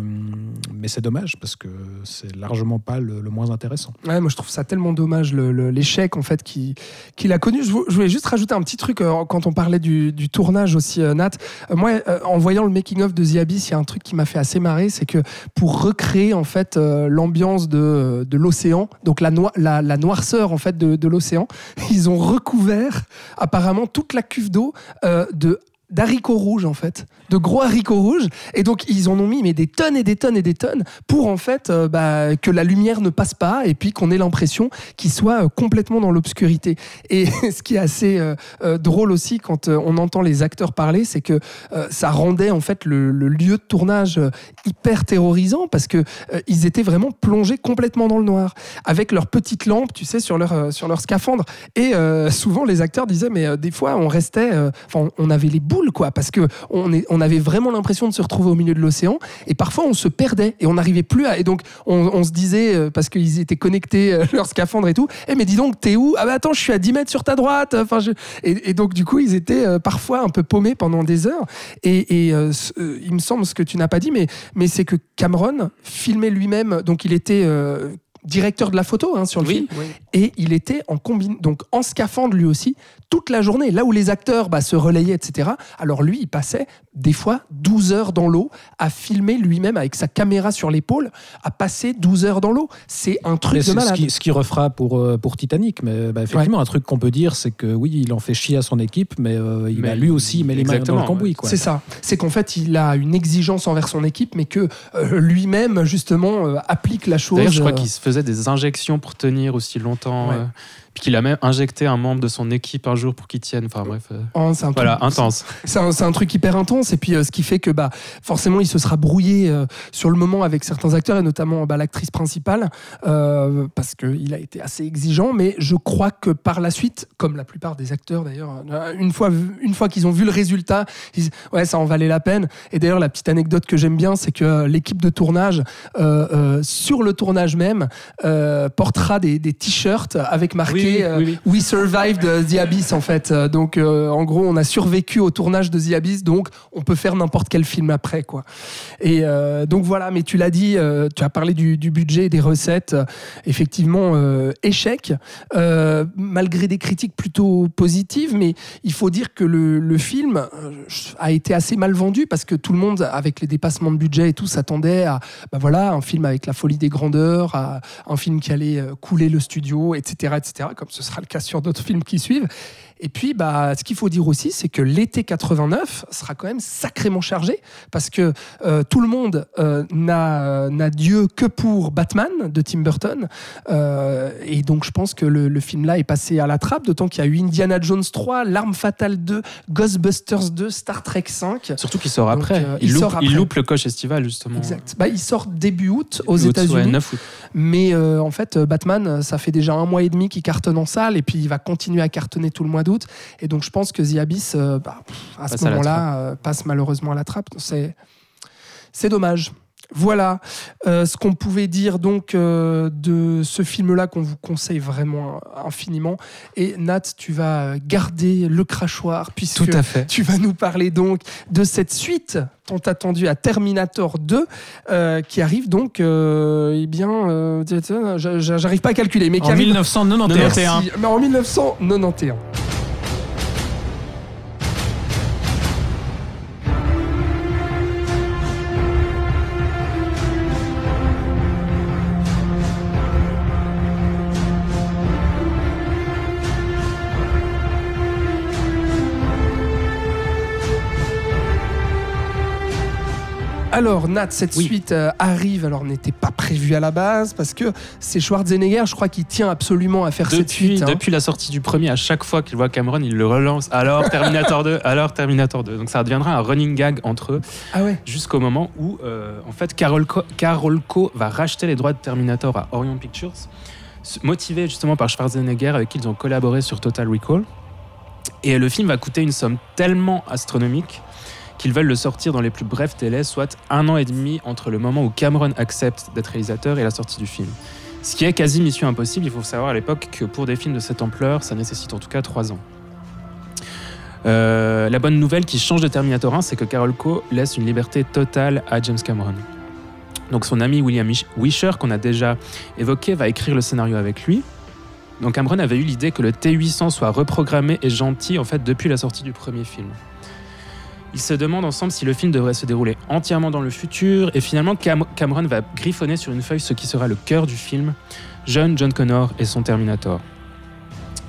mais c'est dommage parce que c'est largement pas le, le moins intéressant. Ouais, moi je trouve ça tellement dommage le- le- l'échec en fait qui- qu'il a connu. Je, vou- je voulais juste rajouter un petit truc euh, quand on parlait du, du tournage aussi, euh, Nat. Euh, moi, euh, en voyant le making of de The Abyss, il y a un truc qui m'a fait assez marrer, c'est que pour recréer en fait euh, l'ambiance de, de l'océan, donc la, noi- la, la noirceur en fait de, de l'océan, ils ont recouvert apparemment toute la cuve d'eau euh, de d'haricots rouges en fait, de gros haricots rouges. Et donc ils en ont mis mais des tonnes et des tonnes et des tonnes pour en fait euh, bah, que la lumière ne passe pas et puis qu'on ait l'impression qu'il soit euh, complètement dans l'obscurité. Et ce qui est assez euh, drôle aussi quand on entend les acteurs parler, c'est que ça rendait en fait le, lieu de tournage hyper terrorisant parce que ils étaient vraiment plongés complètement dans le noir avec leurs petites lampes, tu sais, sur leur sur leur scaphandre. Et souvent les acteurs disaient mais des fois on restait, enfin on avait les boules quoi, parce que on, est, on avait vraiment l'impression de se retrouver au milieu de l'océan et parfois on se perdait et on n'arrivait plus à et donc on, on se disait euh, parce qu'ils étaient connectés euh, leur scaphandre et tout, eh mais dis donc t'es où? Ah bah attends je suis à 10 mètres sur ta droite. Enfin je... et, et donc du coup ils étaient euh, parfois un peu paumés pendant des heures et, euh, il me semble ce que tu n'as pas dit mais mais c'est que Cameron filmait lui-même donc il était directeur de la photo hein, sur le film et il était en combine donc en scaphandre lui aussi toute la journée là où les acteurs bah, se relayaient etc alors lui il passait des fois 12 heures dans l'eau à filmer lui-même avec sa caméra sur l'épaule à passer 12 heures dans l'eau c'est un Mais truc de c'est ce malade qui, ce qui refera pour, euh, pour Titanic. Mais bah, effectivement, un truc qu'on peut dire, c'est que oui, il en fait chier à son équipe, mais euh, il Mais a lui aussi il met les mains dans le cambouis. C'est ça. C'est qu'en fait, il a une exigence envers son équipe, mais que euh, lui-même, justement, euh, applique la chose. D'ailleurs, je crois euh, qu'il se faisait des injections pour tenir aussi longtemps. Ouais. Euh, puis qu'il a même injecté un membre de son équipe un jour pour qu'il tienne. Enfin bref. euh, oh, c'est un voilà, truc- intense. C'est un, truc hyper intense. Et puis, euh, ce qui fait que, bah, forcément, il se sera brouillé euh, sur le moment avec certains acteurs, et notamment bah, l'actrice principale, euh, parce qu'il a été assez exigeant. Mais je crois que par la suite, comme la plupart des acteurs d'ailleurs, une fois, une fois qu'ils ont vu le résultat, ils disent Ouais, ça en valait la peine. Et d'ailleurs, la petite anecdote que j'aime bien, c'est que l'équipe de tournage, sur le tournage même, portera des, des t-shirts avec marqué Oui, euh, oui, oui. We survived The Abyss en fait. Euh, Donc euh, en gros, on a survécu au tournage de The Abyss, donc on peut faire n'importe quel film après quoi. Et euh, donc voilà, mais tu l'as dit, euh, tu as parlé du, du budget et des recettes. Euh, effectivement, euh, échec, euh, malgré des critiques plutôt positives, mais il faut dire que le, le film euh, a été assez mal vendu parce que tout le monde, avec les dépassements de budget et tout, s'attendait à bah voilà, un film avec la folie des grandeurs, à un film qui allait euh, couler le studio, etc., etc., comme ce sera le cas sur d'autres films qui suivent. Et puis, bah, ce qu'il faut dire aussi, c'est que l'été 89 sera quand même sacrément chargé parce que euh, tout le monde euh, n'a n'a Dieu que pour Batman de Tim Burton. Euh, et donc, je pense que le, le film-là est passé à la trappe, d'autant qu'il y a eu Indiana Jones 3, L'Arme Fatale 2, Ghostbusters 2, Star Trek 5. Surtout qu'il sort après. euh, il, il loupe, sort il après. loupe le coche estival, justement. Exact. Bah, il sort début août aux ouais, États-Unis. 9 août. Mais euh, en fait, euh, Batman, euh, ça fait déjà un mois et demi qu'il cartonne en salle et puis il va continuer à cartonner tout le mois d'août. Et donc, je pense que The Abyss, euh, bah, pff, à ce Passe moment-là, euh, passe malheureusement à la trappe. C'est, c'est dommage. Voilà euh, ce qu'on pouvait dire donc euh, de ce film-là qu'on vous conseille vraiment infiniment. Et Nat, tu vas garder le crachoir puisque Tout à fait. tu vas nous parler donc de cette suite tant attendue à Terminator 2 euh, qui arrive donc, eh bien, j'a- j'a- j'arrive pas à calculer, mais qui En arrive 1991. Merci. Mais en 1991. Alors Nat, cette Oui. suite euh, arrive, alors n'était pas prévue à la base parce que c'est Schwarzenegger, je crois, qui tient absolument à faire cette suite. hein. depuis la sortie du premier, à chaque fois qu'il voit Cameron, il le relance. Alors Terminator 2, alors Terminator 2. Donc ça deviendra un running gag entre eux Ah ouais. jusqu'au moment où, euh, en fait, Carol Co, Carol Co va racheter les droits de Terminator à Orion Pictures, motivé justement par Schwarzenegger avec qui ils ont collaboré sur Total Recall. Et le film va coûter une somme tellement astronomique qu'ils veulent le sortir dans les plus brefs délais, soit un an et demi entre le moment où Cameron accepte d'être réalisateur et la sortie du film. Ce qui est quasi mission impossible, il faut savoir à l'époque que pour des films de cette ampleur, ça nécessite en tout cas trois ans. Euh, la bonne nouvelle qui change de Terminator 1, c'est que Carol Co laisse une liberté totale à James Cameron. Donc son ami William Wish- Wisher, qu'on a déjà évoqué, va écrire le scénario avec lui. Donc Cameron avait eu l'idée que le T800 soit reprogrammé et gentil en fait depuis la sortie du premier film. Ils se demandent ensemble si le film devrait se dérouler entièrement dans le futur et finalement Cam- Cameron va griffonner sur une feuille ce qui sera le cœur du film, jeune John Connor et son Terminator.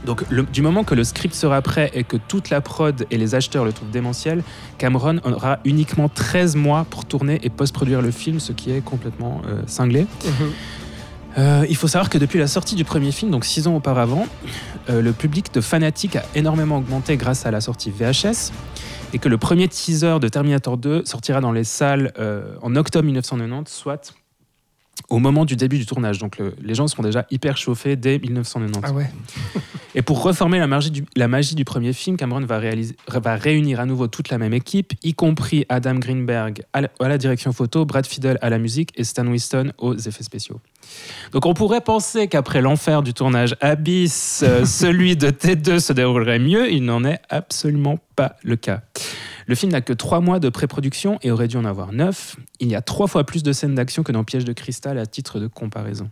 Donc le- du moment que le script sera prêt et que toute la prod et les acheteurs le trouvent démentiel, Cameron aura uniquement 13 mois pour tourner et post-produire le film, ce qui est complètement euh, cinglé. Euh, il faut savoir que depuis la sortie du premier film, donc six ans auparavant, euh, le public de fanatiques a énormément augmenté grâce à la sortie VHS et que le premier teaser de Terminator 2 sortira dans les salles euh, en octobre 1990, soit au moment du début du tournage. Donc le- les gens seront déjà hyper chauffés dès 1990. Ah ouais. Et pour reformer la magie du, la magie du premier film, Cameron va, réaliser- va réunir à nouveau toute la même équipe, y compris Adam Greenberg à la, à la direction photo, Brad Fiedel à la musique et Stan Winston aux effets spéciaux. Donc on pourrait penser qu'après l'enfer du tournage Abyss, euh, celui de T2 se déroulerait mieux. Il n'en est absolument pas le cas. Le film n'a que trois mois de pré-production et aurait dû en avoir neuf. Il y a trois fois plus de scènes d'action que dans Piège de cristal à titre de comparaison.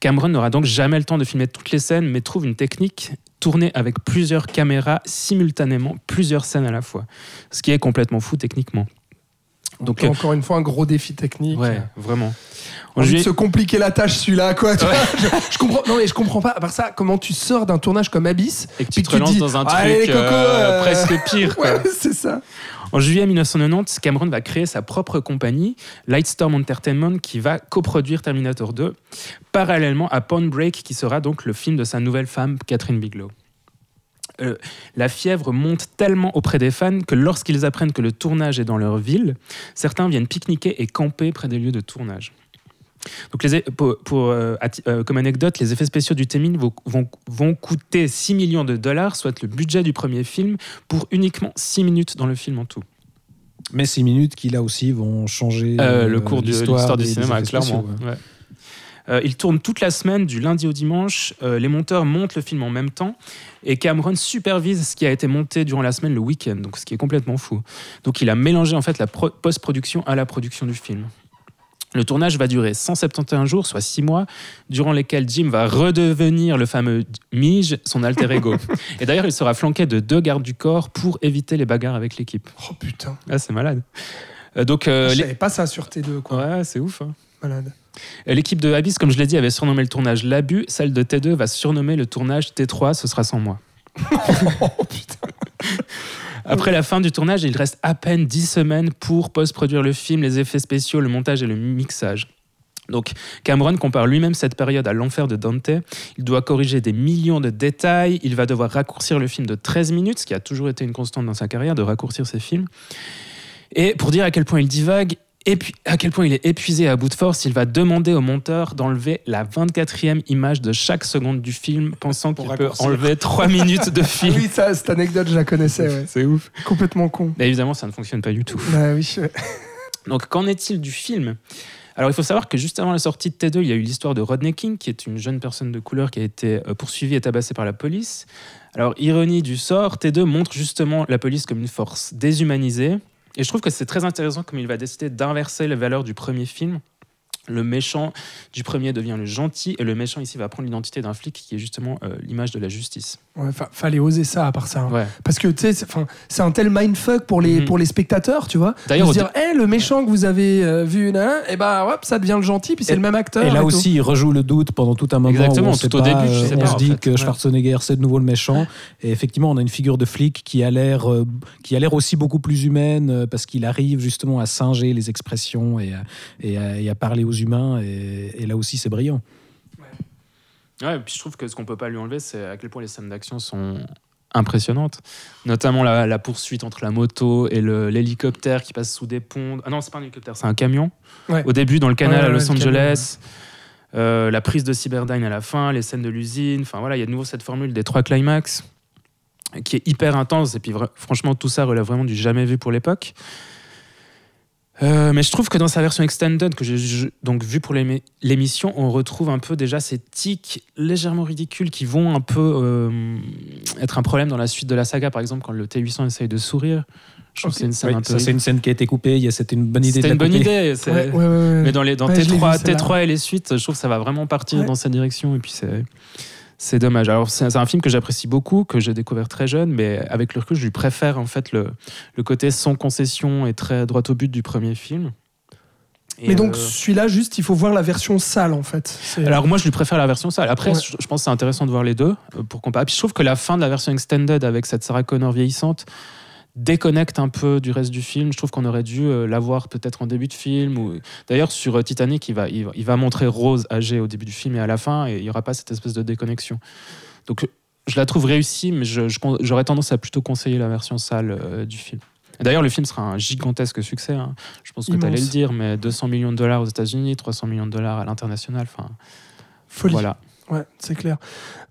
Cameron n'aura donc jamais le temps de filmer toutes les scènes, mais trouve une technique tournée avec plusieurs caméras simultanément, plusieurs scènes à la fois. Ce qui est complètement fou techniquement. Donc, euh, Encore une fois, un gros défi technique. ouais, vraiment. En Envie de se compliquer la tâche celui-là quoi. tu vois. je, je comprends. Non mais je comprends pas. À part ça, comment tu sors d'un tournage comme Abyss et que tu te relances dans un truc Allez, les cocos, euh, euh, presque pire. quoi. Ouais, c'est ça. En juillet 1990, Cameron va créer sa propre compagnie, Lightstorm Entertainment, qui va coproduire Terminator 2, parallèlement à Pawn Break, qui sera donc le film de sa nouvelle femme, Catherine Bigelow. Euh, la fièvre monte tellement auprès des fans que lorsqu'ils apprennent que le tournage est dans leur ville, certains viennent pique-niquer et camper près des lieux de tournage. Donc les, pour, pour, euh, euh, comme anecdote, les effets spéciaux du T-1000 vont, vont, vont coûter 6 millions de dollars, soit le budget du premier film, pour uniquement 6 minutes dans le film en tout. Mais ces minutes qui là aussi vont changer le cours de l'histoire du cinéma, clairement. spéciaux, ouais. ouais. Euh, il tourne toute la semaine, du lundi au dimanche. Euh, les monteurs montent le film en même temps. Et Cameron supervise ce qui a été monté durant la semaine le week-end, donc ce qui est complètement fou. Donc il a mélangé en fait la pro- post-production à la production du film. Le tournage va durer 171 jours, soit 6 mois, durant lesquels Jim va redevenir le fameux Mige, son alter ego. Et d'ailleurs, il sera flanqué de deux gardes du corps pour éviter les bagarres avec l'équipe. Oh putain. Ah, c'est malade. Euh, donc, euh, je les- savais pas ça sur T2 quoi. ouais, c'est ouf. hein. Malade. L'équipe de Abyss, comme je l'ai dit, avait surnommé le tournage l'abus. Celle de T2 va surnommer le tournage T3, ce sera sans moi. Oh putain. Après la fin du tournage, il reste à peine 10 semaines pour post-produire le film, les effets spéciaux, le montage et le mixage. Donc Cameron compare lui-même cette période à l'enfer de Dante. Il doit corriger des millions de détails, il va devoir raccourcir le film de 13 minutes, ce qui a toujours été une constante dans sa carrière, de raccourcir ses films. Et pour dire à quel point il divague, et puis à quel point il est épuisé à bout de force, il va demander au monteur d'enlever la 24e image de chaque seconde du film, pensant qu'il peut enlever 3 minutes de Ah film. oui, ça, cette anecdote, je la connaissais. Ouais. C'est ouf. Complètement con. Mais évidemment, ça ne fonctionne pas du tout. Bah oui. Donc, qu'en est-il du film? Alors, il faut savoir que juste avant la sortie de T2, il y a eu l'histoire de Rodney King, qui est une jeune personne de couleur qui a été euh, poursuivie et tabassée par la police. Alors, ironie du sort, T2 montre justement la police comme une force déshumanisée. Et je trouve que c'est très intéressant comme il va décider d'inverser les valeurs du premier film. Le méchant du premier devient le gentil et le méchant ici va prendre l'identité d'un flic qui est justement euh, l'image de la justice. Ouais, fa- fallait oser ça à part ça. hein. Ouais. Parce que tu sais, c'est- un tel mindfuck pour les, Mhm. pour les spectateurs, tu vois. D'ailleurs, de au se dire, Eh, le méchant que vous avez euh, vu, et bah, hop, ça devient le gentil, puis c'est le même acteur. Et là aussi, il rejoue le doute pendant tout un moment. Exactement, où on sait tout au pas, début, tu euh, sais on pas, se en dit fait. que Ouais. Schwarzenegger, c'est de nouveau le méchant. Et effectivement, on a une figure de flic qui a l'air, euh, qui a l'air aussi beaucoup plus humaine euh, parce qu'il arrive justement à singer les expressions et à, et à- et à parler aux humains. Et, et là aussi, c'est brillant. Ouais, et puis je trouve que ce qu'on peut pas lui enlever, c'est à quel point les scènes d'action sont impressionnantes. Notamment la, la poursuite entre la moto et l'hélicoptère qui passe sous des ponts. Ah non, c'est pas un hélicoptère, c'est un camion. Ouais. Au début, dans le canal Ouais, à ouais, Los Angeles. Euh, la prise de Cyberdyne à la fin, les scènes de l'usine, enfin voilà, il y a de nouveau cette formule des trois climax qui est hyper intense et puis franchement tout ça relève vraiment du jamais vu pour l'époque. Euh, mais je trouve que dans sa version extended que j'ai donc vu pour l'émi- l'émission, on retrouve un peu déjà ces tics légèrement ridicules qui vont un peu euh, être un problème dans la suite de la saga. Par exemple, quand le T800 essaye de sourire, je trouve que c'est une scène Oui, un peu. ça, c'est une scène qui a été coupée. C'était une bonne idée C'était une bonne idée. Ouais, ouais, mais dans, les, dans Ouais, je l'ai T3, vu, celle-là. T3 et les suites, je trouve que ça va vraiment partir dans cette direction. Et puis c'est, c'est dommage. Alors c'est, un film que j'apprécie beaucoup, que j'ai découvert très jeune, mais avec le recul, je lui préfère en fait le, le côté sans concession et très droit au but du premier film. Et, Mais donc, euh, celui-là, juste, il faut voir la version sale, en fait. Alors moi je lui préfère la version sale. Après Ouais. je, je pense que c'est intéressant de voir les deux euh, pour comparer. Puis je trouve que la fin de la version extended avec cette Sarah Connor vieillissante déconnecte un peu du reste du film. Je trouve qu'on aurait dû euh, l'avoir peut-être en début de film. Ou... D'ailleurs sur euh, Titanic il va, il, va, il va montrer Rose âgée au début du film et à la fin et il n'y aura pas cette espèce de déconnexion. Donc je la trouve réussie mais je- je con- j'aurais tendance à plutôt conseiller la version sale euh, du film. D'ailleurs, le film sera un gigantesque succès. hein. Je pense que tu allais le dire, mais 200 millions de dollars aux États-Unis, 300 millions de dollars à l'international. Folie. voilà. Ouais, c'est clair.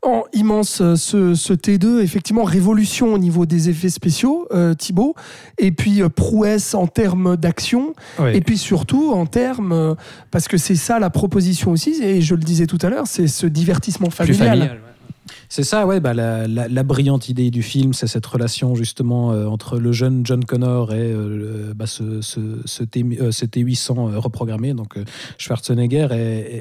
En immense, euh, ce, ce T2, effectivement, révolution au niveau des effets spéciaux, euh, Thibaut, et puis euh, prouesse en termes d'action, Ouais. et puis surtout en termes, euh, parce que c'est ça la proposition aussi, et je le disais tout à l'heure, c'est ce divertissement Plus familial. ouais. C'est ça, ouais. Bah, la, la- la brillante idée du film, c'est cette relation justement euh, entre le jeune John Connor et euh, bah, euh, ce T800 euh, reprogrammé, donc Schwarzenegger.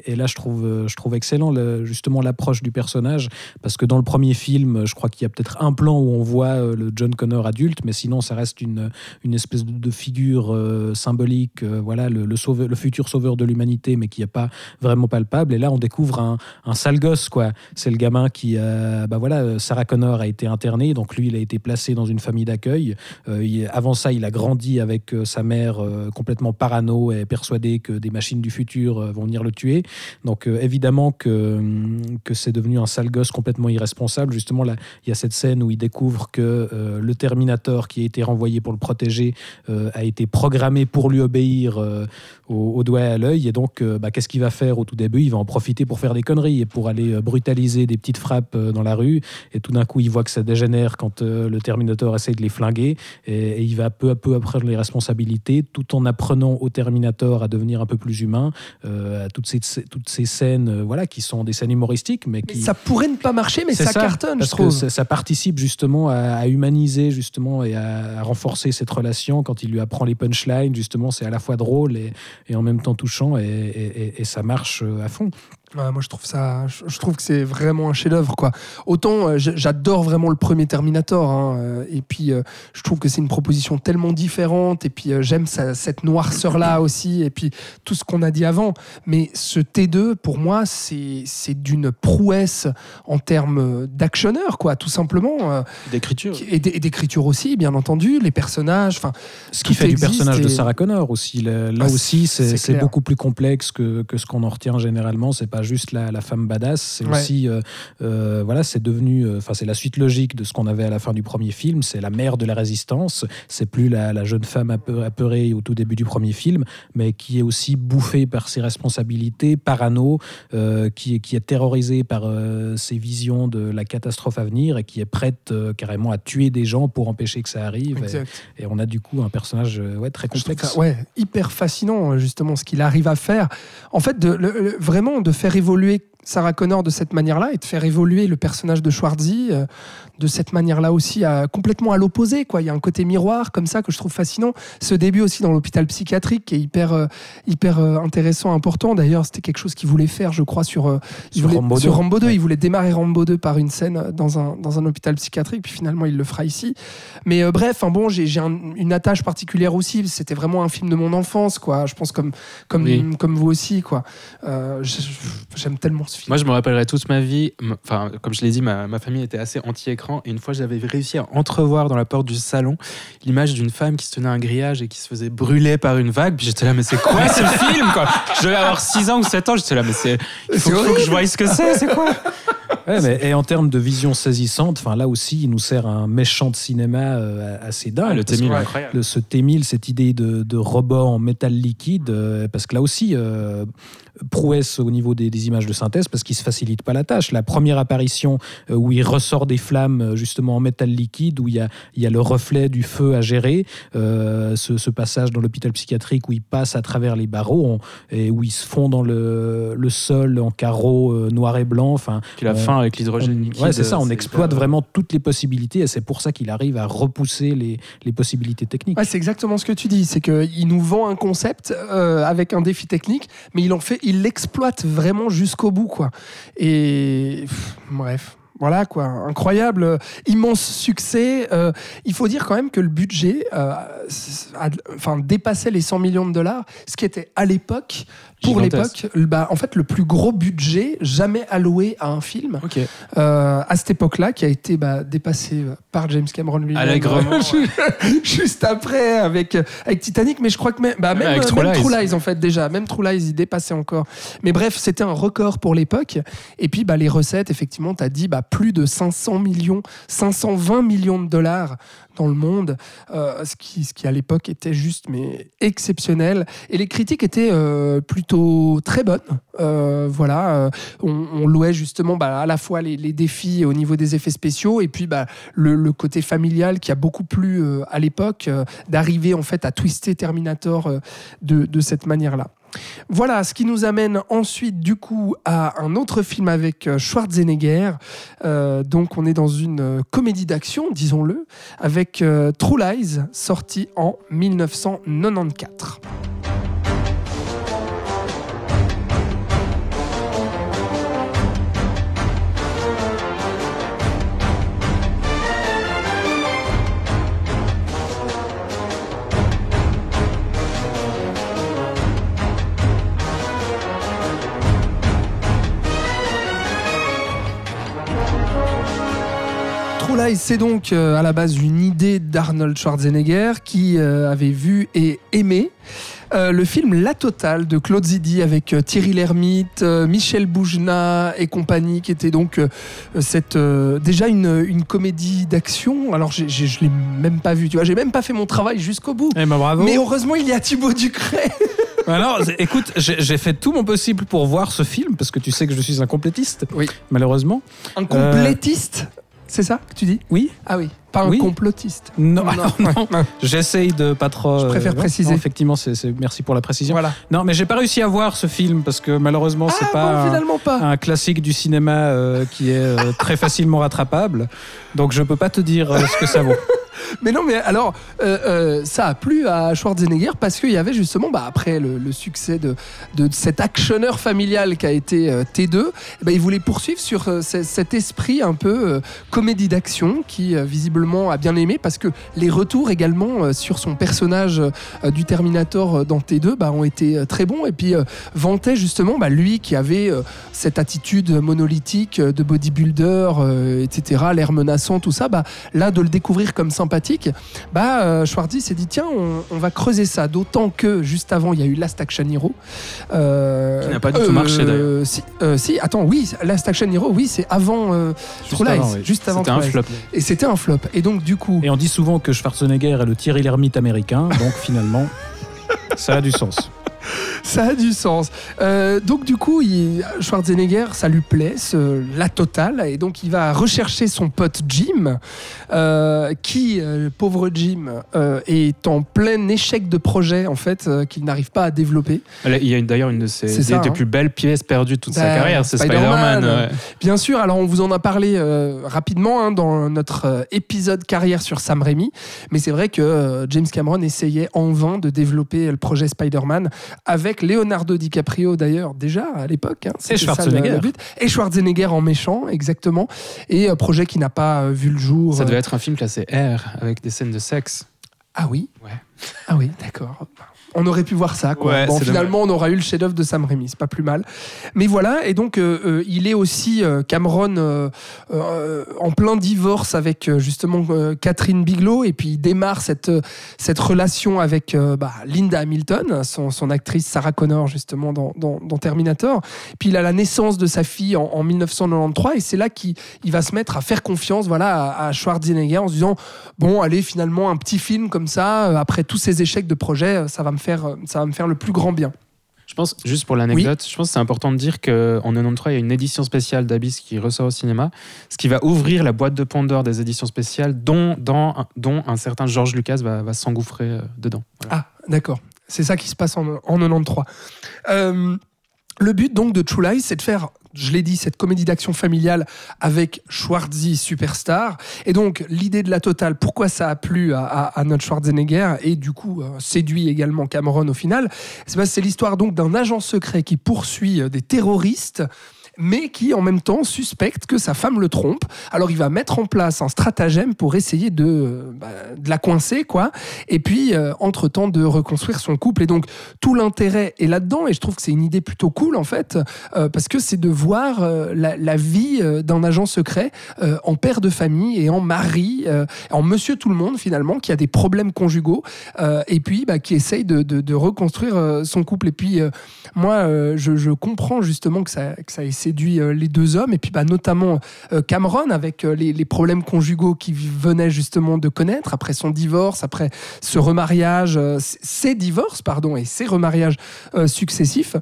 Et, là, je trouve, je trouve excellent le- justement l'approche du personnage, parce que dans le premier film, je crois qu'il y a peut-être un plan où on voit le John Connor adulte, mais sinon, ça reste une, une espèce de, figure symbolique, voilà, le, sauveur- le futur sauveur de l'humanité, mais qui n'est pas vraiment palpable. Et là, on découvre un, un sale gosse, quoi. C'est le gamin qui, euh, bah voilà, euh, Sarah Connor a été internée, donc lui, il a été placé dans une famille d'accueil. Euh, avant ça, il a grandi avec sa mère complètement parano et persuadé que des machines du futur vont venir le tuer. Donc évidemment que, hum, que c'est devenu un sale gosse complètement irresponsable. Justement, il y a cette scène où il découvre que le Terminator qui a été renvoyé pour le protéger a été programmé pour lui obéir au, doigt et à l'œil. Et donc, bah, qu'est-ce qu'il va faire au tout début? Il va en profiter pour faire des conneries et pour aller brutaliser des petites frappes dans la rue. Et tout d'un coup, il voit que ça dégénère quand euh, le Terminator essaie de les flinguer. Et, et il va peu à peu prendre les responsabilités, tout en apprenant au Terminator à devenir un peu plus humain. euh, à toutes ces, toutes ces scènes, euh, voilà, qui sont des scènes humoristiques, mais Mais qui ça pourrait ne pas marcher, mais c'est ça, cartonne, je que trouve. ça, ça participe justement à, à humaniser justement et à, à renforcer cette relation quand il lui apprend les punchlines justement c'est à la fois drôle et, et en même temps touchant et, et- et- et ça marche euh, à fond Ouais, moi, je trouve ça, je, trouve que c'est vraiment un chef-d'œuvre, quoi. Autant euh, j'adore vraiment le premier Terminator, hein, euh, et puis euh, je trouve que c'est une proposition tellement différente, et puis j'aime cette noirceur-là aussi, et puis tout ce qu'on a dit avant. Mais ce T2, pour moi, c'est c'est d'une prouesse en termes d'actionneur, quoi, tout simplement, D'écriture. et d'écriture aussi, bien entendu, les personnages, enfin. ce qui fait du personnage de Sarah Connor aussi là, là Ah, aussi c'est beaucoup plus complexe que, que ce qu'on en retient généralement c'est pas juste la, la femme badass c'est Ouais. aussi euh, euh, voilà c'est devenu euh, enfin c'est la suite logique de ce qu'on avait à la fin du premier film c'est la mère de la résistance c'est plus la, la jeune femme apeu- apeurée au tout début du premier film mais qui est aussi bouffée par ses responsabilités parano euh, qui, est, qui est terrorisée par euh, ses visions de la catastrophe à venir et qui est prête carrément à tuer des gens pour empêcher que ça arrive et, on a du coup un personnage ouais, très complexe ça, ouais, hyper fascinant, euh, justement, ce qu'il arrive à faire. En fait, de, le- le- vraiment de faire évoluer Sarah Connor de cette manière-là et de faire évoluer le personnage de Schwarzy euh, de cette manière-là aussi, à- complètement à l'opposé. quoi. Il y a un côté miroir comme ça que je trouve fascinant. Ce début aussi dans l'hôpital psychiatrique qui est hyper, euh, hyper euh, intéressant, important. D'ailleurs, c'était quelque chose qu'il voulait faire, je crois, sur, euh, il Sur voulait- Rambo 2. sur Rambo 2. Ouais. Il voulait démarrer Rambo 2 par une scène dans un, dans un hôpital psychiatrique, puis finalement, il le fera ici. Mais euh, bref, hein, bon, j'ai j'ai un- une attache particulière aussi. C'était vraiment un film de mon enfance, quoi. Je pense comme, comme, Oui. comme vous aussi, quoi. Euh, J'aime tellement ce film. Moi, je me rappellerai toute ma vie. Enfin, comme je l'ai dit, ma, ma famille était assez anti-écran. Et une fois, j'avais réussi à entrevoir dans la porte du salon l'image d'une femme qui se tenait à un grillage et qui se faisait brûler par une vague. Puis j'étais là, mais c'est quoi ce film quoi? Je devais avoir 6 ans ou 7 ans. J'étais là, mais c'est. Il faut, que je voie ce que c'est, c'est quoi? Ouais, mais, et en termes de vision saisissante, enfin là aussi, il nous sert un méchant de cinéma euh, assez dingue. Ah, Le parce T-1000 que est incroyable. le- ce T-1000, cette idée de, de robot en métal liquide, euh, parce que là aussi, euh, prouesse au niveau des, des images de synthèse, parce qu'il se facilite pas la tâche. La première apparition euh, où il ressort des flammes euh, justement en métal liquide, où il y a, il y a le reflet du feu à gérer, euh, ce, ce passage dans l'hôpital psychiatrique où il passe à travers les barreaux on- et où il se fond dans le, le sol en carreaux euh, noir et blanc. Enfin, Puis la on- fin avec l'hydrogène liquide. ouais, c'est ça, on exploite vraiment toutes les possibilités et c'est pour ça qu'il arrive à repousser les, les possibilités techniques. Ouais, c'est exactement ce que tu dis. C'est qu'il nous vend un concept euh, avec un défi technique, mais il en fait, il l'exploite vraiment jusqu'au bout, quoi. Et bref. Voilà quoi, incroyable, euh, immense succès. Euh, il faut dire quand même que le budget euh, enfin, dépassait les 100 millions de dollars, ce qui était à l'époque, pour l'époque, bah, en fait le plus gros budget jamais alloué à un film euh, à cette époque-là, qui a été bah, dépassé euh, par James Cameron lui-même. Allègrement, Juste après, avec, avec Titanic, mais je crois que même, bah, même, euh, True même Lies. True Lies, en fait, déjà. Même True Lies, il dépassait encore. Mais bref, c'était un record pour l'époque. Et puis, bah, les recettes, effectivement, tu as dit bah, plus de 500 millions, 520 millions de dollars dans le monde, euh, ce, qui, ce qui à l'époque était juste mais exceptionnel. Et les critiques étaient euh, plutôt très bonnes. Euh, voilà, on, louait justement bah, à la fois les, défis au niveau des effets spéciaux et puis bah, le, côté familial qui a beaucoup plu à l'époque d'arriver en fait à twister Terminator de cette manière-là. Voilà, ce qui nous amène ensuite du coup à un autre film avec euh, Schwarzenegger. Euh, donc on est dans une euh, comédie d'action, disons-le, avec True Lies, sorti en 1994. C'est donc euh, à la base une idée d'Arnold Schwarzenegger qui euh, avait vu et aimé euh, le film La Totale de Claude Zidi avec euh, Thierry Lhermitte, euh, Michel Boujna et compagnie, qui était donc cette, déjà une, une comédie d'action. Alors je l'ai même pas vu, tu vois, j'ai même pas fait mon travail jusqu'au bout. Eh ben bravo. Mais heureusement, il y a Thibaut Ducret. Alors, c'est- écoute, j'ai j'ai fait tout mon possible pour voir ce film parce que tu sais que je suis un complétiste. Oui. Malheureusement. Un complétiste, c'est ça que tu dis? Oui. Ah oui, pas un Oui. complotiste. Non, Non, alors non. J'essaye de pas trop. Je préfère euh, préciser. non, effectivement, c'est c'est- merci pour la précision. Voilà. Non, mais j'ai pas réussi à voir ce film parce que malheureusement, c'est Ah pas bon, un- finalement pas. un, classique du cinéma euh, qui est euh, très facilement rattrapable. Donc je peux pas te dire euh, ce que ça vaut. Mais non, mais alors, euh, euh, ça a plu à Schwarzenegger parce qu'il y avait justement, bah, après le, le succès de, de cet actionneur familial qui a été euh, T2, eh ben, il voulait poursuivre sur euh, ce- cet esprit un peu euh, comédie d'action qui euh, visiblement a bien aimé parce que les retours également euh, sur son personnage euh, du Terminator euh, dans T2 bah, ont été euh, très bons et puis euh, vantait justement bah, lui qui avait euh, cette attitude monolithique euh, de bodybuilder, euh, etc., l'air menaçant, tout ça, bah, là de le découvrir comme sympathique, bah, euh, Schwarzy s'est dit tiens, on, on va creuser ça. D'autant que juste avant, il y a eu Last Action Hero. euh, Qui n'a pas du tout marché, d'ailleurs. Si, euh, si, attends, oui, Last Action Hero, oui, c'est avant euh, avant, juste avant C'était un flop. Et c'était un flop. Et donc, du coup, Et on dit souvent que Schwarzenegger est le Thierry Lhermitte américain, donc finalement, ça a du sens. ça a du sens. Euh, donc du coup, il- Schwarzenegger, ça lui plaît, ce- la totale, et donc il va rechercher son pote Jim, euh, qui, euh, pauvre Jim, est en plein échec de projet en fait, qu'il n'arrive pas à développer. Il y a d'ailleurs une de ses des, hein. plus belles pièces perdues de toute sa Bah, carrière, c'est Spider-Man. Ouais. Bien sûr, alors on vous en a parlé rapidement hein, dans notre épisode carrière sur Sam Raimi, mais c'est vrai que James Cameron essayait en vain de développer le projet Spider-Man avec Leonardo DiCaprio d'ailleurs déjà à l'époque. hein, ça, le- Schwarzenegger. but. Et Schwarzenegger en méchant, exactement. Et euh, projet qui n'a pas euh, vu le jour. Ça euh, devait être un film classé R avec des scènes de sexe. Ah oui Ouais. Ah oui, d'accord. On aurait pu voir ça. Quoi. Ouais, bon, finalement, on aura eu le chef-d'œuvre de Sam Raimi, c'est pas plus mal. Mais voilà, et donc euh, euh, il est aussi euh, Cameron euh, en plein divorce avec justement Catherine Bigelow, et puis il démarre cette, cette relation avec bah, Linda Hamilton, son, son actrice Sarah Connor justement dans, dans- dans Terminator. Puis il a la naissance de sa fille en, en 1993, et c'est là qu'il il va se mettre à faire confiance voilà, à, à Schwarzenegger en se disant bon, allez, finalement, un petit film comme ça, après tous ces échecs de projet, ça va me faire, euh, ça va me faire le plus grand bien. Je pense, juste pour l'anecdote, je pense que c'est important de dire qu'en 93, il y a une édition spéciale d'Abyss qui ressort au cinéma, ce qui va ouvrir la boîte de Pandore des éditions spéciales, dont, dans, dont un certain George Lucas va, va s'engouffrer euh, dedans. Voilà. Ah, d'accord. C'est ça qui se passe en, en 93. Euh, le but donc de True Lies, c'est de faire, je l'ai dit, cette comédie d'action familiale avec Schwarzy superstar. Et donc l'idée de la totale, pourquoi ça a plu à, à- notre Schwarzenegger et du coup euh, séduit également Cameron au final, c'est c'est l'histoire donc d'un agent secret qui poursuit euh, des terroristes mais qui en même temps suspecte que sa femme le trompe. Alors il va mettre en place un stratagème pour essayer de, euh, bah, de la coincer, quoi. Et puis, euh, entre-temps, de reconstruire son couple. Et donc, tout l'intérêt est là-dedans. Et je trouve que c'est une idée plutôt cool, en fait, euh, parce que c'est de voir la, vie d'un agent secret en père de famille et en mari, en monsieur tout le monde, finalement, qui a des problèmes conjugaux, et puis bah, qui essaye de, de- reconstruire son couple. Et puis, moi, je, comprends justement que ça, que ça ait euh, les deux hommes, et puis bah, notamment euh, Cameron avec euh, les, problèmes conjugaux qu'il venait justement de connaître après son divorce, après ce remariage, ces divorces, pardon, et ces remariages successifs.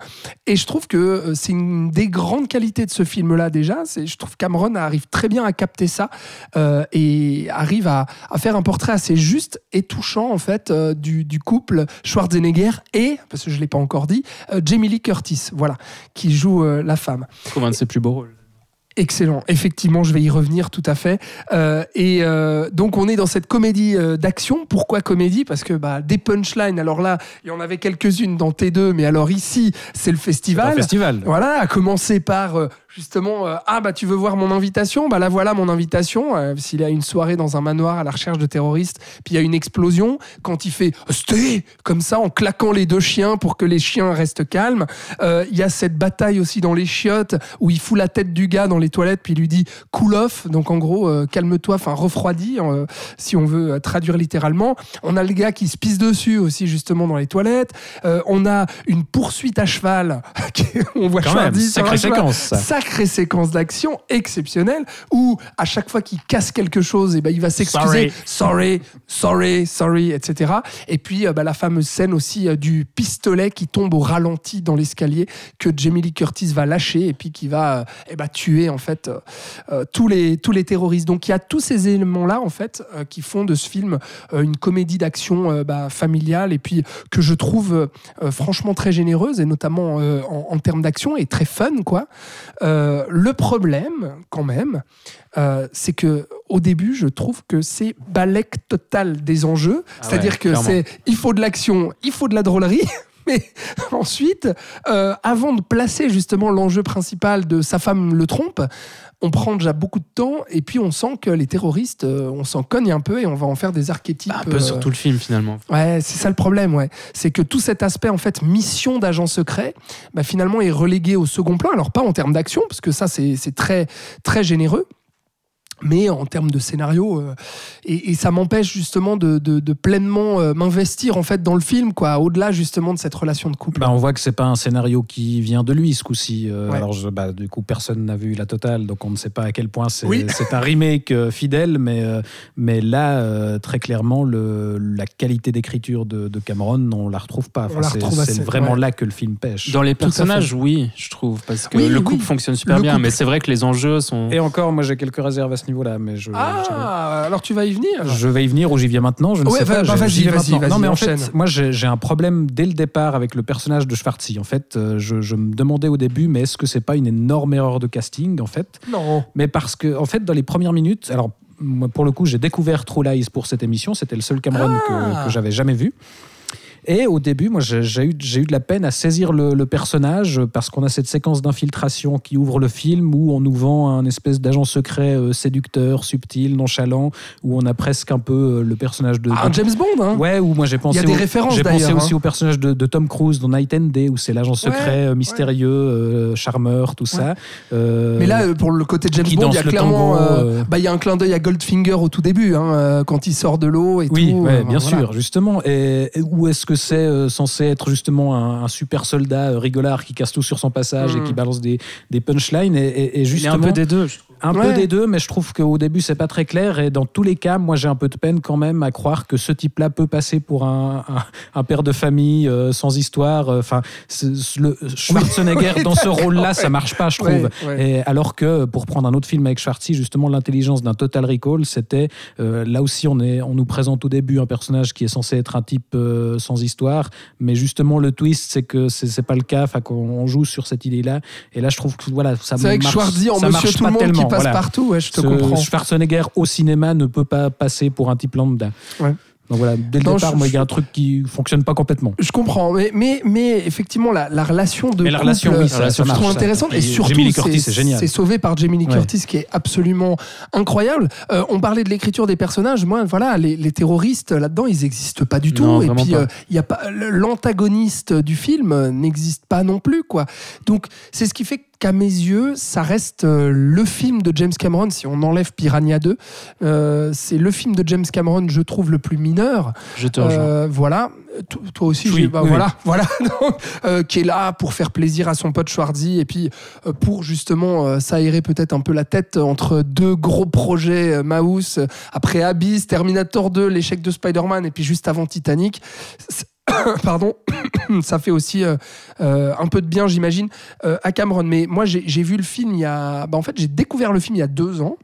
Et je trouve que c'est une des grandes qualités de ce film-là déjà. Je trouve Cameron arrive très bien à capter ça et arrive à, faire un portrait assez juste et touchant en fait du, couple Schwarzenegger et, parce que je l'ai pas encore dit, Jamie Lee Curtis, voilà, qui joue la femme. Trouve un de ses plus beaux rôles. Excellent, effectivement, je vais y revenir tout à fait. Euh, et euh, donc on est dans cette comédie euh, d'action. Pourquoi comédie? Parce que bah, des punchlines, alors là, il y en avait quelques-unes dans T2, mais alors ici, c'est le Un festival. festival. Voilà, à commencer par euh, justement euh, ah bah tu veux voir mon invitation? Bah là voilà mon invitation. Euh, s'il a une soirée dans un manoir à la recherche de terroristes puis il y a une explosion quand il fait sté comme ça en claquant les deux chiens pour que les chiens restent calmes. Euh, il y a cette bataille aussi dans les chiottes où il fout la tête du gars dans les toilettes puis il lui dit cool off. Donc en gros euh, calme-toi enfin refroidis euh, si on veut euh, traduire littéralement. On a le gars qui se pisse dessus aussi justement dans les toilettes. Euh, on a une poursuite à cheval. On voit Quand même, sacrée cheval. séquence. ça. Sacrée séquence d'action exceptionnelle où à chaque fois qu'il casse quelque chose, et ben, il va s'excuser. Sorry, sorry, sorry, etc. Et puis euh, bah, la fameuse scène aussi euh, du pistolet qui tombe au ralenti dans l'escalier que Jamie Lee Curtis va lâcher et puis qui va euh, eh ben, tuer en fait tous, les, tous les terroristes. Donc il y a tous ces éléments-là en fait qui font de ce film une comédie d'action bah, familiale et puis que je trouve franchement très généreuse et notamment en, en termes d'action et très fun quoi. Euh, le problème, quand même, euh, c'est que au début, je trouve que c'est balèque total des enjeux. Ah C'est-à-dire ouais, que c'est il faut de l'action, il faut de la drôlerie. Mais ensuite, euh, avant de placer justement l'enjeu principal de sa femme le trompe, on prend déjà beaucoup de temps et puis on sent que les terroristes, euh, on s'en cogne un peu et on va en faire des archétypes. Un peu euh, sur tout le film finalement. Ouais, c'est ça le problème, ouais. C'est que tout cet aspect, en fait, mission d'agent secret, bah, finalement, est relégué au second plan. Alors, pas en termes d'action, parce que ça, c'est c'est très, très généreux. Mais en termes de scénario euh, et, et ça m'empêche justement de, de- de pleinement euh, m'investir en fait dans le film quoi au-delà justement de cette relation de couple Bah, on voit que c'est pas un scénario qui vient de lui ce coup-ci. Euh, Ouais. Alors je- bah, du coup personne n'a vu la totale, donc on ne sait pas à quel point c'est Oui. c'est un remake euh, fidèle, mais euh, mais là euh, très clairement le, la qualité d'écriture de, de Cameron on la retrouve pas. On la c'est retrouve c'est assez, vraiment ouais. là que le film pêche. Dans les Tout personnages, oui, je trouve, parce que Oui, le oui. couple fonctionne super Le bien, couple. mais c'est vrai que les enjeux sont. Et encore, moi j'ai quelques réserves à ce niveau-là, mais je ah alors tu vas y venir Je vais y venir ou j'y viens maintenant, je ne Ouais, sais bah, pas. bah, vas-y, maintenant. vas-y, Non, mais en fait, moi j'ai un problème dès le départ avec le personnage de Schwarzy. En fait, euh, je, je me demandais au début, mais est-ce que c'est pas une énorme erreur de casting en fait? Non Mais parce que, en fait, dans les premières minutes, alors moi, pour le coup, j'ai découvert True Lies pour cette émission. C'était le seul Cameron Ah. que, que j'avais jamais vu. Et au début, moi, j'ai eu, eu de la peine à saisir le, le personnage parce qu'on a cette séquence d'infiltration qui ouvre le film où on nous vend un espèce d'agent secret euh, séducteur, subtil, nonchalant, où on a presque un peu euh, le personnage de. Ah, de- James Bond hein Ouais, ou moi j'ai pensé. Il y a des références, J'ai pensé aussi hein. au personnage de, de Tom Cruise dans Night and Day, où c'est l'agent secret euh, mystérieux, euh, charmeur, tout ça. Euh, Mais là, euh, pour le côté de James Bond, il y a clairement, tango, euh, euh. bah, il y a un clin d'œil à Goldfinger au tout début, hein, euh, quand il sort de l'eau et Oui, tout. euh, bien voilà. sûr, justement. Et, et où est-ce que c'est euh, censé être justement un, un super soldat euh, rigolard qui casse tout sur son passage et qui balance des, des punchlines et, et- et Il y a justement un peu des deux. je trouve. Un Ouais. peu des deux, mais je trouve qu'au début c'est pas très clair et dans tous les cas, moi j'ai un peu de peine quand même à croire que ce type-là peut passer pour un, un- un père de famille euh, sans histoire. Enfin, c'est- le Schwarzenegger oui, dans ce rôle-là, ouais. ça marche pas, je trouve. ouais. Et alors que pour prendre un autre film avec Schwarzy, justement l'intelligence d'un Total Recall, c'était euh, là aussi on est, on nous présente au début un personnage qui est censé être un type euh, sans histoire, mais justement le twist c'est que c'est pas le cas, enfin qu'on on joue sur cette idée-là. Et là je trouve que voilà ça vrai que marche- Schwarzy en ça marche pas le Monde qui passe voilà. partout, ouais, je te Ce comprends. Schwarzenegger au cinéma ne peut pas passer pour un type lambda. Ouais. Donc voilà, dès le Non, départ, il y a un truc qui fonctionne pas complètement. Je comprends, mais, mais, mais effectivement, la, la relation de Mais la couple, relation, oui, ça, relation, je trouve ça. intéressante et Et surtout c'est c'est génial. c'est sauvé par Jamie Lee Ouais. Curtis qui est absolument incroyable. Euh, on parlait de l'écriture des personnages, moi voilà les, les terroristes là-dedans ils n'existent pas du tout Non, et puis euh, y a pas l'antagoniste du film euh, n'existe pas non plus quoi. Donc c'est ce qui fait qu'à mes yeux ça reste euh, le film de James Cameron si on enlève Piranha 2 euh, c'est le film de James Cameron je trouve le plus mineur Je te rejoins. euh, voilà. To- Toi aussi, Oui, bah, oui, voilà, voilà, Donc, euh, qui est là pour faire plaisir à son pote Schwarzy et puis pour justement s'aérer peut-être un peu la tête entre deux gros projets euh, après Abyss, Terminator 2, l'échec de Spider-Man et puis juste avant Titanic. Pardon, ça fait aussi euh, euh, un peu de bien, j'imagine, euh, à Cameron. Mais moi, j'ai j'ai vu le film il y a. bah, en fait, j'ai découvert le film il y a deux ans.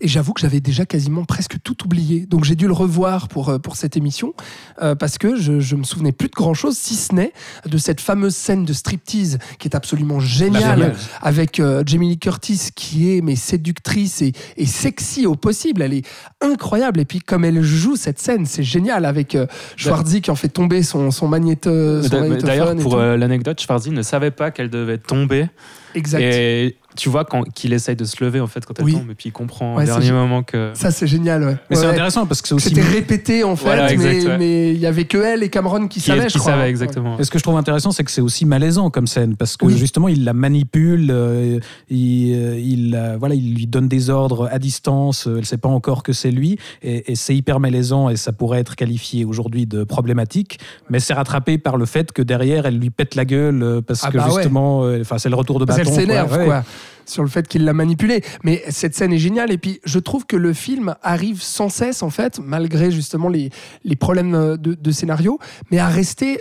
Et j'avoue que j'avais déjà quasiment presque tout oublié. Donc j'ai dû le revoir pour, euh, pour cette émission euh, parce que je, je me souvenais plus de grand chose, si ce n'est de cette fameuse scène de striptease qui est absolument géniale avec euh, Jamie Lee Curtis qui est mais séductrice et, et sexy au possible. Elle est incroyable. Et puis comme elle joue cette scène, c'est génial avec euh, Schwarzy qui en fait tomber son, son, magnéto, son D'a- magnétophone. D'ailleurs, pour euh, l'anecdote, Schwarzy ne savait pas qu'elle devait tomber. exact. Et tu vois quand, qu'il essaye de se lever en fait quand elle Oui. tombe, et puis il comprend Ouais, au dernier moment que. Ça c'est génial. Ouais. Mais c'est intéressant parce que c'est aussi. C'était répété en fait, Voilà, exact, mais il y avait que elle et Cameron qui, Qui, savaient, qui je crois. savait exactement. Et ce que je trouve intéressant, c'est que c'est aussi malaisant comme scène, parce que Oui. justement, il la manipule, euh, il, euh, il, euh, voilà, il lui donne des ordres à distance, euh, elle ne sait pas encore que c'est lui, et, et c'est hyper malaisant, et ça pourrait être qualifié aujourd'hui de problématique, mais c'est rattrapé par le fait que derrière, elle lui pète la gueule, parce Ah que bah ouais. justement, euh, enfin, c'est le retour de Parce bâton. qu'elle s'énerve, quoi. Sur le fait qu'il l'a manipulé. Mais cette scène est géniale. Et puis, je trouve que le film arrive sans cesse, en fait, malgré justement les, les problèmes de, de scénario, mais à rester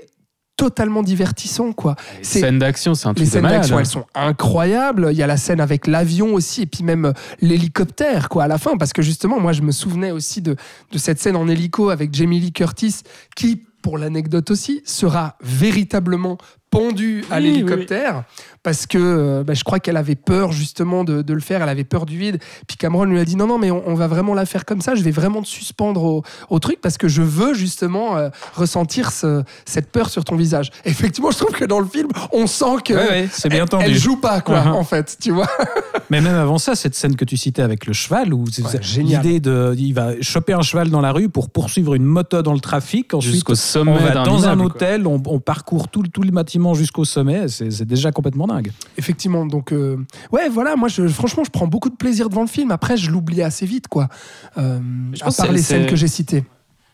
totalement divertissant, quoi. Les scènes d'action, c'est un Les truc de scènes d'action, elles sont incroyables. Il y a la scène avec l'avion aussi, et puis même l'hélicoptère, quoi, à la fin. Parce que justement, moi, je me souvenais aussi de, de cette scène en hélico avec Jamie Lee Curtis, qui, pour l'anecdote aussi, sera véritablement pendue à Oui, l'hélicoptère. Parce que euh, bah, je crois qu'elle avait peur justement de, de le faire, elle avait peur du vide. Puis Cameron lui a dit non, non, mais on, on va vraiment la faire comme ça, je vais vraiment te suspendre au, au truc parce que je veux justement euh, ressentir ce- cette peur sur ton visage. Effectivement, je trouve que dans le film, on sent que Ouais, ouais, c'est bien elle, tendu. elle joue pas, quoi, Uh-huh. en fait, tu vois. Mais même avant ça, cette scène que tu citais avec le cheval, où c'est- Ouais, génial. l'idée de, il va choper un cheval dans la rue pour poursuivre une moto dans le trafic, ensuite Jusqu'au sommet on va d'un dans un hôtel, on, on parcourt tout, le- tout le bâtiment, jusqu'au sommet, c'est déjà complètement dingue. Effectivement, donc euh, ouais, voilà, moi je, franchement je prends beaucoup de plaisir devant le film. Après, je l'oublie assez vite, quoi. Euh, Je à part les scènes que j'ai citées.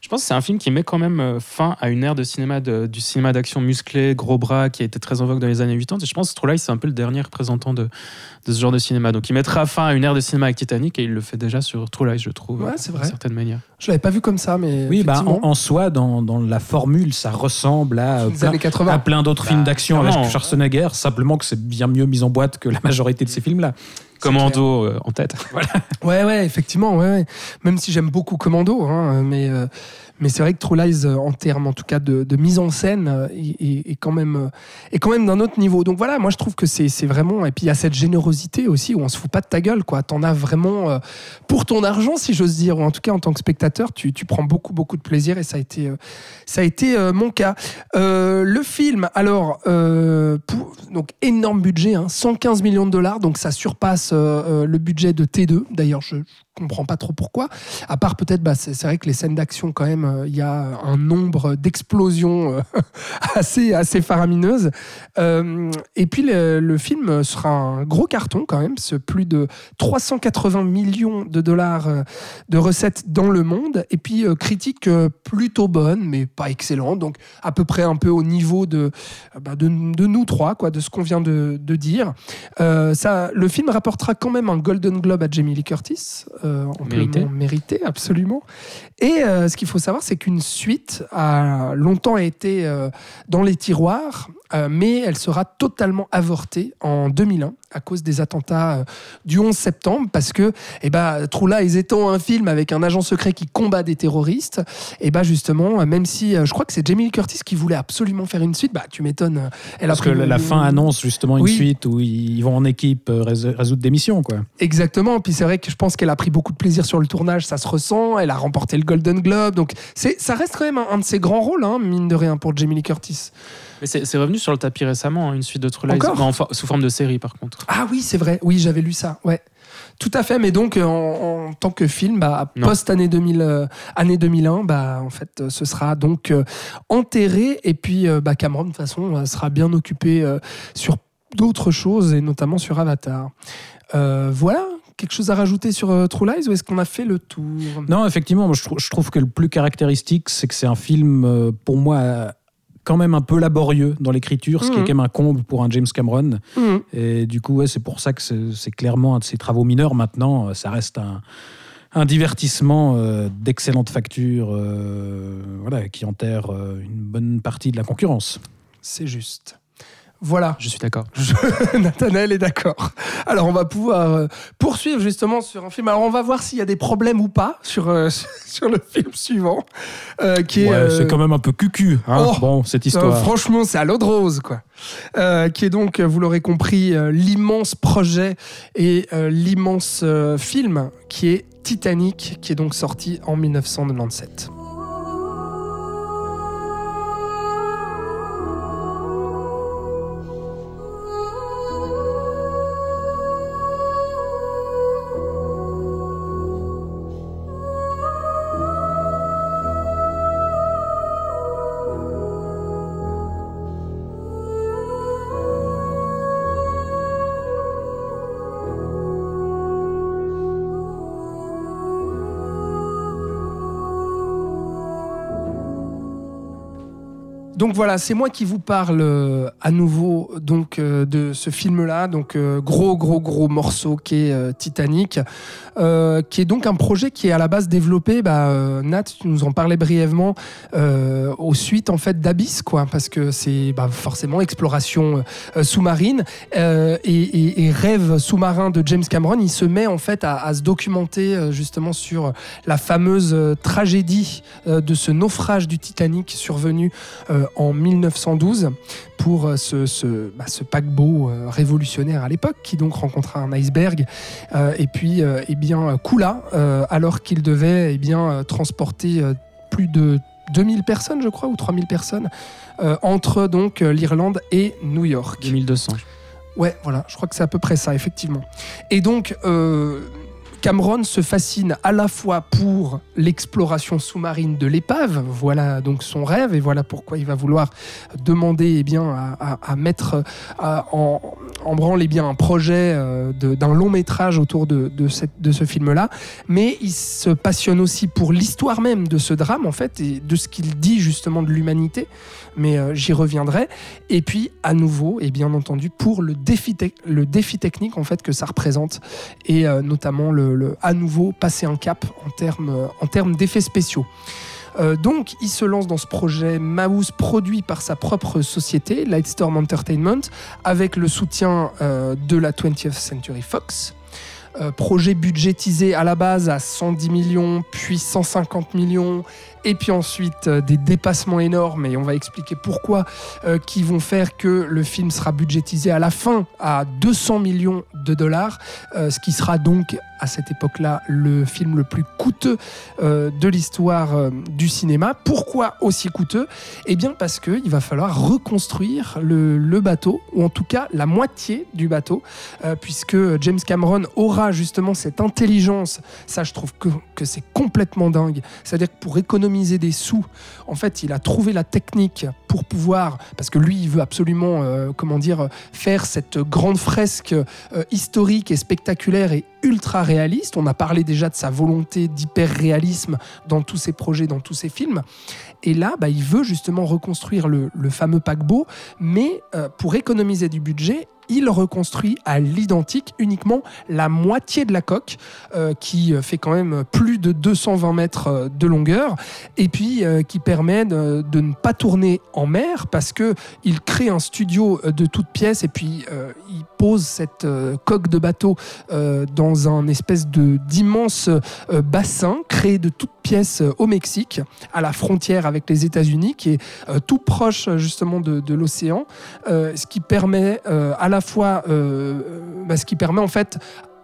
Je pense que c'est un film qui met quand même euh, fin à une ère de cinéma de- du cinéma d'action musclé, gros bras, qui a été très en vogue dans les années 80. Et je pense que True Lies, c'est un peu le dernier représentant de, de ce genre de cinéma. Donc il mettra fin à une ère de cinéma avec Titanic et il le fait déjà sur True Lies, je trouve, Ouais, euh, d'une certaine manière. Je l'avais pas vu comme ça, mais Oui, bah, en, en soi, dans, dans la formule, ça ressemble à, plein, années 80. à plein d'autres Bah, films d'action avec. Schwarzenegger, simplement que c'est bien mieux mis en boîte que la majorité de ces films-là. Commando euh, en tête. Ouais, ouais, effectivement, ouais, ouais. Même si j'aime beaucoup Commando, hein, mais, euh, mais c'est vrai que True Lies, euh, en termes en tout cas de, mise en scène, euh, est, quand même, euh, même d'un autre niveau. Donc voilà, moi je trouve que c'est c'est vraiment. Et puis il y a cette générosité aussi où on se fout pas de ta gueule, quoi. T'en as vraiment pour ton argent, si j'ose dire, ou en tout cas en tant que spectateur, tu, tu prends beaucoup, beaucoup de plaisir et ça a été, ça a été mon cas. Le film, alors, donc énorme budget, hein, 115 millions de dollars, donc ça surpasse le budget de T2. D'ailleurs, je comprends pas trop pourquoi. À part peut-être, bah, c'est vrai que les scènes d'action, quand même, euh, il y a un nombre d'explosions euh, assez, assez faramineuses. Euh, et puis le, film sera un gros carton quand même, c'est plus de 380 millions de dollars de recettes dans le monde. Et puis critique plutôt bonne, mais pas excellente. Donc à peu près un peu au niveau de, bah, de, nous trois, quoi, de ce qu'on vient de, de dire. Ça, le film rapportera quand même un Golden Globe à Jamie Lee Curtis, euh, amplement Mérité. mérité, absolument. Et euh, ce qu'il faut savoir, c'est qu'une suite a longtemps été euh, dans les tiroirs, euh, mais elle sera totalement avortée en 2001 à cause des attentats euh, du 11 septembre, parce que eh ben, True étant un film avec un agent secret qui combat des terroristes, et ben justement, euh, même si euh, je crois que c'est Jamie Lee Curtis qui voulait absolument faire une suite, bah tu m'étonnes. Elle a Parce que la, fin annonce justement une Oui. suite où ils vont en équipe rés- résoudre des missions. Quoi. Exactement. Puis c'est vrai que je pense qu'elle a pris beaucoup de plaisir sur le tournage, ça se ressent. Elle a remporté le Golden Globe, donc ça reste quand même un, un de ses grands rôles, hein, mine de rien, pour Jamie Lee Curtis. Mais c'est revenu sur le tapis récemment, hein, une suite de True Lies. Encore Non, enfin, sous forme de série par contre. Ah oui, c'est vrai. Oui, j'avais lu ça. Ouais. Tout à fait, mais donc euh, en, en tant que film, bah, post année 2000, euh, année 2001, bah en fait, euh, ce sera donc euh, enterré et puis euh, bah, Cameron de toute façon sera bien occupé euh, sur d'autres choses et notamment sur Avatar. Euh, voilà, quelque chose à rajouter sur euh, True Lies ou est-ce qu'on a fait le tour? Non, effectivement, moi, je, trou- je trouve que le plus caractéristique, c'est que c'est un film, euh, pour moi, euh, quand même un peu laborieux dans l'écriture, ce qui est Mhm. quand même un comble pour un James Cameron. Mhm. Et du coup, ouais, c'est pour ça que c'est clairement un de ses travaux mineurs. Maintenant, euh, ça reste un, un divertissement euh, d'excellente facture euh, voilà, qui enterre euh, une bonne partie de la concurrence. C'est juste. Voilà. Je suis d'accord. Nathanaël est d'accord. Alors on va pouvoir euh, poursuivre justement sur un film. Alors on va voir s'il y a des problèmes ou pas sur, euh, sur le film suivant. euh, qui est, Ouais, euh, C'est quand même un peu cucu, hein, Oh, bon, cette histoire. franchement, c'est à l'eau de rose, quoi. Qui est donc, vous l'aurez compris, l'immense projet et l'immense film qui est Titanic, qui est donc sorti en 1997. Donc voilà, c'est moi qui vous parle euh, à nouveau donc euh, de ce film-là, donc euh, gros gros gros morceau qui est Titanic, qui est donc un projet qui est à la base développé. Bah, Nat, tu nous en parlais brièvement aux suites en fait d'Abyss, quoi, parce que c'est bah, forcément exploration sous-marine et, rêve sous-marin de James Cameron. Il se met en fait à, à se documenter justement sur la fameuse tragédie de ce naufrage du Titanic survenu en 1912 pour euh, ce, ce, bah, ce paquebot euh, révolutionnaire à l'époque qui donc rencontra un iceberg euh, et puis eh bien coula alors qu'il devait eh bien transporter plus de 2000 personnes je crois ou 3000 personnes euh, entre donc l'Irlande et New York. 2200. Ouais, voilà, je crois que c'est à peu près ça, effectivement. Et donc, euh, Cameron se fascine à la fois pour l'exploration sous-marine de l'épave, voilà donc son rêve, et voilà pourquoi il va vouloir demander eh bien, à, mettre en, branle eh bien, un projet euh, d'un long métrage autour de, de, ce film-là, mais il se passionne aussi pour l'histoire même de ce drame, en fait, et de ce qu'il dit justement de l'humanité, mais euh, j'y reviendrai, et puis à nouveau, et bien entendu, pour le défi, le défi technique en fait que ça représente. Et euh, notamment le, à nouveau passer un cap en termes en d'effets spéciaux. Euh, donc, il se lance dans ce projet Mouse produit par sa propre société, Lightstorm Entertainment, avec le soutien euh, de la 20th Century Fox. Euh, projet budgétisé à la base à 110 millions, puis 150 millions, et puis ensuite euh, des dépassements énormes, et on va expliquer pourquoi, euh, qui vont faire que le film sera budgétisé à la fin à 200 millions de dollars, euh, ce qui sera donc à cette époque-là le film le plus coûteux de l'histoire du cinéma. Pourquoi aussi coûteux? Eh bien parce qu'il va falloir reconstruire le, bateau, ou en tout cas la moitié du bateau, puisque James Cameron aura justement cette intelligence. Ça, je trouve que, que c'est complètement dingue. C'est-à-dire que pour économiser des sous, en fait, il a trouvé la technique pour pouvoir, parce que lui, il veut absolument, euh, comment dire, faire cette grande fresque euh, historique et spectaculaire et ultra réaliste. On a parlé déjà de sa volonté d'hyper-réalisme dans tous ses projets, dans tous ses films. Et là, bah, il veut justement reconstruire le, fameux paquebot, mais euh, pour économiser du budget, il reconstruit à l'identique uniquement la moitié de la coque, euh, qui fait quand même plus de 220 mètres euh, de longueur, et puis euh, qui permet de, ne pas tourner en mer, parce que il crée un studio euh, de toutes pièces, et puis euh, il pose cette euh, coque de bateau euh, dans un espèce d'immense euh, bassin créé de toutes pièces euh, au Mexique, à la frontière avec les États-Unis, qui est euh, tout proche euh, justement de, de l'océan, euh, euh, fois, euh, bah, ce qui permet en fait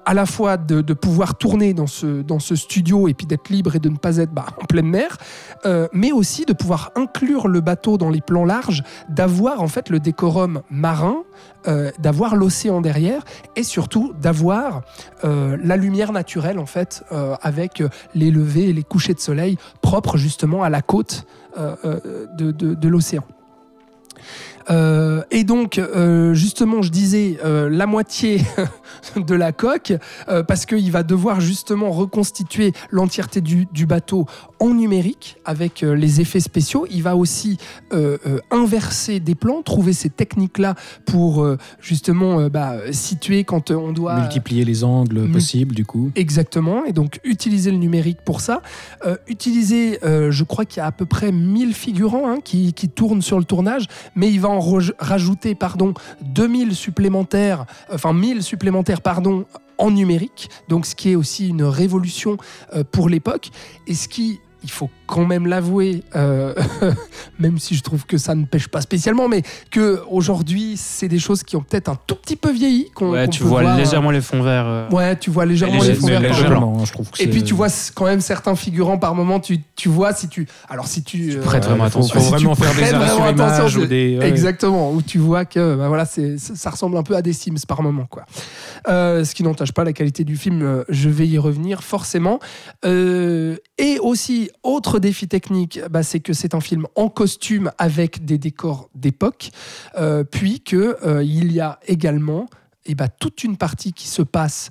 à la fois de, pouvoir tourner dans ce, studio et puis d'être libre et de ne pas être bah, en pleine mer, euh, mais aussi de pouvoir inclure le bateau dans les plans larges, d'avoir en fait le décorum marin, euh, d'avoir l'océan derrière et surtout d'avoir la lumière naturelle en fait avec les levées et les couchers de soleil propres justement à la côte de l'océan. Euh, et donc, euh, justement, je disais euh, la moitié de la coque, euh, parce qu'il va devoir justement reconstituer l'entièreté du, du bateau en numérique avec euh, les effets spéciaux. Il va aussi euh, inverser des plans, trouver ces techniques-là pour euh, justement bah, situer quand on doit... Multiplier les angles possibles, du coup. Exactement, et donc utiliser le numérique pour ça. Euh, utiliser, euh, je crois qu'il y a à peu près 1000 figurants hein, qui, qui tournent sur le tournage, mais il va en rej- rajouter pardon, 2000 supplémentaires, enfin 1000 supplémentaires pardon, en numérique, donc ce qui est aussi une révolution euh, pour l'époque, et ce qui, il faut quand même l'avouer, euh, même si je trouve que ça ne pêche pas spécialement, mais que aujourd'hui c'est des choses qui ont peut-être un tout petit peu vieilli. Ouais, tu vois voir, légèrement les fonds verts. euh. Ouais, tu vois légèrement les fonds verts par légèrement. moment. hein, je trouve que Et puis tu vois quand même certains figurants par moment, tu, tu vois si tu. Alors si tu. Tu euh, prêtes vraiment faut- attention. Faut Si vraiment faire des arrêts sur vraiment image attention, ou des. ouais. Exactement, où tu vois que bah voilà, ça, ressemble un peu à des Sims par moment. Quoi. Euh, ce qui n'entache pas la qualité du film, euh, je vais y revenir forcément. Euh, et aussi, autre défi technique, bah, c'est que c'est un film en costume avec des décors d'époque, euh, puis qu'il il y a également eh bah, toute une partie qui se passe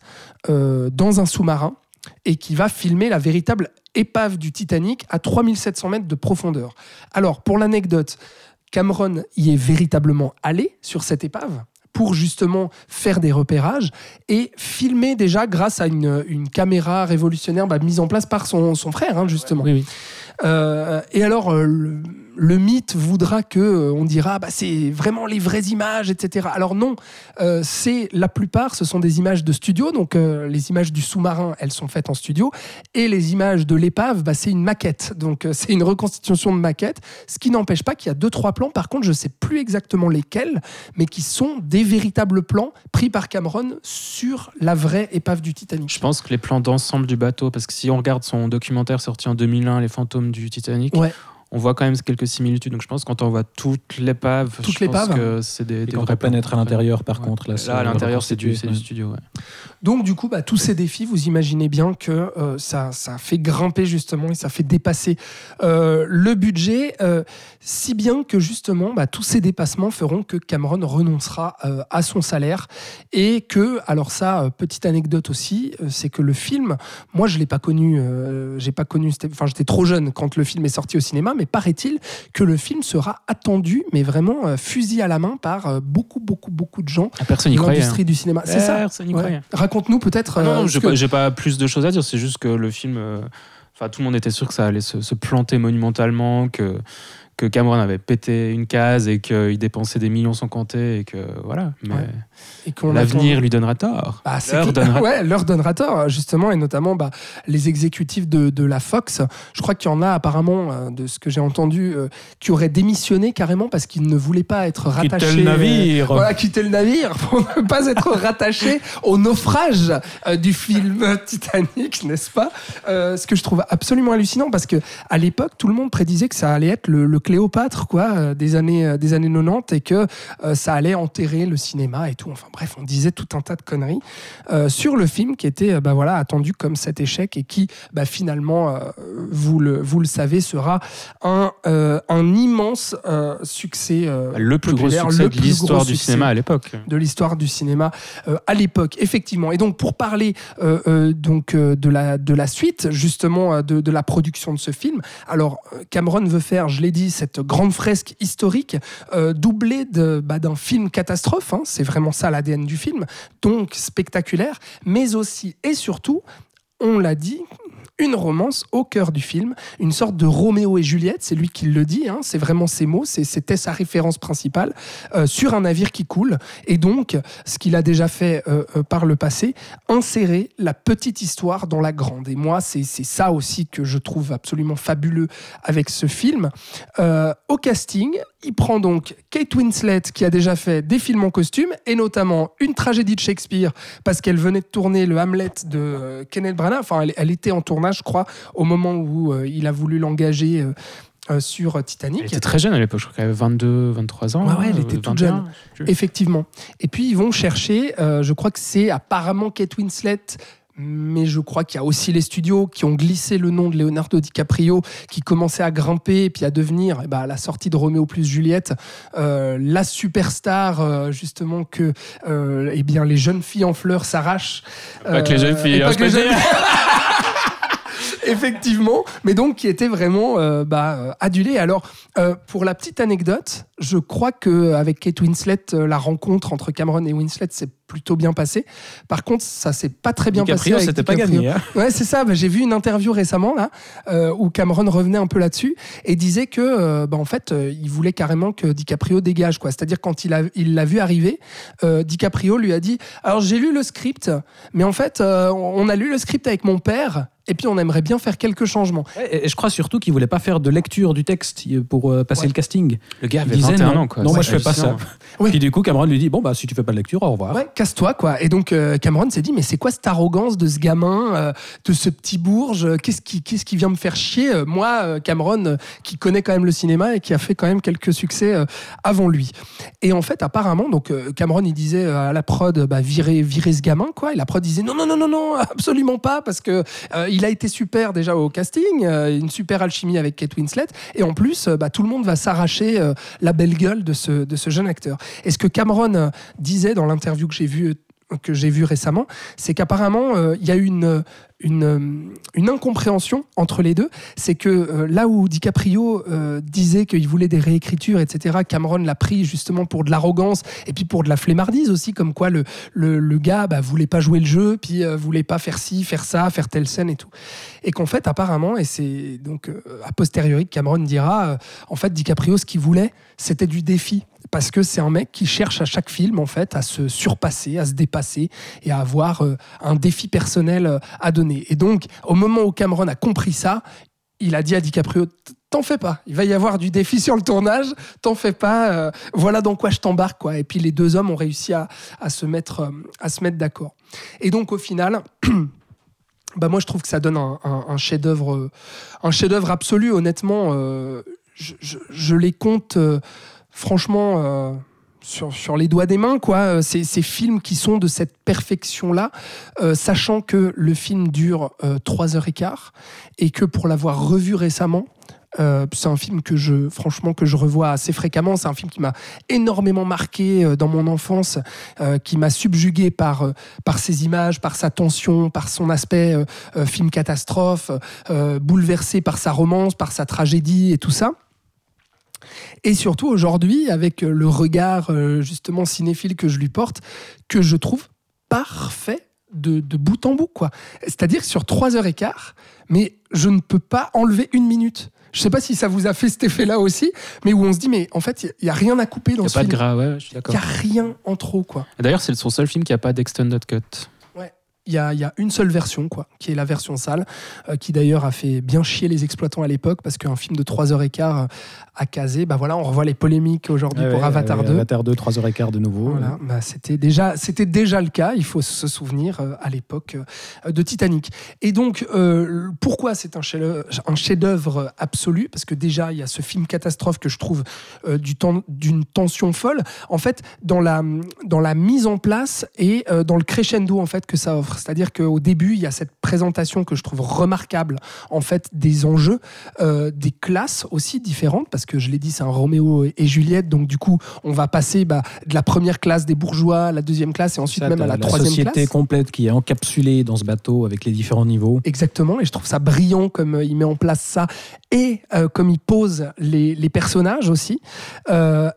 euh, dans un sous-marin et qui va filmer la véritable épave du Titanic à 3700 mètres de profondeur. Alors, pour l'anecdote, Cameron y est véritablement allé sur cette épave pour justement faire des repérages et filmer déjà grâce à une, une caméra révolutionnaire bah, mise en place par son, son frère, hein, justement. Oui, oui. Euh, et alors, euh, le, le mythe voudra que euh, on dira bah, c'est vraiment les vraies images, etc. Alors non, euh, c'est la plupart, ce sont des images de studio. Donc euh, les images du sous-marin, elles sont faites en studio, et les images de l'épave, bah, c'est une maquette. Donc c'est une reconstitution de maquette. Ce qui n'empêche pas qu'il y a deux trois plans. Par contre, je sais plus exactement lesquels, mais qui sont des véritables plans pris par Cameron sur la vraie épave du Titanic. Je pense que les plans d'ensemble du bateau, parce que si on regarde son documentaire sorti en 2001, Les fantômes du Titanic, Ouais. On voit quand même quelques similitudes. Donc je pense que quand on voit toute l'épave, Toute je pense l'épave. que c'est des, Et des quand on pénètre à l'intérieur, par Ouais. contre, là, Là, à l'intérieur, c'est du, du studio. ouais. Donc du coup, bah, tous ces défis, vous imaginez bien que euh, ça, ça fait grimper justement et ça fait dépasser euh, le budget, euh, si bien que justement, bah, tous ces dépassements feront que Cameron renoncera euh, à son salaire et que, alors ça, euh, petite anecdote aussi, euh, c'est que le film, moi je l'ai pas connu, euh, j'ai pas connu, c'était- enfin j'étais trop jeune quand le film est sorti au cinéma, mais paraît-il que le film sera attendu, mais vraiment euh, fusil à la main par euh, beaucoup, beaucoup, beaucoup de gens Ah, Personne n'y de croyait. l'industrie du cinéma. C'est ça. Personne n'y Ouais. croyait. Raconte-nous peut-être. Ah non, euh, non, ce j'ai que- pas, j'ai pas plus de choses à dire. C'est juste que le film. euh, Enfin, tout le monde était sûr que ça allait se, se planter monumentalement, que, que Cameron avait pété une case et qu'il dépensait des millions sans compter et que voilà. Mais Ouais. l'avenir lui donnera tort. Bah, que- donnera- ouais, leur donnera tort, justement, et notamment bah, les exécutifs de, de la Fox. Je crois qu'il y en a apparemment, euh, de ce que j'ai entendu, euh, qui auraient démissionné carrément parce qu'ils ne voulaient pas être Quitter rattachés. le navire. euh, voilà, quitter le navire pour ne pas être rattachés au naufrage euh, du film Titanic, n'est-ce pas? Ce que je trouve absolument hallucinant parce que à l'époque, tout le monde prédisait que ça allait être le, le Cléopâtre quoi, euh, des années euh, des années 90 et que euh, ça allait enterrer le cinéma et tout. Enfin bref, on disait tout un tas de conneries sur le film qui était bah, voilà, attendu comme cet échec et qui bah, finalement, vous, le, vous le savez, sera un, un immense succès. Le plus gros succès le de l'histoire du cinéma à l'époque. de l'histoire du cinéma à l'époque, effectivement. Et donc, pour parler donc, de, la, de la suite, justement, de, de la production de ce film, alors Cameron veut faire, je l'ai dit, cette grande fresque historique, euh, doublée bah, d'un film catastrophe, hein, c'est vraiment ça l'ADN du film, donc spectaculaire, mais aussi et surtout, on l'a dit, une romance au cœur du film, une sorte de Roméo et Juliette, c'est lui qui le dit, hein, c'est vraiment ses mots, c'était sa référence principale, euh, sur un navire qui coule. Et donc, ce qu'il a déjà fait euh, euh, par le passé, insérer la petite histoire dans la grande. Et moi, c'est ça aussi que je trouve absolument fabuleux avec ce film. Au casting, il prend donc Kate Winslet, qui a déjà fait des films en costume, et notamment une tragédie de Shakespeare, parce qu'elle venait de tourner le Hamlet de Kenneth Branagh. Enfin, elle, elle était en tournage, je crois, au moment où euh, il a voulu l'engager euh, euh, sur Titanic. Elle était très jeune à l'époque, je crois qu'elle avait 22, 23 ans. Ouais, ouais, elle était toute 21. jeune. Effectivement. Et puis ils vont chercher, euh, je crois que c'est apparemment Kate Winslet, mais je crois qu'il y a aussi les studios qui ont glissé le nom de Leonardo DiCaprio, qui commençait à grimper et puis à devenir, eh ben, à la sortie de Roméo plus Juliette, euh, la superstar justement que eh bien, les jeunes filles en fleurs s'arrachent. Pas que les jeunes filles, et pas hein, que les jeunes- Effectivement, mais donc qui était vraiment euh, bah, euh, adulé. Alors, euh, pour la petite anecdote, je crois que avec Kate Winslet, la rencontre entre Cameron et Winslet s'est plutôt bien passée. Par contre, ça s'est pas très bien DiCaprio, passé. avec c'était pas DiCaprio. gagné. hein. Ouais, c'est ça. Bah, J'ai vu une interview récemment là euh, où Cameron revenait un peu là-dessus et disait que, euh, bah, en fait, euh, il voulait carrément que DiCaprio dégage, quoi. C'est-à-dire quand il a, il l'a vu arriver, euh, DiCaprio lui a dit alors j'ai lu le script, mais en fait, euh, on a lu le script avec mon père. Et puis on aimerait bien faire quelques changements. Ouais, Et et je crois surtout qu'il voulait pas faire de lecture du texte pour euh, passer Ouais. le casting. Le gars Il avait disait 21 non, ans. Quoi. non, moi je fais pas ça. Oui. Puis du coup, Cameron lui dit bon bah si tu fais pas de lecture, au revoir. Ouais, casse-toi quoi. Et donc euh, Cameron s'est dit mais c'est quoi cette arrogance de ce gamin, euh, de ce petit bourge Qu'est-ce qui, qu'est-ce qui vient me faire chier Euh, Moi, euh, Cameron, euh, qui connaît quand même le cinéma et qui a fait quand même quelques succès euh, avant lui. Et en fait, apparemment, donc euh, Cameron il disait euh, à la prod bah, virez, virez ce gamin quoi. Et la prod disait non non non non non absolument pas parce que euh, il a été super déjà au casting, euh, une super alchimie avec Kate Winslet et en plus euh, bah, tout le monde va s'arracher euh, la belle gueule de ce, de ce jeune acteur. Et ce que Cameron euh, disait dans l'interview que j'ai vue que j'ai vu récemment, c'est qu'apparemment euh, il y a une, une, euh, une incompréhension entre les deux. C'est que euh, là où DiCaprio euh, disait qu'il voulait des réécritures, etc., Cameron l'a pris justement pour de l'arrogance et puis pour de la flemmardise aussi, comme quoi le, le, le gars bah, voulait pas jouer le jeu, puis euh, voulait pas faire ci, faire ça, faire telle scène et tout. Et qu'en fait, apparemment, et c'est donc a posteriori que Cameron dira, en fait, DiCaprio, ce qu'il voulait, c'était du défi. Parce que c'est un mec qui cherche à chaque film, en fait, à se surpasser, à se dépasser et à avoir un défi personnel à donner. Et donc, au moment où Cameron a compris ça, il a dit à DiCaprio T'en fais pas, il va y avoir du défi sur le tournage, t'en fais pas, euh, voilà dans quoi je t'embarque. Et puis les deux hommes ont réussi à, à se mettre, euh, se mettre d'accord. Et donc au final, bah moi je trouve que ça donne un, chef-d'œuvre, chef-d'œuvre absolu. Honnêtement, euh, je, les compte franchement sur, sur les doigts des mains, quoi. Euh, Ces, ces films qui sont de cette perfection-là, euh, sachant que le film dure euh, 3h15 et que pour l'avoir revu récemment, euh, c'est un film que je, franchement, que je revois assez fréquemment. C'est un film qui m'a énormément marqué euh, dans mon enfance, euh, qui m'a subjugué par, euh, par ses images, par sa tension, par son aspect film catastrophe, bouleversé par sa romance, par sa tragédie et tout ça. Et surtout aujourd'hui, avec euh, le regard euh, justement cinéphile que je lui porte, que je trouve parfait de, de bout en bout. quoi. C'est-à-dire sur 3h15, mais je ne peux pas enlever une minute. Je sais pas si ça vous a fait cet effet-là aussi, mais où on se dit, mais en fait, il n'y a, rien à couper Il dans n'y a ce pas de gras, ouais, je suis Il d'accord. n'y a rien en trop, quoi. D'ailleurs, c'est son seul film qui n'a pas d'extended cut. Il y a, il y a une seule version, quoi, qui est la version sale, euh, qui d'ailleurs a fait bien chier les exploitants à l'époque, parce qu'un film de 3h15 euh, a casé, bah voilà, on revoit les polémiques aujourd'hui Ouais, pour ouais, Avatar ouais, 2. Avatar 2, 3h15 de nouveau. Voilà, bah, c'était déjà, c'était déjà le cas. Il faut se souvenir euh, à l'époque euh, de Titanic. Et donc, pourquoi c'est un chef- un chef-d'œuvre absolu? Parce que déjà, il y a ce film catastrophe que je trouve du temps- d'une tension folle. En fait, dans la dans la mise en place et dans le crescendo en fait que ça offre. C'est-à-dire qu'au début, il y a cette présentation que je trouve remarquable en fait des enjeux, euh, des classes aussi différentes parce que je l'ai dit, c'est un Roméo et Juliette. Donc du coup, on va passer bah, de la première classe des bourgeois à la deuxième classe et ensuite Ça, même à la troisième société classe. complète qui est encapsulée dans ce bateau avec les différents niveaux. Exactement, et je trouve ça brillant comme euh, il met en place ça et euh, comme il pose les, les personnages aussi. Euh,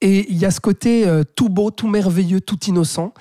et il y a ce côté euh, tout beau, tout merveilleux, tout innocent.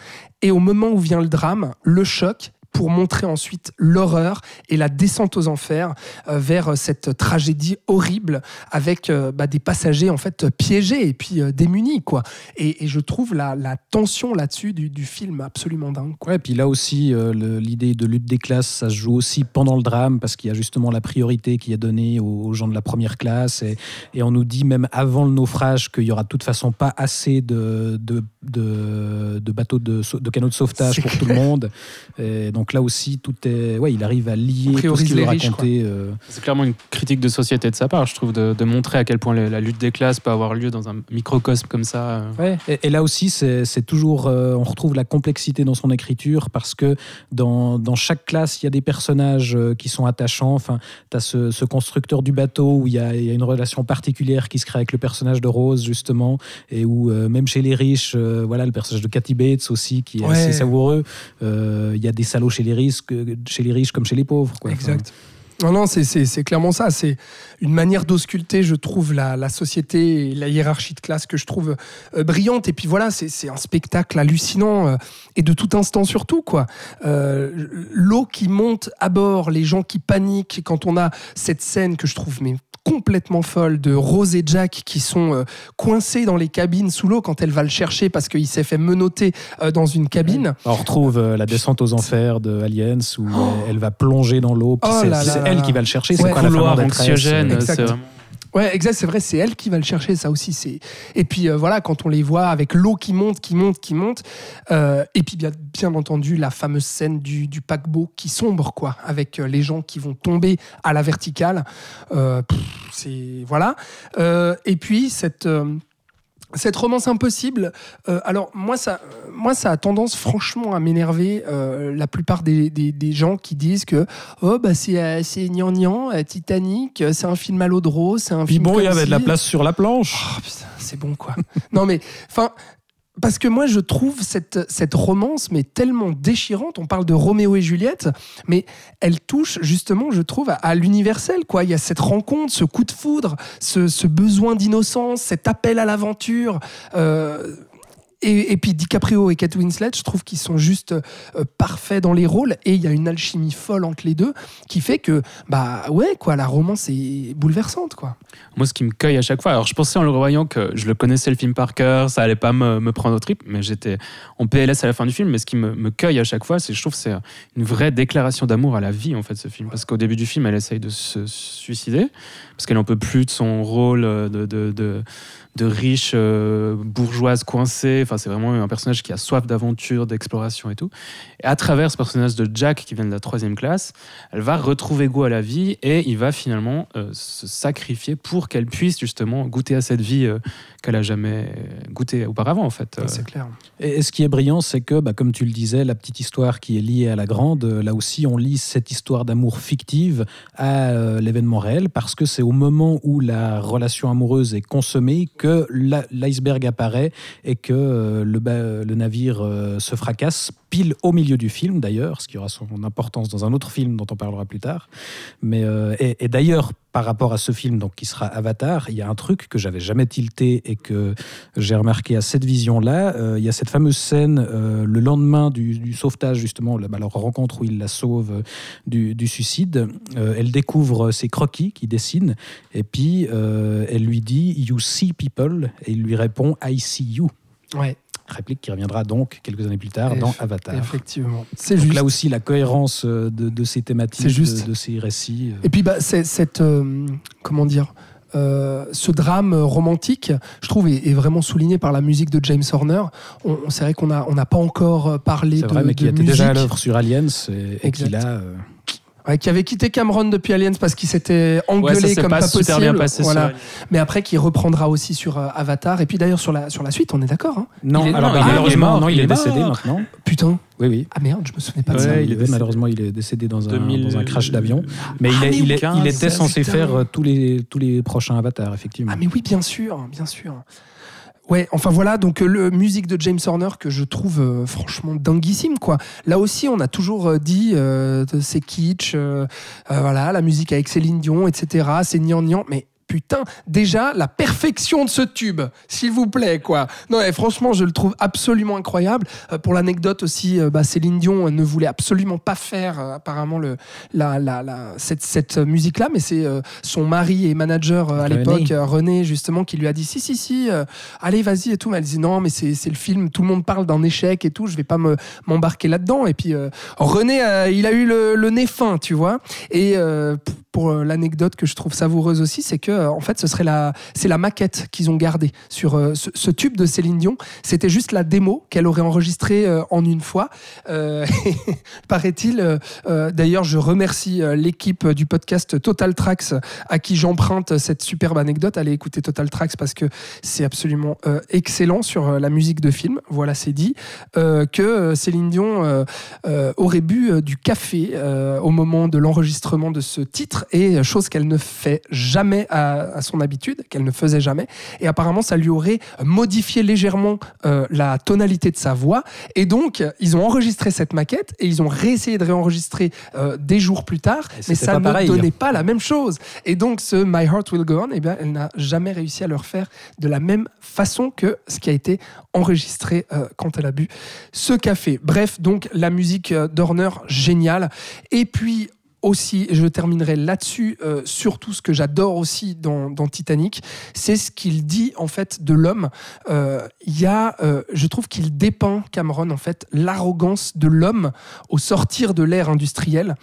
Et au moment où vient le drame, le choc, pour montrer ensuite l'horreur et la descente aux enfers euh, vers euh, cette tragédie horrible avec euh, bah, des passagers en fait piégés et puis euh, démunis quoi. Et, et je trouve la, la tension là-dessus du, du film absolument dingue. Quoi. Ouais, puis là aussi, l'idée de lutte des classes, ça se joue aussi pendant le drame, parce qu'il y a justement la priorité qui est donnée aux, aux gens de la première classe. Et, et on nous dit même avant le naufrage qu'il y aura de toute façon pas assez de, de, de, de bateaux de, de canaux de sauvetage pour tout le monde. Et donc là aussi, tout est. Ouais, il arrive à lier tout ce qu'il veut raconter. euh, C'est clairement une critique de société de sa part, je trouve, de, de montrer à quel point la, la lutte des classes peut avoir lieu dans un microcosme comme ça. euh. Ouais. Et, et là aussi, c'est toujours, euh, on retrouve la complexité dans son écriture parce que dans, dans chaque classe, il y a des personnages qui sont attachants. Enfin, tu as ce, ce constructeur du bateau où il y, a, il y a une relation particulière qui se crée avec le personnage de Rose, justement, et où euh, même chez les riches, euh, voilà, le personnage de Cathy Bates aussi, qui est Ouais. assez savoureux. Euh, Il y a des salauds chez les, riches, chez les riches comme chez les pauvres. Quoi. Exact. Non, non, c'est- clairement ça. C'est une manière d'ausculter, je trouve, la, la société et la hiérarchie de classe que je trouve euh, brillante. Et puis voilà, c'est c'est un spectacle hallucinant euh, et de tout instant surtout. quoi. Euh, L'eau qui monte à bord, les gens qui paniquent quand on a cette scène que je trouve mais complètement folle de Rose et Jack qui sont euh, coincés dans les cabines sous l'eau quand elle va le chercher parce qu'il s'est fait menotter euh, dans une cabine. On retrouve euh, la descente aux enfers de Aliens où euh, elle va plonger dans l'eau. puis Oh c'est elle là qui va le chercher. Ouais. C'est pas la anxiogène, Ouais, exact, c'est vrai, c'est elle qui va le chercher, ça aussi. c'est Et puis euh, voilà, quand on les voit avec l'eau qui monte, qui monte, qui monte, euh, et puis bien, bien entendu la fameuse scène du, du paquebot qui sombre, quoi, avec euh, les gens qui vont tomber à la verticale. C'est voilà. Et puis cette cette romance impossible, euh, alors moi ça, moi ça a tendance franchement à m'énerver euh, la plupart des, des, des gens qui disent que oh bah c'est euh, c'est gnangnan, euh, Titanic, c'est un film à l'eau de rose, c'est un Puis film bon, il y avait de la place sur la planche. Oh, putain, c'est bon quoi. non mais enfin parce que moi je trouve cette, cette romance mais tellement déchirante. On parle de Roméo et Juliette, mais elle touche justement, je trouve, à, l'universel. quoi. Il y a cette rencontre, ce coup de foudre, ce, ce besoin d'innocence, cet appel à l'aventure. euh, et, puis DiCaprio et Kate Winslet, je trouve qu'ils sont juste euh, parfaits dans les rôles et il y a une alchimie folle entre les deux qui fait que bah ouais quoi, la romance est bouleversante quoi. Moi, ce qui me cueille à chaque fois, alors je pensais en le revoyant que je le connaissais le film par cœur, ça allait pas me, me prendre au trip, mais j'étais en PLS à la fin du film. Mais ce qui me, cueille à chaque fois, c'est je trouve c'est une vraie déclaration d'amour à la vie, en fait, ce film. Parce qu'au début du film, elle essaye de se suicider, parce qu'elle en peut plus de son rôle de, de, de, de riche euh, bourgeoise coincée. Enfin, c'est vraiment un personnage qui a soif d'aventure, d'exploration et tout. Et à travers ce personnage de Jack qui vient de la troisième classe, elle va retrouver goût à la vie et il va finalement euh, se sacrifier pour qu'elle puisse justement goûter à cette vie euh, qu'elle a jamais goûté auparavant en fait. C'est clair. Et ce qui est brillant, c'est que, bah, comme tu le disais, la petite histoire qui est liée à la grande, euh, là aussi, on lit cette histoire d'amour fictive à euh, l'événement réel, parce que c'est au moment où la relation amoureuse est consommée que la- l'iceberg apparaît et que euh, le, le navire euh, se fracasse, pile au milieu du film d'ailleurs, ce qui aura son importance dans un autre film dont on parlera plus tard. Mais, euh, et d'ailleurs, par rapport à ce film donc, qui sera Avatar, il y a un truc que j'avais jamais tilté et que j'ai remarqué à cette vision-là. Euh, il y a cette fameuse scène euh, le lendemain du, sauvetage, justement, leur rencontre où il la sauve du, suicide. Elle découvre ses croquis qu'il dessine et puis elle lui dit You see people et il lui répond I see you. Ouais, Réplique qui reviendra donc quelques années plus tard Eff- dans Avatar. effectivement. C'est juste. là aussi, la cohérence euh, de, de ces thématiques, juste. De, de ces récits. euh, Et puis, bah, c'est- cette. euh, comment dire euh, ce drame romantique, je trouve, est, est vraiment souligné par la musique de James Horner. On, on- c'est vrai qu'on n'a on n'a pas encore euh, parlé C'est de, vrai, mais qui était déjà à l'œuvre sur Aliens et, et euh, Ouais, qui avait quitté Cameron depuis Aliens parce qu'il s'était Ouais, engueulé ça s'est comme pas, pas, super possible. bien passé. Voilà. sur- Mais après, qui reprendra aussi sur euh, Avatar. Et puis d'ailleurs, sur la, sur la suite, on est d'accord. hein Non, Il est- alors non, bah, il est- malheureusement, il est mort, non, il, il est, est décédé maintenant. Putain. Oui, oui. Ah merde, je me souvenais pas de Ouais, ça. il est décédé. malheureusement, il est décédé dans un, 2000, dans un crash d'avion. Mais il, Ah, est- mais il, est- aucun, il était censé putain. faire euh, tous les, tous les prochains avatars, effectivement. Ah mais oui, bien sûr, bien sûr. Ouais, enfin voilà, donc euh, le musique de James Horner que je trouve euh, franchement dinguissime quoi. Là aussi, on a toujours euh, dit euh, c'est kitsch, voilà, la musique avec Céline Dion, etc. C'est gnangnan, mais putain, déjà la perfection de ce tube, s'il vous plaît quoi. Non, et franchement, je le trouve absolument incroyable. Euh, pour l'anecdote aussi, euh, bah, Céline Dion euh, ne voulait absolument pas faire euh, apparemment le la, la, la- cette, cette musique là, mais c'est son mari et manager à l'époque René justement qui lui a dit si si si allez vas-y et tout mais elle dit non mais c'est le film tout le monde parle d'un échec et tout je vais pas me m'embarquer là-dedans et puis René il a eu le, le nez fin tu vois et pour l'anecdote que je trouve savoureuse aussi c'est que euh, en fait ce serait la c'est la maquette qu'ils ont gardée sur euh, ce, ce tube de Céline Dion c'était juste la démo qu'elle aurait enregistrée euh, en une fois paraît-il d'ailleurs je remercie l'équipe du podcast Total Tracks à qui j'emprunte cette superbe anecdote. Allez écouter Total Tracks parce que c'est absolument excellent sur la musique de film. Voilà, c'est dit. Que Céline Dion aurait bu du café au moment de l'enregistrement de ce titre et chose qu'elle ne fait jamais à, à son habitude, qu'elle ne faisait jamais. Et apparemment, ça lui aurait modifié légèrement euh, la tonalité de sa voix. Et donc, ils ont enregistré cette maquette et ils ont réessayé de réenregistrer euh, des jours plus tard, mais ça ne pareil. donnait pas la même chose. Et donc, ce My Heart Will Go On, eh bien, elle n'a jamais réussi à le refaire de la même façon que ce qui a été enregistré euh, quand elle a bu ce café. Bref, donc la musique d'Horner, géniale. Et puis aussi, je terminerai là-dessus, euh, surtout ce que j'adore aussi dans, dans Titanic, c'est ce qu'il dit en fait de l'homme. Euh, Il y a, euh, je trouve qu'il dépeint Cameron en fait l'arrogance de l'homme au sortir de l'ère industrielle,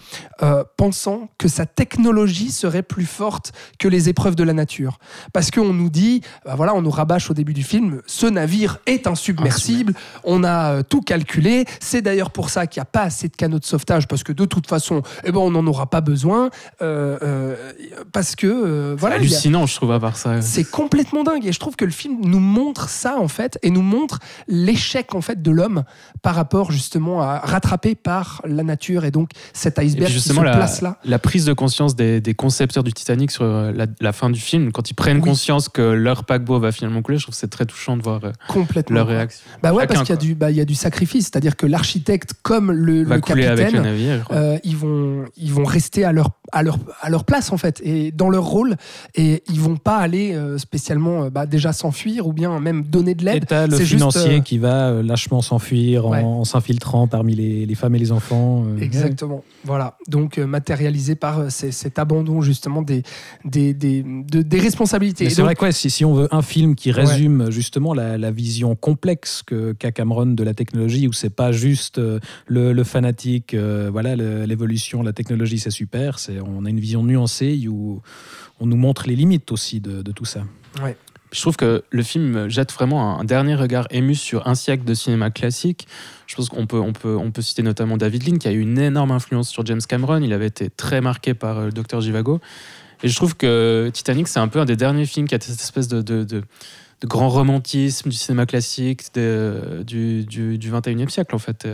pensant que sa technologie serait plus forte que les épreuves de la nature. Parce qu'on nous dit, bah voilà, on nous rabâche au début du film, ce navire est insubmersible, on a tout calculé. C'est d'ailleurs pour ça qu'il n'y a pas assez de canaux de sauvetage, parce que de toute façon, eh ben, on n'en aura pas besoin, euh, euh, parce que euh, voilà. a- hallucinant, je trouve, à part ça. c'est complètement dingue et je trouve que le film nous montre ça en fait et nous montre l'échec en fait de l'homme par rapport justement à rattrapé par la nature et donc cet Et iceberg qui se justement, la, place là. la prise de conscience des, des concepteurs du Titanic sur la, la fin du film, quand ils prennent Oui. conscience que leur paquebot va finalement couler, je trouve c'est très touchant de voir Complètement. leur réaction. Bah ouais, Chacun, parce qu'il y a du, bah, il y a du sacrifice, c'est-à-dire que l'architecte comme le, va le couler capitaine, le navire. euh, ils vont, ils vont rester à leur, à leur, à leur place en fait et dans leur rôle et ils vont pas aller euh, spécialement euh, bah, déjà s'enfuir ou bien même donner de Et l'aide. t'as le juste, financier euh, qui va lâchement s'enfuir en, Ouais. en s'infiltrant parmi les, les femmes et les enfants. euh, Exactement. Voilà. Donc matérialisé par ces- cet abandon justement des, des, des, de- des responsabilités. Mais Et c'est donc, vrai que ouais, si, si on veut un film qui résume justement la, la vision complexe que qu'a Cameron de la technologie, où c'est pas juste le, le fanatique, euh, voilà, le- l'évolution, la technologie, c'est super. C'est on a une vision nuancée où on nous montre les limites aussi de, de tout ça. Je trouve que le film jette vraiment un dernier regard ému sur un siècle de cinéma classique. Je pense qu'on peut, on peut, on peut citer notamment David Lean, qui a eu une énorme influence sur James Cameron. Il avait été très marqué par euh, le Docteur Givago. Et je trouve que Titanic, c'est un peu un des derniers films qui a cette espèce de, de, de- de grand romantisme du cinéma classique de- du, du, du 21e siècle, en fait.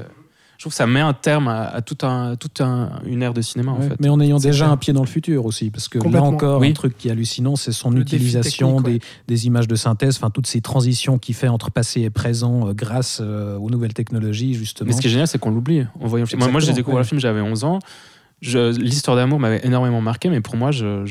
Je trouve que ça met un terme à, à toute un, toute un- une ère de cinéma, en fait. Mais en ayant déjà clair. un pied dans le futur aussi, parce que là encore, Oui. un truc qui est hallucinant, c'est son Le utilisation des, des images de synthèse, enfin toutes ces transitions qu'il fait entre passé et présent euh, grâce euh, aux nouvelles technologies, justement. Mais ce qui est génial, c'est qu'on l'oublie en voyant le film. Moi, moi, j'ai découvert ouais. le film, j'avais 11 ans. L'histoire d'amour m'avait énormément marqué, mais pour moi, je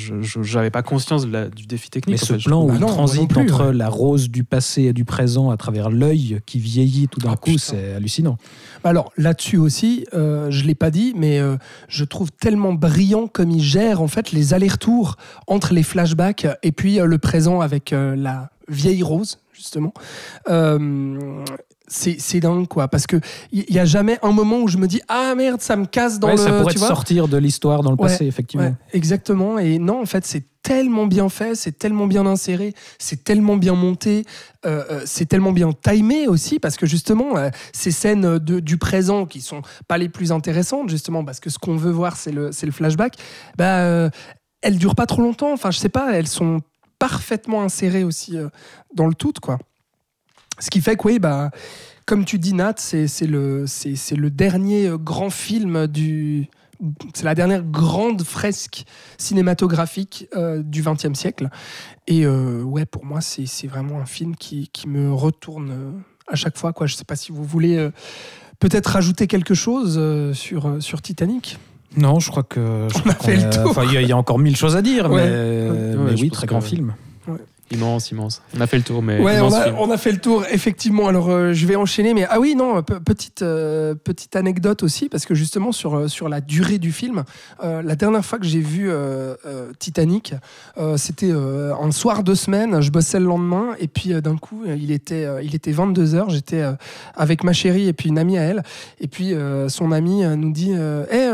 n'avais pas conscience de la- du défi technique. Mais en ce fait. Je plan où Bah il non, moi non transite plus, entre ouais. la rose du passé et du présent à travers l'œil qui vieillit tout d'un Ah, coup, c'est hallucinant. Alors là-dessus aussi, euh, je l'ai pas dit, mais euh, je trouve tellement brillant comme il gère en fait les allers-retours entre les flashbacks et puis euh, le présent avec euh, la vieille Rose justement. Euh, c'est dingue quoi, parce que il y, y a jamais un moment où je me dis ah merde ça me casse dans Ouais, le ça pourrait tu te vois sortir de l'histoire dans le Ouais, passé, effectivement. Ouais, exactement. Et non, en fait, c'est tellement bien fait, c'est tellement bien inséré, c'est tellement bien monté, euh, euh, c'est tellement bien timé aussi, parce que justement, euh, ces scènes de, du présent qui sont pas les plus intéressantes, justement, parce que ce qu'on veut voir, c'est le, le flashback, bah, euh, elles durent pas trop longtemps. Enfin, je sais pas, elles sont parfaitement insérées aussi dans le tout, quoi. Ce qui fait que, oui, bah, comme tu dis, Nat, c'est le, le dernier euh, grand film du. C'est la dernière grande fresque cinématographique euh, du XXe siècle. Et euh, ouais, pour moi, c'est vraiment un film qui, qui me retourne à chaque fois. Quoi. Je sais pas si vous voulez euh, peut-être rajouter quelque chose sur, sur Titanic. Non, je crois que. je On crois a fait le tour. enfin, Il y, y a encore mille choses à dire, Ouais. mais, Ouais, mais oui, très grand film. Immense, immense. On a fait le tour, mais Ouais, on a, on a fait le tour, effectivement. Alors, euh, je vais enchaîner, mais ah oui, non, pe- petite, euh, petite anecdote aussi, parce que justement, sur, euh, sur la durée du film, euh, la dernière fois que j'ai vu Titanic, c'était un soir de semaine, je bossais le lendemain, et puis d'un coup, il était, il était 22h, j'étais avec ma chérie et puis une amie à elle, et puis son amie nous dit Eh,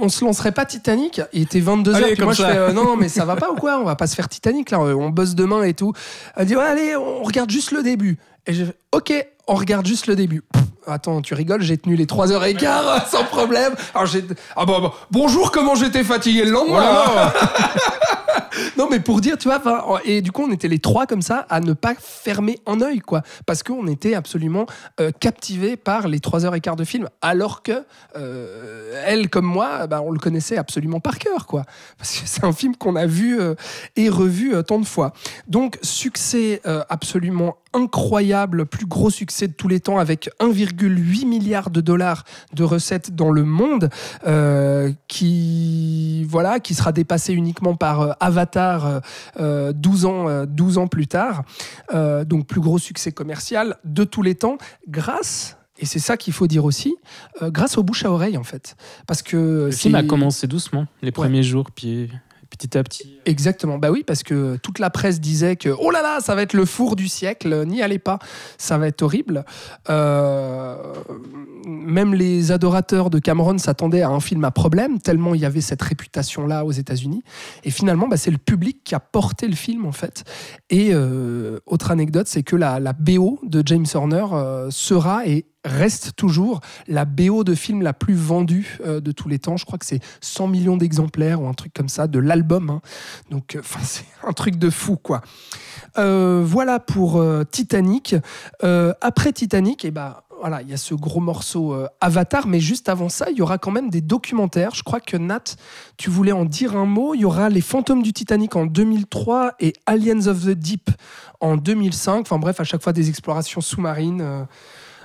on se lancerait pas Titanic Il était 22h, Allez, puis moi je fais euh, Non, non, mais ça va pas ou quoi? On va pas se faire Titanic là, on bosse demain et tout. Elle dit ouais, allez, on regarde juste le début. Et j'ai fait ok, on regarde juste le début. Pff, attends, tu rigoles, j'ai tenu les 3 heures et quart sans problème. Alors j'ai ah bah, bah, bonjour, comment j'étais fatigué le lendemain. hein. non mais pour dire, tu vois, et du coup on était les trois comme ça à ne pas fermer un œil quoi, parce qu'on était absolument euh, captivés par les 3 heures et quart de film, alors que euh, elle comme moi, bah, on le connaissait absolument par cœur quoi, parce que c'est un film qu'on a vu euh, et revu tant de fois. Donc succès absolument incroyable, plus gros succès de tous les temps avec 1,8 milliard de dollars de recettes dans le monde, euh, qui voilà, qui sera dépassé uniquement par euh, Avatar euh, euh, 12 ans, euh, 12 ans plus tard. Donc plus gros succès commercial de tous les temps, grâce et c'est ça qu'il faut dire aussi, euh, grâce au bouche à oreille en fait, parce que Le film a commencé doucement, les premiers jours, puis petit à petit. Exactement, bah oui, parce que toute la presse disait que oh là là, ça va être le four du siècle, n'y allez pas, ça va être horrible. Euh, même les adorateurs de Cameron s'attendaient à un film à problème, tellement il y avait cette réputation-là aux États-Unis. Et finalement, bah, c'est le public qui a porté le film en fait. Et euh, autre anecdote, c'est que la, la BO de James Horner euh, sera et reste toujours la BO de film la plus vendue euh, de tous les temps. Je crois que c'est 100 millions d'exemplaires ou un truc comme ça de l'album. hein. Donc, euh, c'est un truc de fou, quoi. Euh, voilà pour Titanic. Après Titanic, et ben voilà, il y a ce gros morceau Avatar, mais juste avant ça, il y aura quand même des documentaires. Je crois que Nat, tu voulais en dire un mot. Il y aura Les Fantômes du Titanic en 2003 et Aliens of the Deep en 2005. Enfin bref, à chaque fois des explorations sous-marines.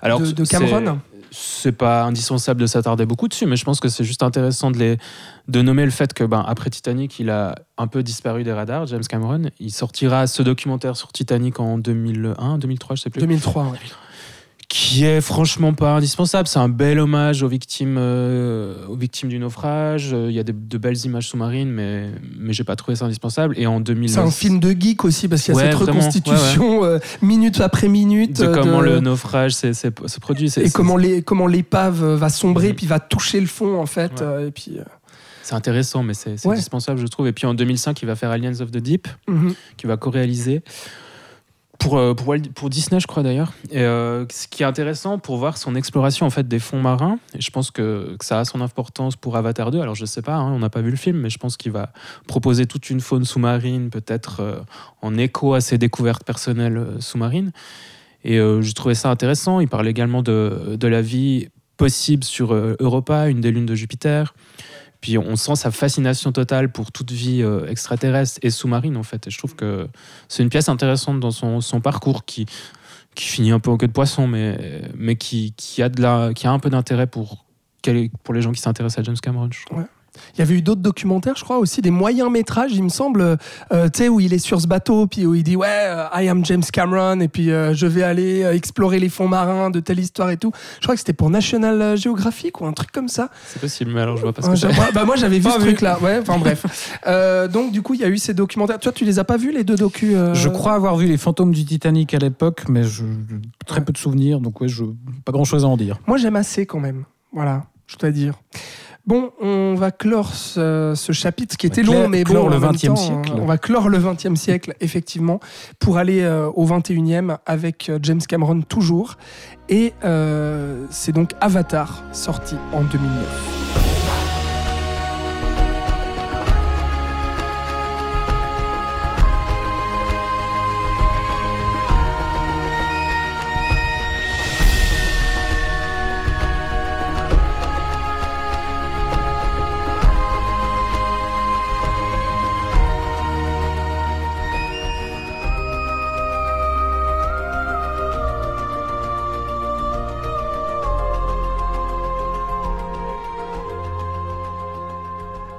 Alors, de- Cameron C'est pas indispensable de s'attarder beaucoup dessus, mais je pense que c'est juste intéressant de, les, de nommer le fait que, ben, après Titanic, il a un peu disparu des radars, James Cameron. Il sortira ce documentaire sur Titanic en 2001, 2003, je sais plus. 2003. ouais. Qui est franchement pas indispensable. C'est un bel hommage aux victimes, euh, aux victimes du naufrage. Euh, Il y a des- de belles images sous-marines, mais, mais j'ai pas trouvé ça indispensable. Et en 2000, C'est un film de geek aussi parce qu'il y a Ouais, cette reconstitution euh, minute après minute de comment de- le naufrage se produit. Et comment les comment l'épave va sombrer puis va toucher le fond en fait euh, et puis C'est intéressant, mais c'est indispensable, je trouve. Et puis en 2005, il va faire Aliens of the Deep, mhm. qui va co-réaliser. Pour, euh, pour, Disney, je crois d'ailleurs. Et euh, ce qui est intéressant pour voir son exploration en fait des fonds marins, et je pense que, que ça a son importance pour Avatar 2. Alors je sais pas, hein, on n'a pas vu le film, mais je pense qu'il va proposer toute une faune sous-marine, peut-être euh, en écho à ses découvertes personnelles sous-marines. Et j'ai trouvé ça intéressant. Il parle également de, de la vie possible sur Europa, une des lunes de Jupiter. Puis on sent sa fascination totale pour toute vie euh, extraterrestre et sous-marine en fait. Et je trouve que c'est une pièce intéressante dans son, son parcours qui, qui finit un peu en queue de poisson, mais, mais qui, qui a, de la, qui a un peu d'intérêt pour, pour les gens qui s'intéressent à James Cameron. Je trouve. Il y avait eu d'autres documentaires, je crois, aussi des moyens métrages, il me semble, euh, tu sais, où il est sur ce bateau, puis où il dit ouais, euh, I am James Cameron, et puis euh, je vais aller euh, explorer les fonds marins de telle histoire et tout. Je crois que c'était pour National Geographic ou un truc comme ça. C'est possible, mais alors je vois pas ce que c'est. moi, bah, moi, j'avais vu Pas ce truc-là. Ouais, enfin bref. Euh, donc du coup, il y a eu ces documentaires. Toi, tu les as pas vus les deux docus euh, Je crois avoir vu les fantômes du Titanic à l'époque, mais je, très peu de souvenirs, donc ouais, je, pas grand chose à en dire. Moi, j'aime assez quand même. Voilà, je dois dire. Bon, on va clore ce, ce chapitre qui était long, mais bon, clore le en même 20e temps, siècle. On va clore le 20e siècle, effectivement, pour aller euh, au 21e avec euh, James Cameron toujours. Et euh, c'est donc Avatar, sorti en 2009.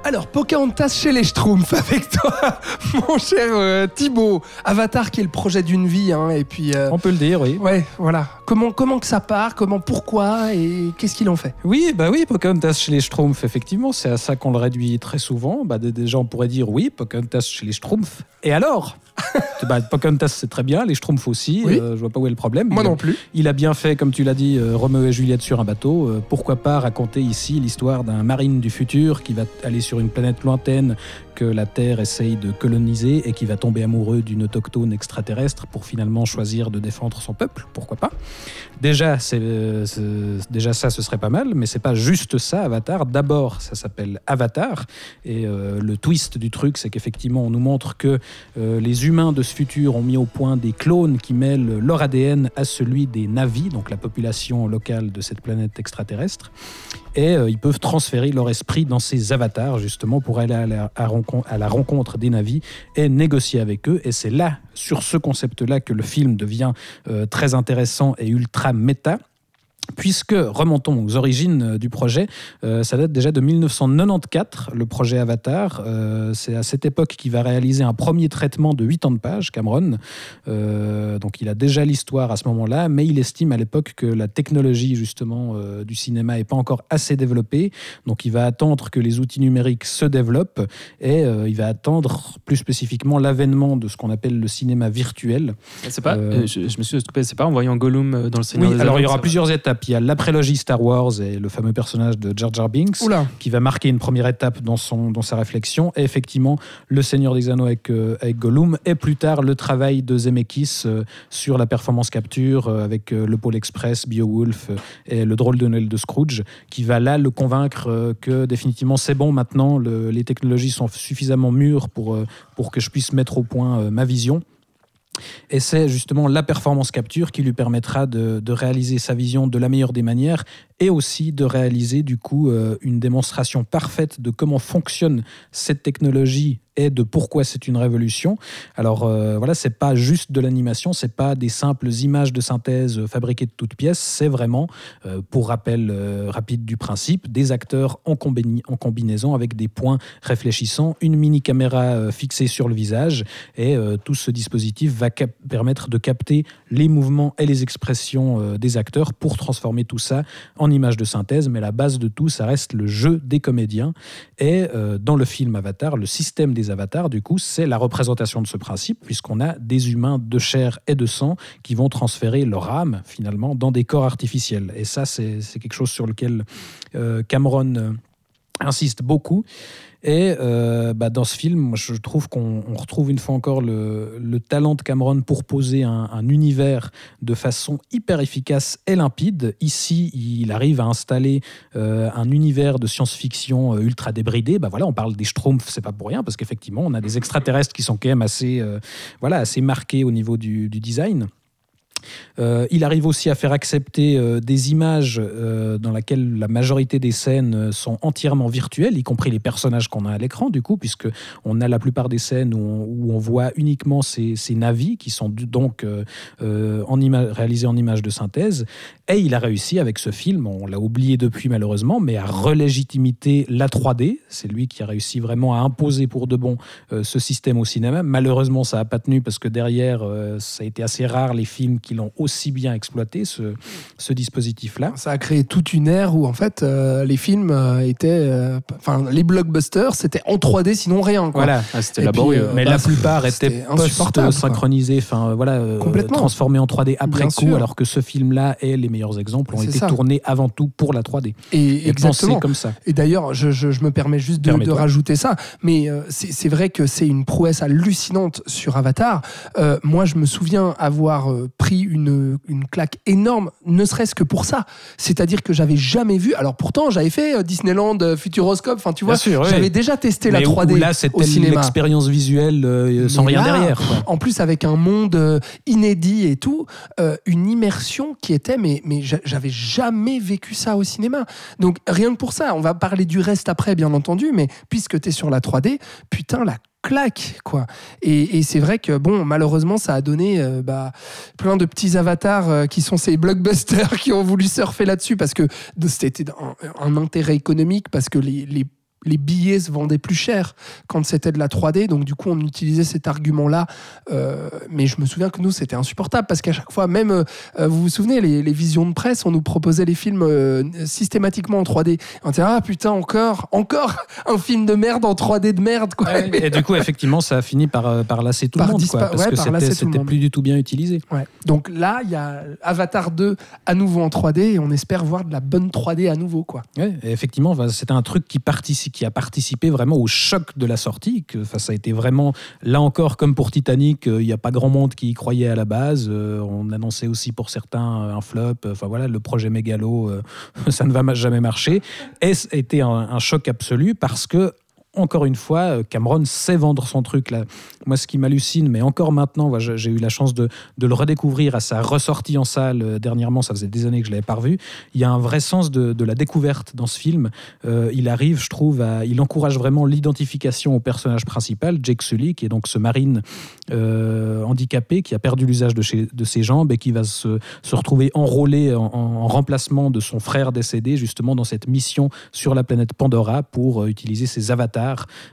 Alors, Pocahontas chez les Schtroumpfs avec toi, mon cher euh, Thibaut. Avatar qui est le projet d'une vie, hein, et puis... euh, On peut le dire, oui. Ouais, voilà. Comment, comment que ça part Comment, pourquoi Et qu'est-ce qu'il en fait? Oui, bah oui, Pocahontas chez les Schtroumpfs, effectivement, c'est à ça qu'on le réduit très souvent. Bah, des, des gens pourraient dire oui, Pocahontas chez les Schtroumpfs. Et alors? bah, Pocahontas, c'est très bien, les Schtroumpfs aussi. Oui. euh, je vois pas où est le problème. Moi Il non plus. Il a bien fait, comme tu l'as dit, euh, Roméo et Juliette sur un bateau. Euh, pourquoi pas raconter ici l'histoire d'un marine du futur qui va aller sur une planète lointaine que la Terre essaye de coloniser et qui va tomber amoureux d'une autochtone extraterrestre pour finalement choisir de défendre son peuple. Pourquoi pas Déjà, euh, déjà ça, ce serait pas mal, mais c'est pas juste ça, Avatar. D'abord, ça s'appelle Avatar. Et euh, le twist du truc, c'est qu'effectivement, on nous montre que euh, les humains de ce futur ont mis au point des clones qui mêlent leur ADN à celui des Navis, donc la population locale de cette planète extraterrestre. Et euh, ils peuvent transférer leur esprit dans ces avatars, justement, pour aller à la, rencontre des Navis et négocier avec eux. Et c'est là, sur ce concept-là, que le film devient euh, très intéressant et ultra méta. Puisque, remontons aux origines euh, du projet, euh, ça date déjà de 1994, le projet Avatar. Euh, c'est à cette époque qu'il va réaliser un premier traitement de 80 pages, Cameron. Euh, donc il a déjà l'histoire à ce moment-là, mais il estime à l'époque que la technologie justement du cinéma n'est pas encore assez développée. Donc il va attendre que les outils numériques se développent et il va attendre plus spécifiquement l'avènement de ce qu'on appelle le cinéma virtuel. C'est pas, je, je me suis coupé, c'est pas en voyant Gollum dans le Seigneur Oui, alors il y aura plusieurs étapes. Il y a l'aprélogie Star Wars et le fameux personnage de Jar Jar Binks Oula. qui va marquer une première étape dans, son, dans sa réflexion. Et effectivement, le Seigneur des Anneaux avec, euh, avec Gollum. Et plus tard, le travail de Zemeckis euh, sur la performance capture euh, avec le Pôle Express, Beowulf et le drôle de Noël de Scrooge, qui va là le convaincre que définitivement c'est bon maintenant, le- les technologies sont suffisamment mûres pour, pour que je puisse mettre au point ma vision. Et c'est justement la performance capture qui lui permettra de, réaliser sa vision de la meilleure des manières et aussi de réaliser du coup euh, une démonstration parfaite de comment fonctionne cette technologie et de pourquoi c'est une révolution. Alors euh, voilà, c'est pas juste de l'animation, c'est pas des simples images de synthèse euh, fabriquées de toutes pièces, c'est vraiment, euh, pour rappel euh, rapide du principe, des acteurs en, combini- en combinaison avec des points réfléchissants, une mini caméra fixée sur le visage et tout ce dispositif va permettre de capter les mouvements et les expressions des acteurs pour transformer tout ça en images de synthèse. Mais la base de tout, ça reste le jeu des comédiens. Et dans le film Avatar, le système des avatars, du coup, c'est la représentation de ce principe, puisqu'on a des humains de chair et de sang qui vont transférer leur âme, finalement, dans des corps artificiels. Et ça, c'est c'est quelque chose sur lequel euh, Cameron euh, insiste beaucoup. Et euh, bah, dans ce film, je trouve qu'on on retrouve une fois encore le, le talent de Cameron pour poser un, un univers de façon hyper efficace et limpide. Ici, il arrive à installer euh, un univers de science-fiction euh, ultra débridé. Bah voilà, on parle des Schtroumpfs, c'est pas pour rien, parce qu'effectivement, on a des extraterrestres qui sont quand même assez, voilà, assez marqués au niveau du design. Euh, il arrive aussi à faire accepter euh, des images euh, dans lesquelles la majorité des scènes sont entièrement virtuelles, y compris les personnages qu'on a à l'écran, du coup, puisque on a la plupart des scènes où on, voit uniquement ces, ces navis qui sont donc en réalisés en images de synthèse. Et il a réussi avec ce film, on l'a oublié depuis malheureusement, mais à relégitimiter la 3D. C'est lui qui a réussi vraiment à imposer pour de bon ce système au cinéma. Malheureusement, ça n'a pas tenu parce que derrière, ça a été assez rare les films qui l'ont aussi bien exploité, ce, ce dispositif-là. Ça a créé toute une ère où en fait euh, les films euh, étaient, euh, enfin les blockbusters, c'était en 3D sinon rien. Quoi. Voilà. Ah, c'était puis, laborieux. euh, Mais bah, la plupart étaient insupportable, post-synchronisés, enfin voilà, euh, Complètement. transformés en 3D après Bien coup, sûr. alors que ce film-là et les meilleurs exemples ont C'est été ça. tournés avant tout pour la 3D. Et, Et exactement. comme ça. Et d'ailleurs, je, je- je me permets juste de, rajouter ça, mais euh, c'est vrai que c'est une prouesse hallucinante sur Avatar. Euh, moi, je me souviens avoir pris une, une claque énorme, ne serait-ce que pour ça. C'est-à-dire que j'avais jamais vu. Alors pourtant, j'avais fait euh, Disneyland, euh, Futuroscope, enfin tu vois, oui. j'avais déjà testé la Mais où- 3D où là, au cinéma. l'expérience visuelle euh, sans Mais rien là, derrière. quoi. En plus, avec un monde inédit et tout, euh, une immersion qui était, mais, mais j'a- j'avais jamais vécu ça au cinéma. Donc, rien que pour ça, on va parler du reste après, bien entendu, mais puisque tu es sur la 3D, putain, la claque, quoi. Et, c'est vrai que, bon, malheureusement, ça a donné euh, bah, plein de petits avatars euh, qui sont ces blockbusters qui ont voulu surfer là-dessus parce que c'était un, intérêt économique, parce que les les billets se vendaient plus cher quand c'était de la 3D, donc du coup on utilisait cet argument-là. Euh, mais je me souviens que nous c'était insupportable parce qu'à chaque fois, même euh, euh, vous vous souvenez, les, les visions de presse, on nous proposait les films euh, systématiquement en 3D. On était ah putain encore, encore un film de merde en 3D de merde quoi. Et du coup, effectivement, ça a fini par, par lasser tout Par le monde, quoi, parce ouais, que par c'était plus du tout bien utilisé. Ouais. Donc là, il y a Avatar 2 à nouveau en 3D et on espère voir de la bonne 3D à nouveau quoi. Et effectivement, c'était un truc qui, qui a participé vraiment au choc de la sortie. Ça a été vraiment, là encore, comme pour Titanic, euh, il n'y a pas grand monde qui y croyait à la base. Euh, on annonçait aussi pour certains euh, un flop. Enfin voilà, le projet Mégalo, ça ne va ma- jamais marcher. Et été un, un choc absolu parce que encore une fois, euh, Cameron sait vendre son truc. Moi, ce qui m'hallucine, mais encore maintenant, j'ai eu la chance de, le redécouvrir à sa ressortie en salle euh, dernièrement. Ça faisait des années que je l'avais pas revu. Il y a un vrai sens de, la découverte dans ce film. Euh, il arrive, je trouve, à, il encourage vraiment l'identification au personnage principal, Jake Sully, qui est donc ce marine handicapé qui a perdu l'usage de, ses jambes et qui va se, retrouver enrôlé en, en remplacement de son frère décédé, justement dans cette mission sur la planète Pandora pour utiliser ses avatars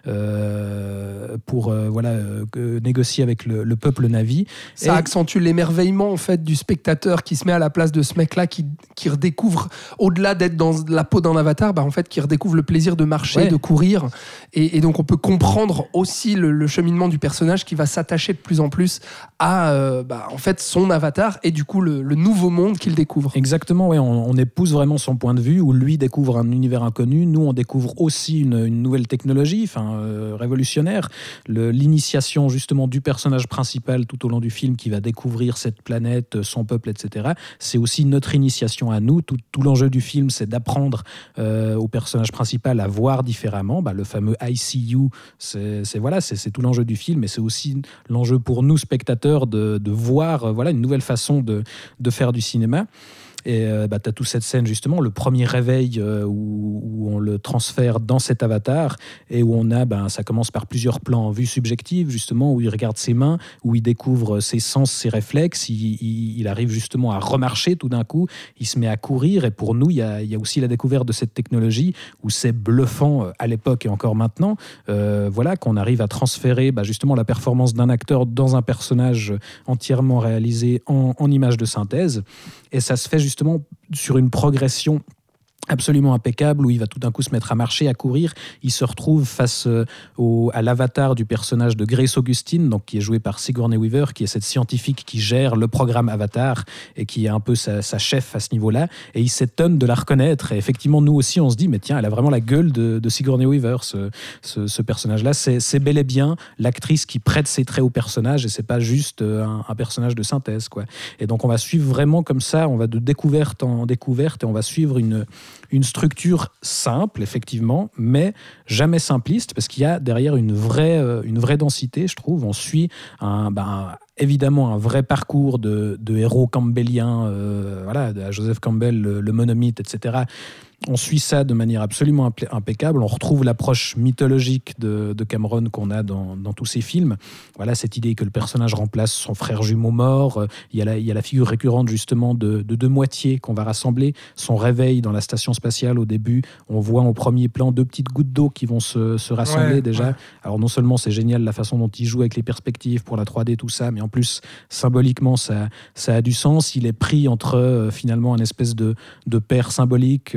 euh, pour euh, voilà euh, négocier avec le, le peuple Navi. Ça Et- accentue l'émerveillement en fait du spectateur qui se met à la place de ce mec-là qui, qui redécouvre, au-delà d'être dans la peau d'un avatar, bah, en fait qui redécouvre le plaisir de marcher, Ouais. de courir. Et, et donc on peut comprendre aussi le, le cheminement du personnage qui va s'attacher de plus en plus à bah, en fait son avatar et du coup le, le nouveau monde qu'il découvre. Exactement, ouais, on, on épouse vraiment son point de vue où lui découvre un univers inconnu, nous on découvre aussi une, une nouvelle technologie, euh, révolutionnaire, l'initiation justement du personnage principal tout au long du film qui va découvrir cette planète, son peuple, etc. C'est aussi notre initiation à nous. Tout, l'enjeu du film, c'est d'apprendre euh, au personnage principal à voir différemment. Bah, le fameux ICU, c'est c'est- voilà, c'est tout l'enjeu du film, et c'est aussi l'enjeu pour nous spectateurs de, voir euh, voilà une nouvelle façon de faire du cinéma. Et euh, bah, tu as toute cette scène, justement, le premier réveil euh, où, on le transfère dans cet avatar et où on a, ben, ça commence par plusieurs plans en vue subjective, justement, où il regarde ses mains, où il découvre ses sens, ses réflexes. Il, arrive justement à remarcher tout d'un coup, il se met à courir. Et pour nous, il y a, aussi la découverte de cette technologie où c'est bluffant euh, à l'époque et encore maintenant, voilà, qu'on arrive à transférer bah, justement la performance d'un acteur dans un personnage entièrement réalisé en, en images de synthèse. Et ça se fait justement sur une progression absolument impeccable où il va tout d'un coup se mettre à marcher, à courir. Il se retrouve face euh, au, à l'avatar du personnage de Grace Augustine, donc qui est joué par Sigourney Weaver, qui est cette scientifique qui gère le programme Avatar et qui est un peu sa, sa chef à ce niveau-là. Et il s'étonne de la reconnaître. Et effectivement, nous aussi, on se dit, mais tiens, elle a vraiment la gueule de, de Sigourney Weaver, ce, ce, personnage-là. C'est c'est bel et bien l'actrice qui prête ses traits au personnage et c'est pas juste euh, un, un personnage de synthèse, quoi. Et donc, on va suivre vraiment comme ça, on va de découverte en découverte et on va suivre une une structure simple, effectivement, mais jamais simpliste, parce qu'il y a derrière une vraie, euh, une densité, je trouve. On suit ben, évidemment un vrai parcours de, héros campbelliens, euh, voilà, Joseph Campbell, le, le etc. On suit ça de manière absolument impeccable. On retrouve l'approche mythologique de, de Cameron qu'on a dans, dans tous ses films. Voilà, cette idée que le personnage remplace son frère jumeau mort. Euh, Il y a la, il y a la figure récurrente justement de, de deux moitiés qu'on va rassembler. Son réveil dans la station spatiale au début, on voit au premier plan deux petites gouttes d'eau qui vont se, se rassembler Ouais, déjà. ouais. Alors non seulement c'est génial la façon dont il joue avec les perspectives pour la 3D, tout ça, mais en plus symboliquement ça, ça a du sens. Il est pris entre euh, finalement un espèce de, de père symbolique,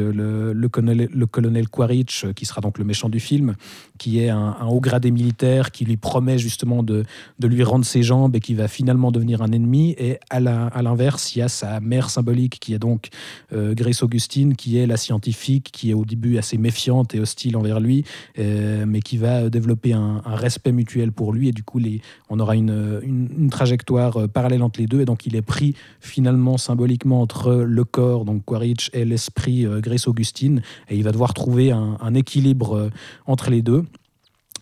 le, colonel, Quaritch, euh, qui sera donc le méchant du film, qui est un, haut gradé militaire qui lui promet justement de, de lui rendre ses jambes et qui va finalement devenir un ennemi. Et à l'inverse, il y a sa mère symbolique qui est donc euh, Grace Augustine, qui est la scientifique, qui est au début assez méfiante et hostile envers lui, euh, mais qui va développer un, respect mutuel pour lui. Et du coup, on aura une, une, trajectoire parallèle entre les deux. Et donc, il est pris finalement symboliquement entre le corps, donc Quaritch, et l'esprit Grace Augustine. Et il va devoir trouver un, équilibre euh, entre les deux.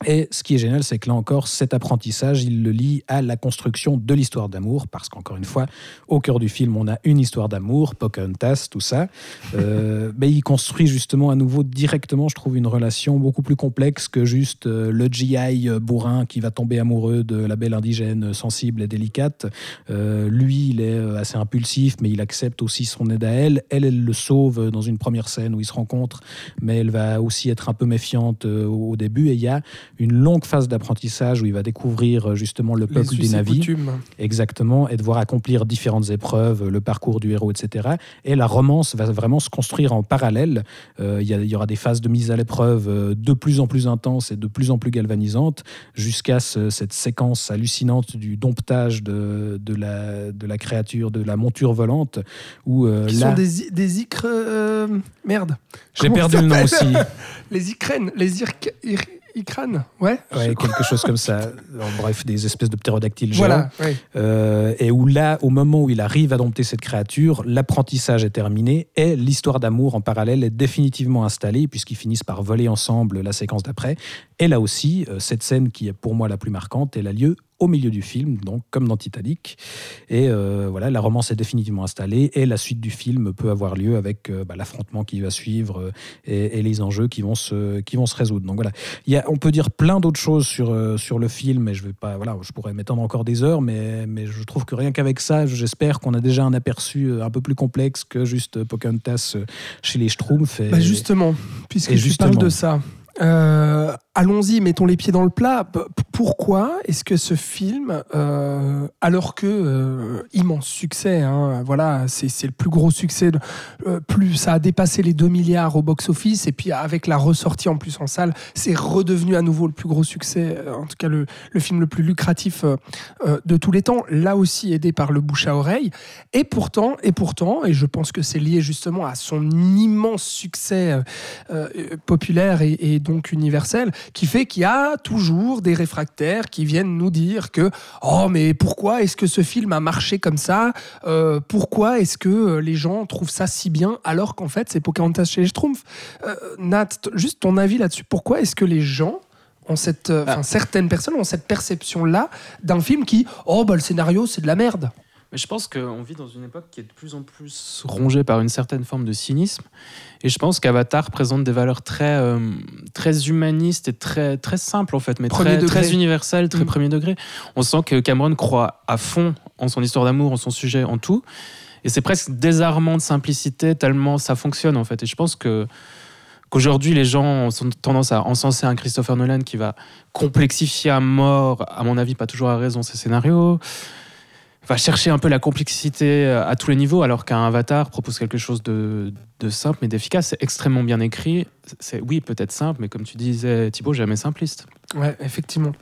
Et ce qui est génial, c'est que là encore, cet apprentissage, il le lie à la construction de l'histoire d'amour, parce qu'encore une fois, au cœur du film, on a une histoire d'amour, Pocahontas, tout ça. Euh, mais il construit justement à nouveau directement, je trouve, une relation beaucoup plus complexe que juste euh, le GI bourrin qui va tomber amoureux de la belle indigène sensible et délicate. Euh, lui, il est euh, assez impulsif, mais il accepte aussi son aide à elle. Elle, elle le sauve dans une première scène où ils se rencontrent, mais elle va aussi être un peu méfiante euh, au début. Et il y a une longue phase d'apprentissage où il va découvrir euh, justement le peuple des coutumes. Exactement, et devoir accomplir différentes épreuves, le parcours du héros, etc. Et la romance va vraiment se construire en parallèle. Euh, Il y, aura des phases de mise à l'épreuve euh, de plus en plus intenses et de plus en plus galvanisantes, jusqu'à ce- cette séquence hallucinante du domptage de, de, la, de la créature, de la monture volante, où euh, Qui là, sont des, des icres. euh, merde. j'ai perdu le nom aussi. Les icrènes. Les ir- icranes. Ouais. Ouais, quelque chose comme ça. Alors, bref, des espèces de ptérodactyles géants. Voilà. ouais. Euh, et où là, au moment où il arrive à dompter cette créature, l'apprentissage est terminé et l'histoire d'amour en parallèle est définitivement installée puisqu'ils finissent par voler ensemble la séquence d'après. Et là aussi, euh, cette scène qui est pour moi la plus marquante, elle a lieu au milieu du film, donc comme dans Titanic. Et euh, voilà, la romance est définitivement installée et la suite du film peut avoir lieu avec euh, bah, l'affrontement qui va suivre euh, et, et les enjeux qui vont se, qui vont se résoudre. Donc voilà, il y a, on peut dire plein d'autres choses sur, sur le film, et je vais pas, voilà, je pourrais m'étendre encore des heures, mais, mais je trouve que rien qu'avec ça, j'espère qu'on a déjà un aperçu un peu plus complexe que juste Pocahontas chez les Schtroumpfs. Et, Bah justement, puisque et tu justement. parles de ça, euh, allons-y, mettons les pieds dans le plat. Pourquoi est-ce que ce film, euh, alors que euh, immense succès, hein, voilà, c'est le plus gros succès, plus ça a dépassé les 2 milliards au box-office, et puis avec la ressortie en plus en salle, c'est redevenu à nouveau le plus gros succès, en tout cas le, film le plus lucratif de tous les temps, là aussi aidé par le bouche à oreille. Et pourtant, et pourtant, et je pense que c'est lié justement à son immense succès populaire et, et donc universel, qui fait qu'il y a toujours des réfractaires qui viennent nous dire que oh mais pourquoi est-ce que ce film a marché comme ça? Euh, Pourquoi est-ce que euh, les gens trouvent ça si bien alors qu'en fait c'est Pocahontas chez les Schtroumpfs Euh, Nat, juste ton avis là-dessus. Pourquoi est-ce que les gens ont cette, euh, enfin, certaines personnes ont cette perception-là d'un film qui, oh bah le scénario c'est de la merde? Mais je pense qu'on vit dans une époque qui est de plus en plus rongée par une certaine forme de cynisme. Et je pense qu'Avatar présente des valeurs très, euh, très humanistes et très, très simples, en fait, mais Premier très, degré. très universelles, très Mm. premier degré. On sent que Cameron croit à fond en son histoire d'amour, en son sujet, en tout. Et c'est presque désarmant de simplicité, tellement ça fonctionne, en fait. Et je pense que qu'aujourd'hui, les gens ont tendance à encenser un Christopher Nolan qui va complexifier à mort, à mon avis, pas toujours à raison, ses scénarios va chercher un peu la complexité euh, à tous les niveaux, alors qu'un Avatar propose quelque chose de, simple mais d'efficace. C'est extrêmement bien écrit. C'est oui, peut-être simple, mais comme tu disais, Thibaut, jamais simpliste. Ouais, effectivement.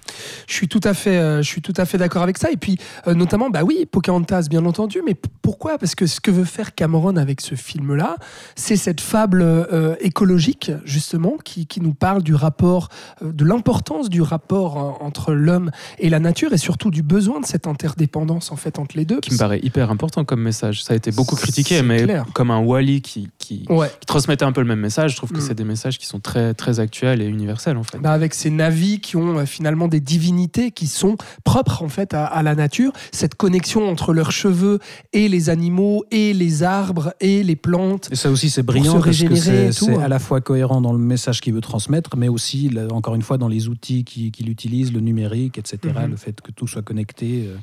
Je suis tout à fait, euh, je suis tout à fait d'accord avec ça. Et puis, euh, notamment, bah oui, Pocahontas, bien entendu. Mais pourquoi? Parce que ce que veut faire Cameron avec ce film-là, c'est cette fable euh, écologique, justement, qui, qui nous parle du rapport, de l'importance du rapport euh, entre l'homme et la nature, et surtout du besoin de cette interdépendance en fait entre les deux. Qui me paraît hyper important comme message. Ça a été beaucoup critiqué, mais clair. comme un Wally qui, qui, Ouais. qui transmettait un peu le même message, je trouve que Mm. c'est des messages qui sont très, très actuels et universels en fait. Bah, avec ces navis qui ont euh, finalement des divinités qui sont propres en fait à, à la nature, cette connexion entre leurs cheveux et les animaux et les arbres et les plantes. Et ça aussi, c'est brillant parce que c'est hein. à la fois cohérent dans le message qu'il veut transmettre, mais aussi, là, encore une fois, dans les outils qu'il utilise, le numérique, etc., Mhm. le fait que tout soit connecté. euh,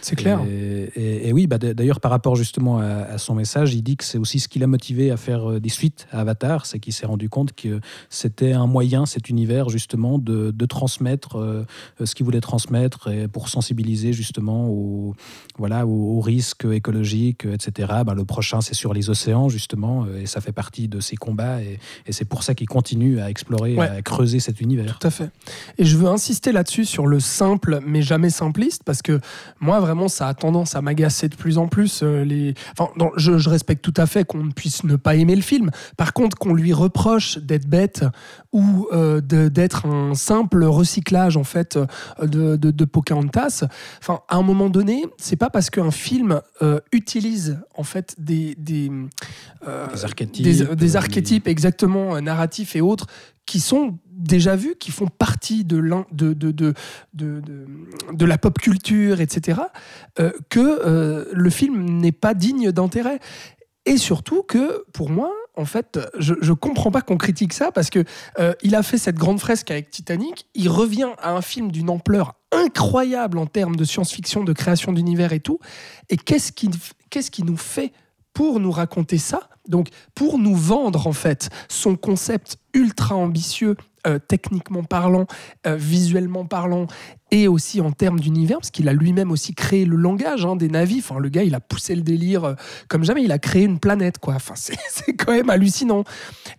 C'est clair. Et, et- et oui, bah, d'ailleurs, par rapport justement à, à son message, il dit que c'est aussi ce qui l'a motivé à faire euh, des suites à Avatar, c'est qu'il s'est rendu compte que c'était un moyen, cet univers, justement, de, de transmettre euh, ce qu'il voulait transmettre et pour sensibiliser justement aux, voilà, aux, aux risques écologiques, etc. Bah, le prochain, c'est sur les océans, justement, euh, et ça fait partie de ses combats, et, et c'est pour ça qu'il continue à explorer, Ouais. à creuser cet univers. Tout à fait. Et je veux insister là-dessus sur le simple mais jamais simpliste parce que moi vraiment ça a tendance à m'agacer de plus en plus. euh, les... enfin, non, je, je respecte tout à fait qu'on ne puisse ne pas aimer le film. Par contre qu'on lui reproche d'être bête ou euh, d'être un simple recyclage en fait euh, de, de, de Pocahontas. Enfin à un moment donné c'est pas parce qu'un film euh, utilise en fait des, des, Des archétypes. des, des archétypes exactement narratifs et autres qui sont déjà vus, qui font partie de, de, de, de, de, la pop culture, etc., euh, que euh, le film n'est pas digne d'intérêt. Et surtout que, pour moi, en fait, je, je comprends pas qu'on critique ça parce que euh, il a fait cette grande fresque avec Titanic. Il revient à un film d'une ampleur incroyable en termes de science-fiction, de création d'univers et tout. Et qu'est-ce qui, qu'est-ce qui nous fait pour nous raconter ça Donc, pour nous vendre en fait son concept ultra ambitieux, euh, techniquement parlant, euh, visuellement parlant, et aussi en termes d'univers, parce qu'il a lui-même aussi créé le langage hein, des navis. Enfin, le gars, il a poussé le délire euh, comme jamais. Il a créé une planète, quoi. Enfin, c'est quand même hallucinant.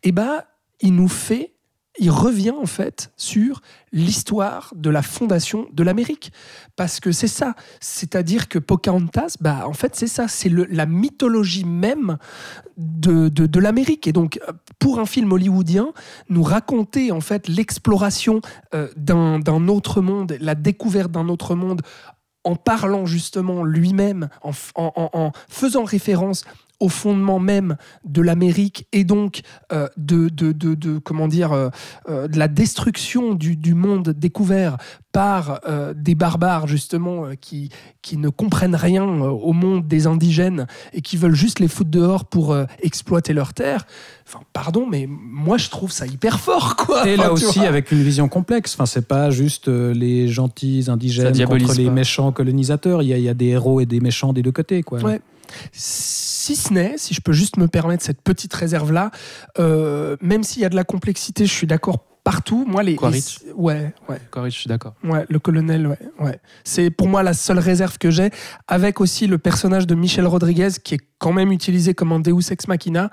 Et bah, il nous fait, il revient en fait sur l'histoire de la fondation de l'Amérique, parce que c'est ça. C'est-à-dire que Pocahontas, bah, en fait, c'est ça. C'est la mythologie même de, l'Amérique. Et donc, pour un film hollywoodien, nous raconter en fait l'exploration euh, d'un autre monde, la découverte d'un autre monde, en parlant justement lui-même, en faisant référence au fondement même de l'Amérique et donc euh, de, de, de, de- comment dire euh, euh, de la destruction du, du monde découvert par euh, des barbares justement euh, qui, qui ne comprennent rien euh, au monde des indigènes et qui veulent juste les foutre dehors pour euh, exploiter leurs terres. Enfin, pardon, mais moi je trouve ça hyper fort, quoi. Et Enfin, là aussi vois. avec une vision complexe. Enfin, c'est pas juste euh, les gentils indigènes contre les pas. méchants colonisateurs. Il y, a, il y a des héros et des méchants des deux côtés, quoi. Ouais. Si ce n'est, si je peux juste me permettre cette petite réserve-là, euh, même s'il y a de la complexité, je suis d'accord partout. Moi, les, Quaritch. les- ouais, ouais, Corrige, je suis d'accord. ouais, le colonel, ouais, ouais. C'est pour moi la seule réserve que j'ai, avec aussi le personnage de Michel Rodriguez qui est quand même utilisé comme un Deus ex machina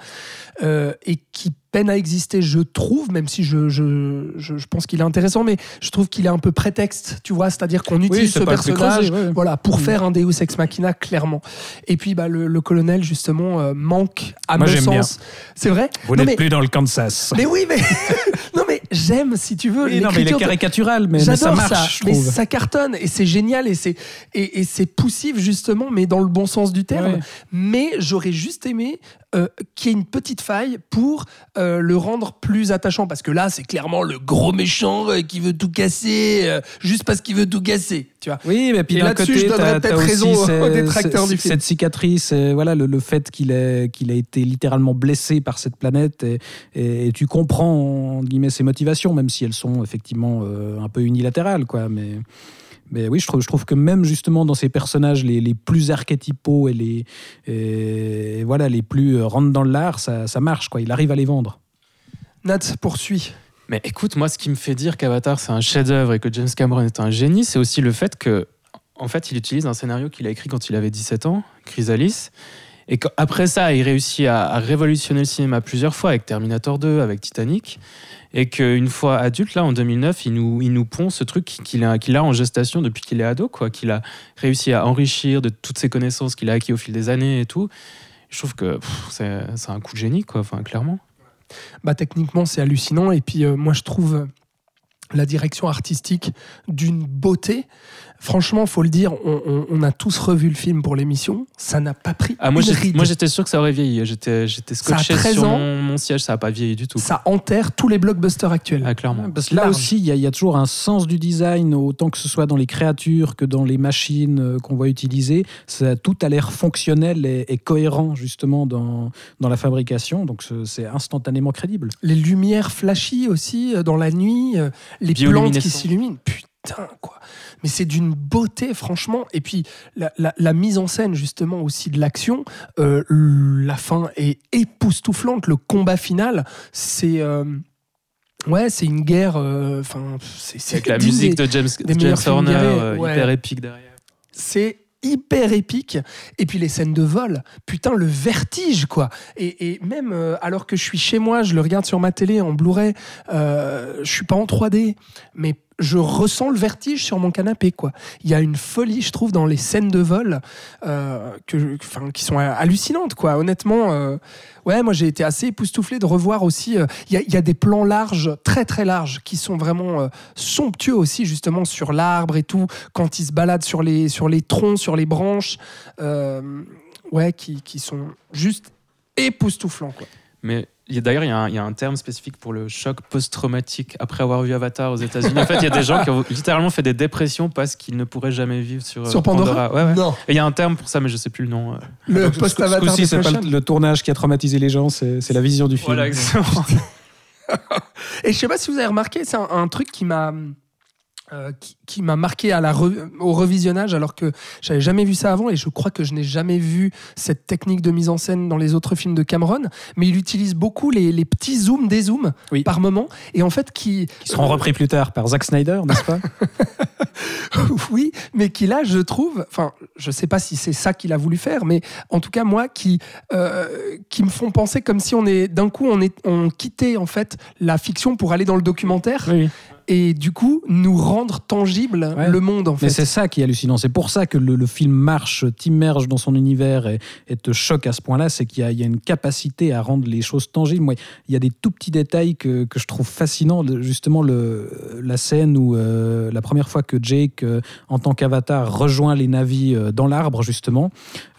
euh, et qui peine à exister, je trouve, même si je, je, je, je pense qu'il est intéressant, mais je trouve qu'il est un peu prétexte, tu vois, c'est-à-dire qu'on utilise ce personnage ouais. voilà, pour Mm. faire un Deus ex machina, clairement. Et puis, bah, le, le colonel, justement, euh, manque, à Moi, mon sens. C'est vrai? Vous n'êtes mais- plus dans le Kansas. Mais oui, mais. non, mais j'aime, si tu veux. Oui, non, mais il est caricatural, mais, mais ça J'adore marche, ça, je mais ça cartonne et c'est génial et c'est et, et c'est poussif justement, mais dans le bon sens du terme. Ouais. Mais j'aurais juste aimé euh, qu'il y ait une petite faille pour euh, le rendre plus attachant, parce que là, c'est clairement le gros méchant euh, qui veut tout casser euh, juste parce qu'il veut tout casser, tu vois. Oui, mais puis d'un là-dessus, côté, je donnerais peut-être raison aux détracteurs du film. Cette cicatrice, voilà, le, le fait qu'il ait, qu'il ait été littéralement blessé par cette planète, et, et- et tu comprends, entre guillemets, ses motivations, même si elles sont effectivement euh, un peu unilatérales, quoi. Mais, mais oui, je trouve, je trouve que même justement dans ces personnages les, les plus archétypaux et les, et voilà, les plus euh, rentrent dans l'art, ça, ça marche, quoi. Il arrive à les vendre. Nat poursuit. Mais écoute, moi, ce qui me fait dire qu'Avatar, c'est un chef-d'œuvre et que James Cameron est un génie, c'est aussi le fait que, en fait, il utilise un scénario qu'il a écrit quand il avait 17 ans, Chrysalis. Et qu'après après ça, il réussit à, à révolutionner le cinéma plusieurs fois avec Terminator 2, avec Titanic. Et qu'une fois adulte, là, en 2009, il nous, il nous pond ce truc qu'il a, qu'il a en gestation depuis qu'il est ado, quoi. Qu'il a réussi à enrichir de toutes ses connaissances qu'il a acquis au fil des années et tout. Je trouve que c'est un coup de génie, quoi. Enfin, clairement. Bah, techniquement, c'est hallucinant. Et puis, euh, moi, je trouve la direction artistique d'une beauté. Franchement, faut le dire, on, on- on a tous revu le film pour l'émission. Ça n'a pas pris Ah, moi, une j'ai- ride. moi, j'étais sûr que ça aurait vieilli. J'étais, j'étais scotché 13 sur ans. mon, mon siège. Ça n'a pas vieilli du tout. Ça enterre tous les blockbusters actuels. Ah, clairement. Parce que là Large. aussi, il y, a- il y a toujours un sens du design, autant que ce soit dans les créatures que dans les machines euh, qu'on voit utiliser. Ça, tout a l'air fonctionnel et, et cohérent, justement, dans, dans la fabrication. Donc, ce- c'est instantanément crédible. Les lumières flashy aussi euh, dans la nuit, euh, les plantes qui s'illuminent. Putain, quoi. Mais c'est d'une beauté, franchement. Et puis, la, la- la mise en scène, justement, aussi de l'action, euh, la fin est époustouflante. Le combat final, c'est. euh, ouais, c'est une guerre. euh, Enfin, c'est c'est Avec la musique des- de James, James Horner, ouais. hyper épique derrière. c'est hyper épique. Et puis les scènes de vol, putain, le vertige, quoi. Et, et même euh, alors que je suis chez moi, je le regarde sur ma télé en Blu-ray, euh, je suis pas en 3D, mais je ressens le vertige sur mon canapé, quoi. Il y a une folie, je trouve, dans les scènes de vol euh, qui sont hallucinantes, quoi. Honnêtement, euh, ouais, moi j'ai été assez époustouflé de revoir aussi. euh, Il y, a, des plans larges, très très larges, qui sont vraiment somptueux aussi, justement, sur l'arbre et tout, quand ils se baladent sur les, sur les troncs, sur les branches, ouais, qui, qui sont juste époustouflants, quoi. Mais d'ailleurs, il y, a un- il y a un terme spécifique pour le choc post-traumatique après avoir vu Avatar aux États-Unis. En fait, il y a des gens qui ont littéralement fait des dépressions parce qu'ils ne pourraient jamais vivre sur, euh, Sur Pandora, Ouais, ouais. Non, Et il y a un terme pour ça, mais je sais plus le nom. euh. le post-avatar Ce c'est pas le, tournage qui a traumatisé les gens, c'est c'est la vision du film. Voilà, exactement. Et je sais pas si vous avez remarqué, c'est un, un truc qui m'a euh, qui, qui m'a marqué à la re- au revisionnage alors que j'avais jamais vu ça avant et je crois que je n'ai jamais vu cette technique de mise en scène dans les autres films de Cameron mais il utilise beaucoup les, les petits zooms des zooms Oui. par moment et en fait qui Qui seront repris plus tard par Zack Snyder, n'est-ce pas? Oui, mais qui là, je trouve, enfin, je sais pas si c'est ça qu'il a voulu faire, mais en tout cas moi, qui euh, qui me font penser comme si on est d'un coup on est on quittait en fait la fiction pour aller dans le documentaire Oui. Et du coup nous rendre tangible Ouais. le monde en Mais fait. c'est ça qui est hallucinant. C'est pour ça que le, le film marche, t'immerge dans son univers et, et te choque à ce point-là. C'est qu'il y, a- il y a une capacité à rendre les choses tangibles. Moi, il y a des tout petits détails que, que je trouve fascinants. Justement, le, la scène où euh, la première fois que Jake, euh, en tant qu'avatar, rejoint les navis euh, dans l'arbre, justement,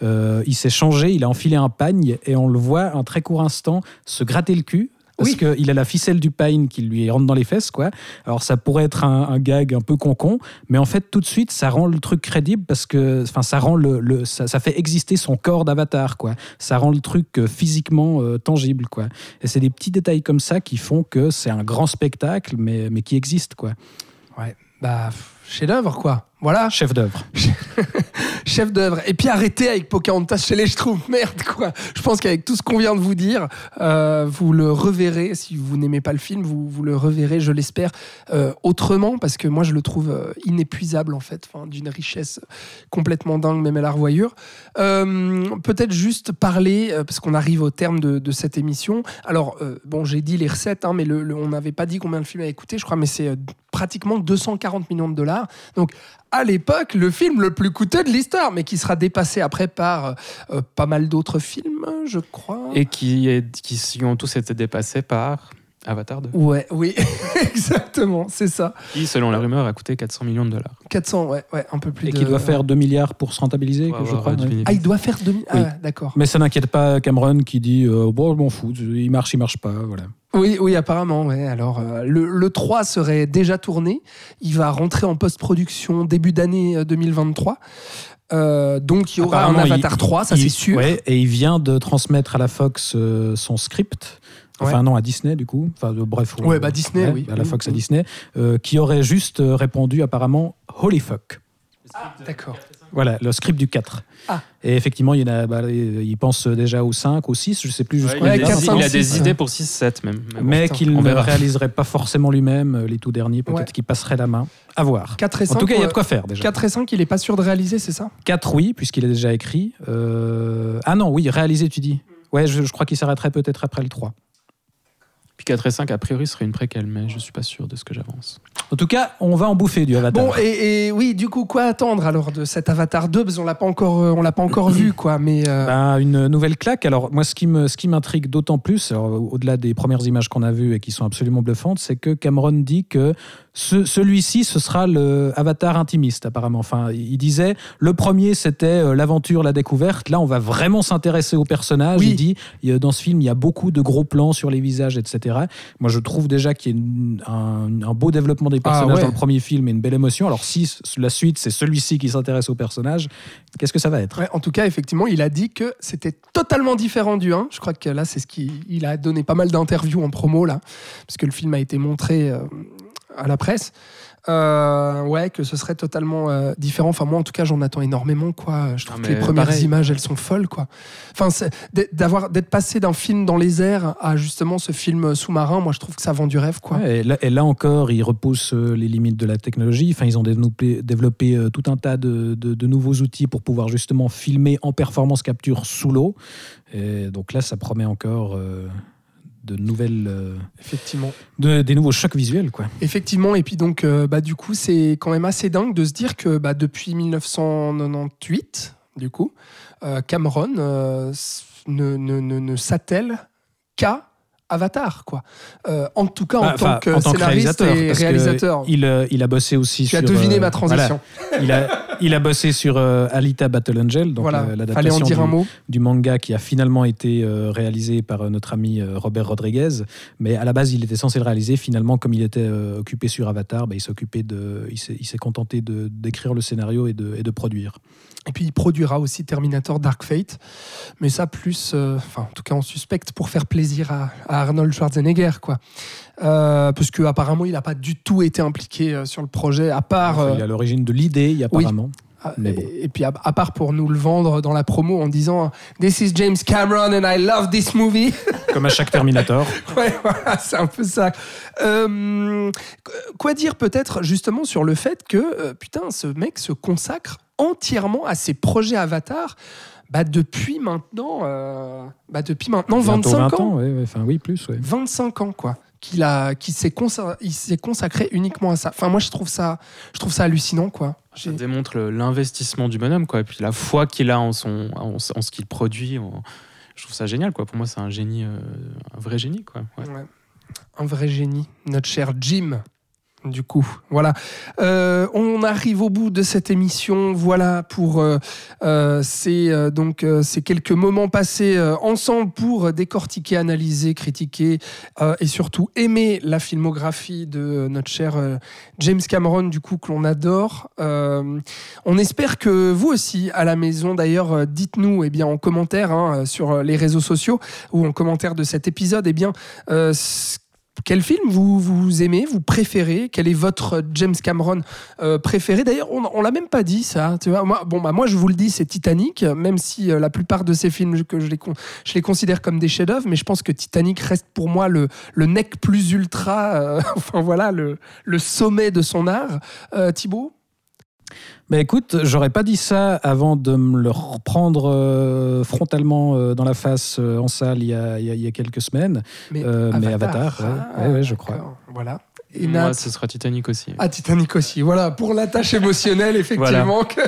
il s'est changé, il a enfilé un pagne et on le voit un très court instant se gratter le cul. Parce Oui. qu'il a la ficelle du pagne qui lui rentre dans les fesses, quoi. Alors ça pourrait être un, un gag un peu concon, mais en fait tout de suite ça rend le truc crédible parce que, enfin ça rend le, le- ça, ça fait exister son corps d'avatar, quoi. Ça rend le truc euh, physiquement euh, tangible, quoi. Et c'est des petits détails comme ça qui font que c'est un grand spectacle, mais, mais qui existe, quoi. Bah chef d'œuvre quoi. Voilà, Chef d'œuvre. chef d'œuvre. Et puis arrêtez avec Pocahontas chez les Schtroumpfs, merde quoi. Je pense qu'avec tout ce qu'on vient de vous dire, euh, vous le reverrez. Si vous n'aimez pas le film, vous, vous le reverrez, je l'espère, euh, autrement, parce que moi je le trouve euh, inépuisable en fait, d'une richesse complètement dingue, même à la revoyure. Peut-être juste parler, parce qu'on arrive au terme de, cette émission. Alors, bon, j'ai dit les recettes, hein, mais on n'avait pas dit combien le film a coûté, je crois, mais c'est pratiquement 240 millions de dollars. Donc, à l'époque, le film le plus coûteux de l'histoire, mais qui sera dépassé après par euh, pas mal d'autres films, je crois. Et qui, qui ont tous été dépassés par Avatar 2. Ouais, oui, exactement, c'est ça. Qui, selon la rumeur, a coûté 400 millions de dollars. 400, ouais, ouais, un peu plus Et de... qui doit faire 2 milliards pour se rentabiliser, que je crois. euh, ouais. Ah, il doit faire 2000... Oui. Ah, d'accord. Mais ça n'inquiète pas Cameron qui dit euh, bon, je m'en fous, il marche, il marche pas, voilà. Oui, oui, apparemment, ouais. Alors, euh, le, le 3 serait déjà tourné. Il va rentrer en post-production début d'année euh, 2023. Euh, donc, il y aura un Avatar il- 3, ça c'est sûr. ouais, et il vient de transmettre à la Fox euh, son script. Enfin Ouais. non, à Disney du coup. Enfin euh, bref. Ouais, euh, bah, Disney, oui. À la Fox à oui. Disney, euh, qui aurait juste euh, répondu apparemment Holy fuck. D'accord. Voilà, le script du 4. Ah. Et effectivement, il, y en a, bah, il pense déjà au 5, au 6, je sais plus jusqu'où Ouais, il, il a six, des ouais. idées pour 6-7 même. Mais bon. mais qu'il ne verra. réaliserait pas forcément lui-même, les tout derniers, peut-être Ouais. qu'il passerait la main. À voir. 4 et 5. En tout cas, il y a de ouais. quoi faire déjà. 4 et 5, il est pas sûr de réaliser, c'est ça? 4, oui, puisqu'il a déjà écrit. Euh, Ah non, oui, réalisé, tu dis. Ouais, je, je crois qu'il s'arrêterait peut-être après le 3. Puis 4 et 5, a priori, serait une préquelle, mais je suis pas sûr de ce que j'avance. En tout cas, on va en bouffer du Avatar. Bon, et, et oui, du coup, quoi attendre alors de cet Avatar 2 Parce qu'on l'a pas encore, euh, on l'a pas encore vu, quoi. Mais euh, Ben, une nouvelle claque. Alors moi, ce qui me, ce qui m'intrigue d'autant plus, au-delà des premières images qu'on a vues et qui sont absolument bluffantes, c'est que Cameron dit que ce- celui-ci, ce sera le Avatar intimiste apparemment. Enfin, il disait le premier, c'était euh, l'aventure, la découverte. Là, on va vraiment s'intéresser aux personnages. Oui. Il dit a- dans ce film, il y a beaucoup de gros plans sur les visages, etc. Moi, je trouve déjà qu'il y a un, un beau développement des Ah, personnages ouais. dans le premier film et une belle émotion. Alors si la suite, c'est celui-ci qui s'intéresse aux personnages, qu'est-ce que ça va être? Ouais, en tout cas, effectivement, il a dit que c'était totalement différent du 1. Je crois que là, c'est ce qu'il il a donné pas mal d'interviews en promo, là, parce que le film a été montré euh, à la presse. Euh, ouais, que ce serait totalement euh, différent. Enfin, moi, en tout cas, j'en attends énormément, quoi. Je trouve Ah, que les premières pareil. images, elles sont folles, quoi. Enfin, d'avoir d'être passé d'un film dans les airs à justement ce film sous-marin, moi, je trouve que ça vend du rêve, quoi. Ouais, et, là, et là encore, ils repoussent euh, les limites de la technologie. Enfin, ils ont développé, développé euh, tout un tas de, de- de nouveaux outils pour pouvoir justement filmer en performance capture sous l'eau. Et donc là, ça promet encore euh, de nouvelles, euh, Effectivement. de- des nouveaux chocs visuels, quoi. Effectivement, et puis donc, euh, bah, du coup, c'est quand même assez dingue de se dire que bah, depuis 1998, du coup, euh, Cameron ne, ne, ne, ne s'attelle qu'à Avatar, quoi. Euh, en tout cas, en, Ah, tant, que en tant que scénariste réalisateur. et réalisateur. Il, il a bossé aussi Tu sur. as deviné euh, ma transition. voilà. il, a, il a bossé sur euh, Alita Battle Angel, donc voilà, en l'adaptation du, un mot. du manga qui a finalement été euh, réalisé par euh, notre ami euh, Robert Rodriguez. Mais à la base, il était censé le réaliser. Finalement, comme il était euh, occupé sur Avatar, bah, il de, il s'est, contenté de d'écrire le scénario et de, et de produire. Et puis il produira aussi Terminator Dark Fate. Mais ça, plus, euh, enfin, en tout cas, on suspecte pour faire plaisir à, à Arnold Schwarzenegger, quoi. Euh, parce qu'apparemment, il n'a pas du tout été impliqué euh, sur le projet, à part. Enfin, euh, il est à l'origine de l'idée, il apparemment. Ah, et, bon. et puis à, à part pour nous le vendre dans la promo en disant This is James Cameron and I love this movie. Comme à chaque Terminator. ouais, voilà, c'est un peu ça. Euh, quoi dire peut-être justement sur le fait que euh, putain, ce mec se consacre entièrement à ses projets Avatar. Bah depuis maintenant, euh, bah depuis maintenant Bientôt 25 20 ans. ouais, ouais, enfin oui, plus. ouais. 25 ans quoi qu'il a qui s'est consacré uniquement à ça. Enfin moi je trouve ça je trouve ça hallucinant quoi. Ça démontre l'investissement du bonhomme, quoi. Et puis la foi qu'il a en, son, en, en ce qu'il produit. en- Je trouve ça génial, quoi. Pour moi, c'est un génie, euh, un vrai génie, quoi. Ouais. Ouais. Un vrai génie, notre cher Jim. Du coup, voilà. Euh, on arrive au bout de cette émission. Voilà pour euh, euh, ces, donc, ces quelques moments passés ensemble pour décortiquer, analyser, critiquer et surtout aimer la filmographie de notre cher James Cameron, du coup, que l'on adore. On espère que vous aussi, à la maison, d'ailleurs, dites-nous eh bien, en commentaire hein, sur les réseaux sociaux ou en commentaire de cet épisode, eh bien, quel film vous, aimez, vous préférez? Quel est votre James Cameron euh, préféré? D'ailleurs, on, on l'a même pas dit ça. Tu vois moi, bon, bah, moi, je vous le dis, c'est Titanic, même si euh, la plupart de ces films, que je les, je les considère comme des chefs-d'œuvre, mais je pense que Titanic reste pour moi le, le nec plus ultra, euh, enfin voilà, le, le sommet de son art. Thibaut? Mais écoute, j'aurais pas dit ça avant de me le reprendre euh, frontalement euh, dans la face euh, en salle il y a, il y a- il y a quelques semaines. Mais, Euh, mais Avatar, ouais. Ah, Ouais, ouais, je crois. Voilà. Et Moi, Nat ce sera Titanic aussi. Ah, Titanic aussi, voilà, pour la tâche émotionnelle, effectivement, que-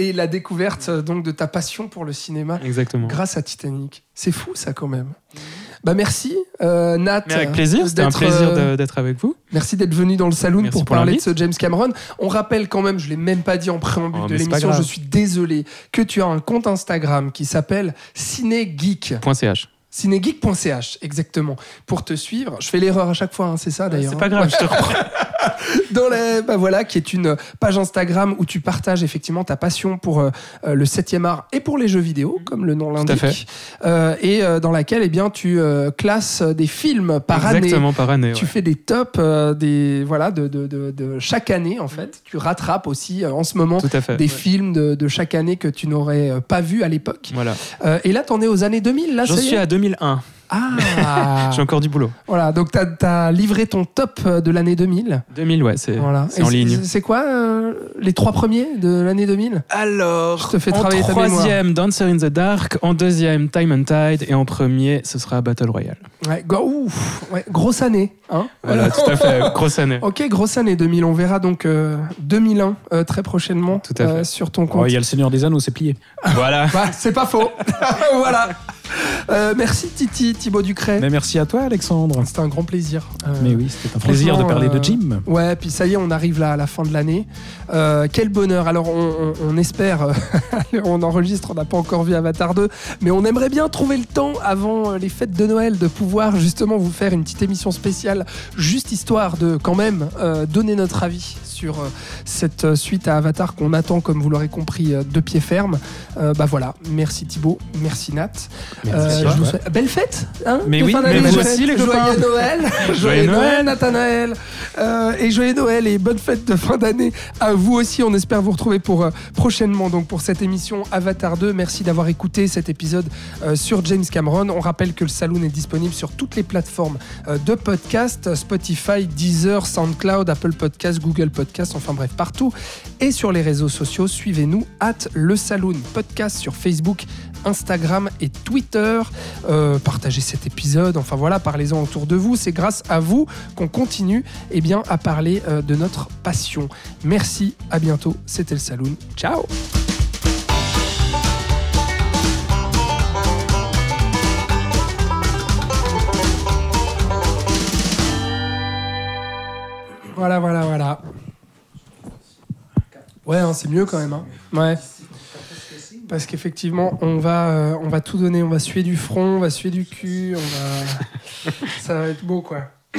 et la découverte donc de ta passion pour le cinéma Exactement. grâce à Titanic. C'est fou, ça, quand même. Bah, merci, euh, Nat. Mais avec plaisir, c'était un plaisir euh, d'être avec vous. Merci d'être venu dans le saloon pour pour parler de ce James Cameron. On rappelle quand même, je l'ai même pas dit en préambule Oh, de l'émission, je suis désolé, que tu as un compte Instagram qui s'appelle Ciné Geek. Point .ch. Cinégeek.ch, exactement. Pour te suivre. Je fais l'erreur à chaque fois, hein, c'est ça d'ailleurs. C'est pas grave, je te reprends. dans les, bah voilà, qui est une page Instagram où tu partages effectivement ta passion pour euh, euh, le 7e art et pour les jeux vidéo, comme le nom l'indique, Euh, et euh, dans laquelle eh bien tu classes des films par année. Exactement, par année. Tu ouais. fais des tops des voilà de, de, de, de chaque année en fait. Tu rattrapes aussi en ce moment fait. des films de, de chaque année que tu n'aurais pas vu à l'époque. Voilà. Et là, t'en es aux années 2000. Là, J'en suis est à 2001. Ah J'ai encore du boulot. Voilà, donc t'as as livré ton top euh, de l'année 2000. 2000, ouais, c'est Voilà. en ligne. c'est- quoi euh, les trois premiers de l'année 2000 Alors, Je te fais en travailler ta mémoire. troisième, Dancer in the Dark. En deuxième, Time and Tide. Et en premier, ce sera Battle Royale. ouais, go- ouf, ouais, grosse année. Hein Voilà, tout à fait. Grosse année. Ok, grosse année 2000. On verra donc euh, 2001 euh, très prochainement Tout à fait. sur ton Oh, compte. Il y a le Seigneur des Anneaux, c'est plié. Voilà. Bah, c'est pas faux. voilà. Euh, merci Titi, Thibaut Ducret. Mais merci à toi, Alexandre. C'était un grand plaisir. Euh, Mais oui, c'était un plaisir de parler euh, de Jim. Ouais, puis ça y est, on arrive là à la fin de l'année. Euh, quel bonheur. Alors, on, on- on espère, euh, on enregistre, on n'a pas encore vu Avatar 2, mais on aimerait bien trouver le temps avant euh, les fêtes de Noël de pouvoir justement vous faire une petite émission spéciale, juste histoire de quand même euh, donner notre avis sur euh, cette euh, suite à Avatar qu'on attend, comme vous l'aurez compris, euh, de pied ferme. Euh, bah voilà, merci Thibaut, merci Nat. Euh, je vous souhaite- Belle fête hein, Mais de oui, fin mais d'année. vous Joyeux- aussi, les copains. Joyeux Noël Joyeux Noël, Nathanaël Euh, Et joyeux Noël et bonne fête de fin d'année à vous aussi. On espère vous retrouver pour euh, prochainement donc pour cette émission Avatar 2. Merci d'avoir écouté cet épisode euh, sur James Cameron. On rappelle que le Saloon est disponible sur toutes les plateformes euh, de podcast Spotify, Deezer, SoundCloud, Apple Podcast, Google Podcast, enfin bref, partout. Et sur les réseaux sociaux, suivez-nous at le Saloon Podcast sur Facebook, Instagram et Twitter. Euh, partagez cet épisode, enfin voilà, parlez-en autour de vous. C'est grâce à vous qu'on continue eh bien, à parler euh, de notre passion. Merci, à bientôt. C'était le Saloon. Ciao Voilà, voilà, voilà. Ouais, hein, c'est mieux quand même. hein. Ouais. Parce qu'effectivement, on va, euh, on va tout donner. On va suer du front, on va suer du cul, on va... ça va être beau, quoi.